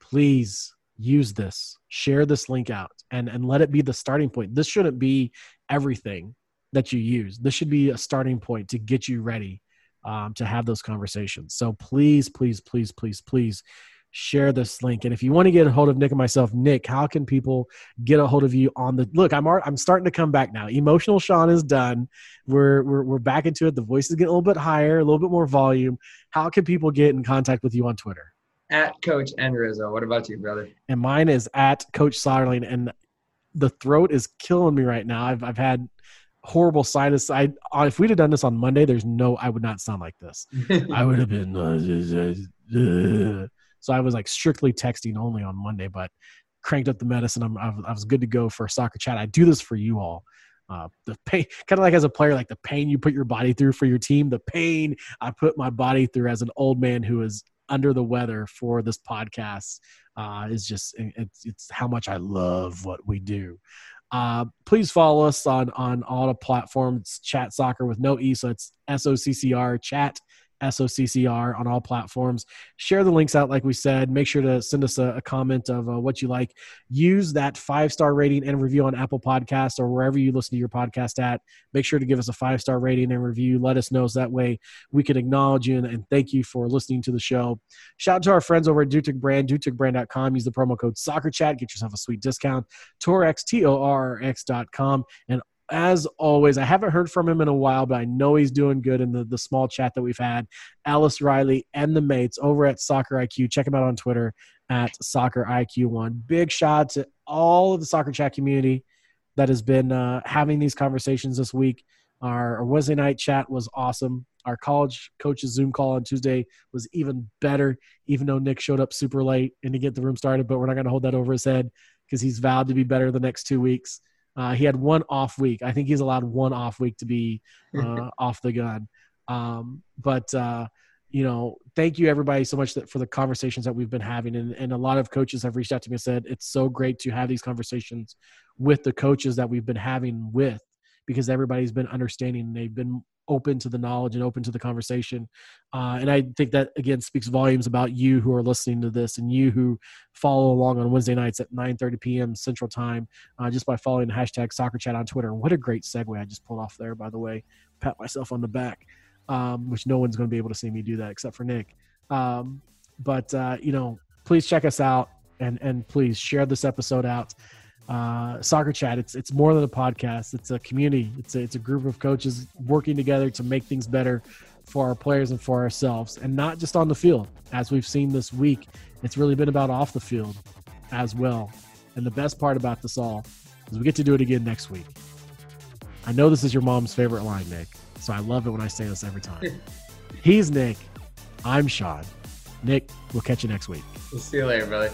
please use this, share this link out, and, and let it be the starting point. This shouldn't be everything that you use. This should be a starting point to get you ready um, to have those conversations. So please, please, please, please, please share this link. And if you want to get a hold of Nick and myself, Nick, how can people get a hold of you on the look? I'm I'm starting to come back now. Emotional Sean is done. We're we're we're back into it. The voice is getting a little bit higher, a little bit more volume. How can people get in contact with you on Twitter? At Coach and Rizzo. What about you, brother? And mine is at Coach Soderling. And the throat is killing me right now. I've I've had horrible sinus. I if we'd have done this on Monday, there's no I would not sound like this. [laughs] I would have been. Uh, so I was like strictly texting only on Monday, but cranked up the medicine. I'm, I was good to go for a soccer chat. I do this for you all. Uh, the pain, [laughs] kind of like as a player, like the pain you put your body through for your team, the pain I put my body through as an old man who is under the weather for this podcast uh, is just it's, it's how much I love what we do. Uh, please follow us on on all the platforms. Chat Soccer with no e, so it's S O C C R Chat SOCCR on all platforms. Share the links out, like we said. Make sure to send us a, a comment of uh, what you like. Use that five star rating and review on Apple Podcasts or wherever you listen to your podcast at. Make sure to give us a five star rating and review. Let us know so that way we can acknowledge you and, and thank you for listening to the show. Shout out to our friends over at Dutic Brand, duticbrand.com. Use the promo code Soccer Chat. Get yourself a sweet discount. Torx, T O R X.com. And as always, I haven't heard from him in a while, but I know he's doing good in the, the small chat that we've had. Alice Riley and the mates over at Soccer IQ. Check him out on Twitter at Soccer IQ1. Big shout to all of the Soccer Chat community that has been uh, having these conversations this week. Our, Wednesday night chat was awesome. Our college coaches Zoom call on Tuesday was even better, even though Nick showed up super late and to get the room started. But we're not going to hold that over his head because he's vowed to be better the next two weeks. Uh, he had one off week. I think he's allowed one off week to be [laughs] uh, off the gun. Um, but uh, you know, thank you everybody so much that, for the conversations that we've been having. And, and a lot of coaches have reached out to me and said it's so great to have these conversations with the coaches that we've been having with because everybody's been understanding. They've been open to the knowledge and open to the conversation. Uh, and I think that again speaks volumes about you who are listening to this and you who follow along on Wednesday nights at 9:30 p.m. Central Time uh, just by following the hashtag Soccer Chat on Twitter. What a great segue I just pulled off there, by the way. Pat myself on the back, um, which no one's going to be able to see me do that except for Nick. Um, but uh, you know, please check us out and and please share this episode out uh, soccer chat it's it's more than a podcast it's a community it's a, it's a group of coaches working together to make things better for our players and for ourselves, and not just on the field. As we've seen this week, it's really been about off the field as well. And the best part about this all is we get to do it again next week. I know this is your mom's favorite line, Nick, so I love it when I say this every time. [laughs] He's Nick. I'm Sean. Nick, we'll catch you next week. We'll see you later, brother.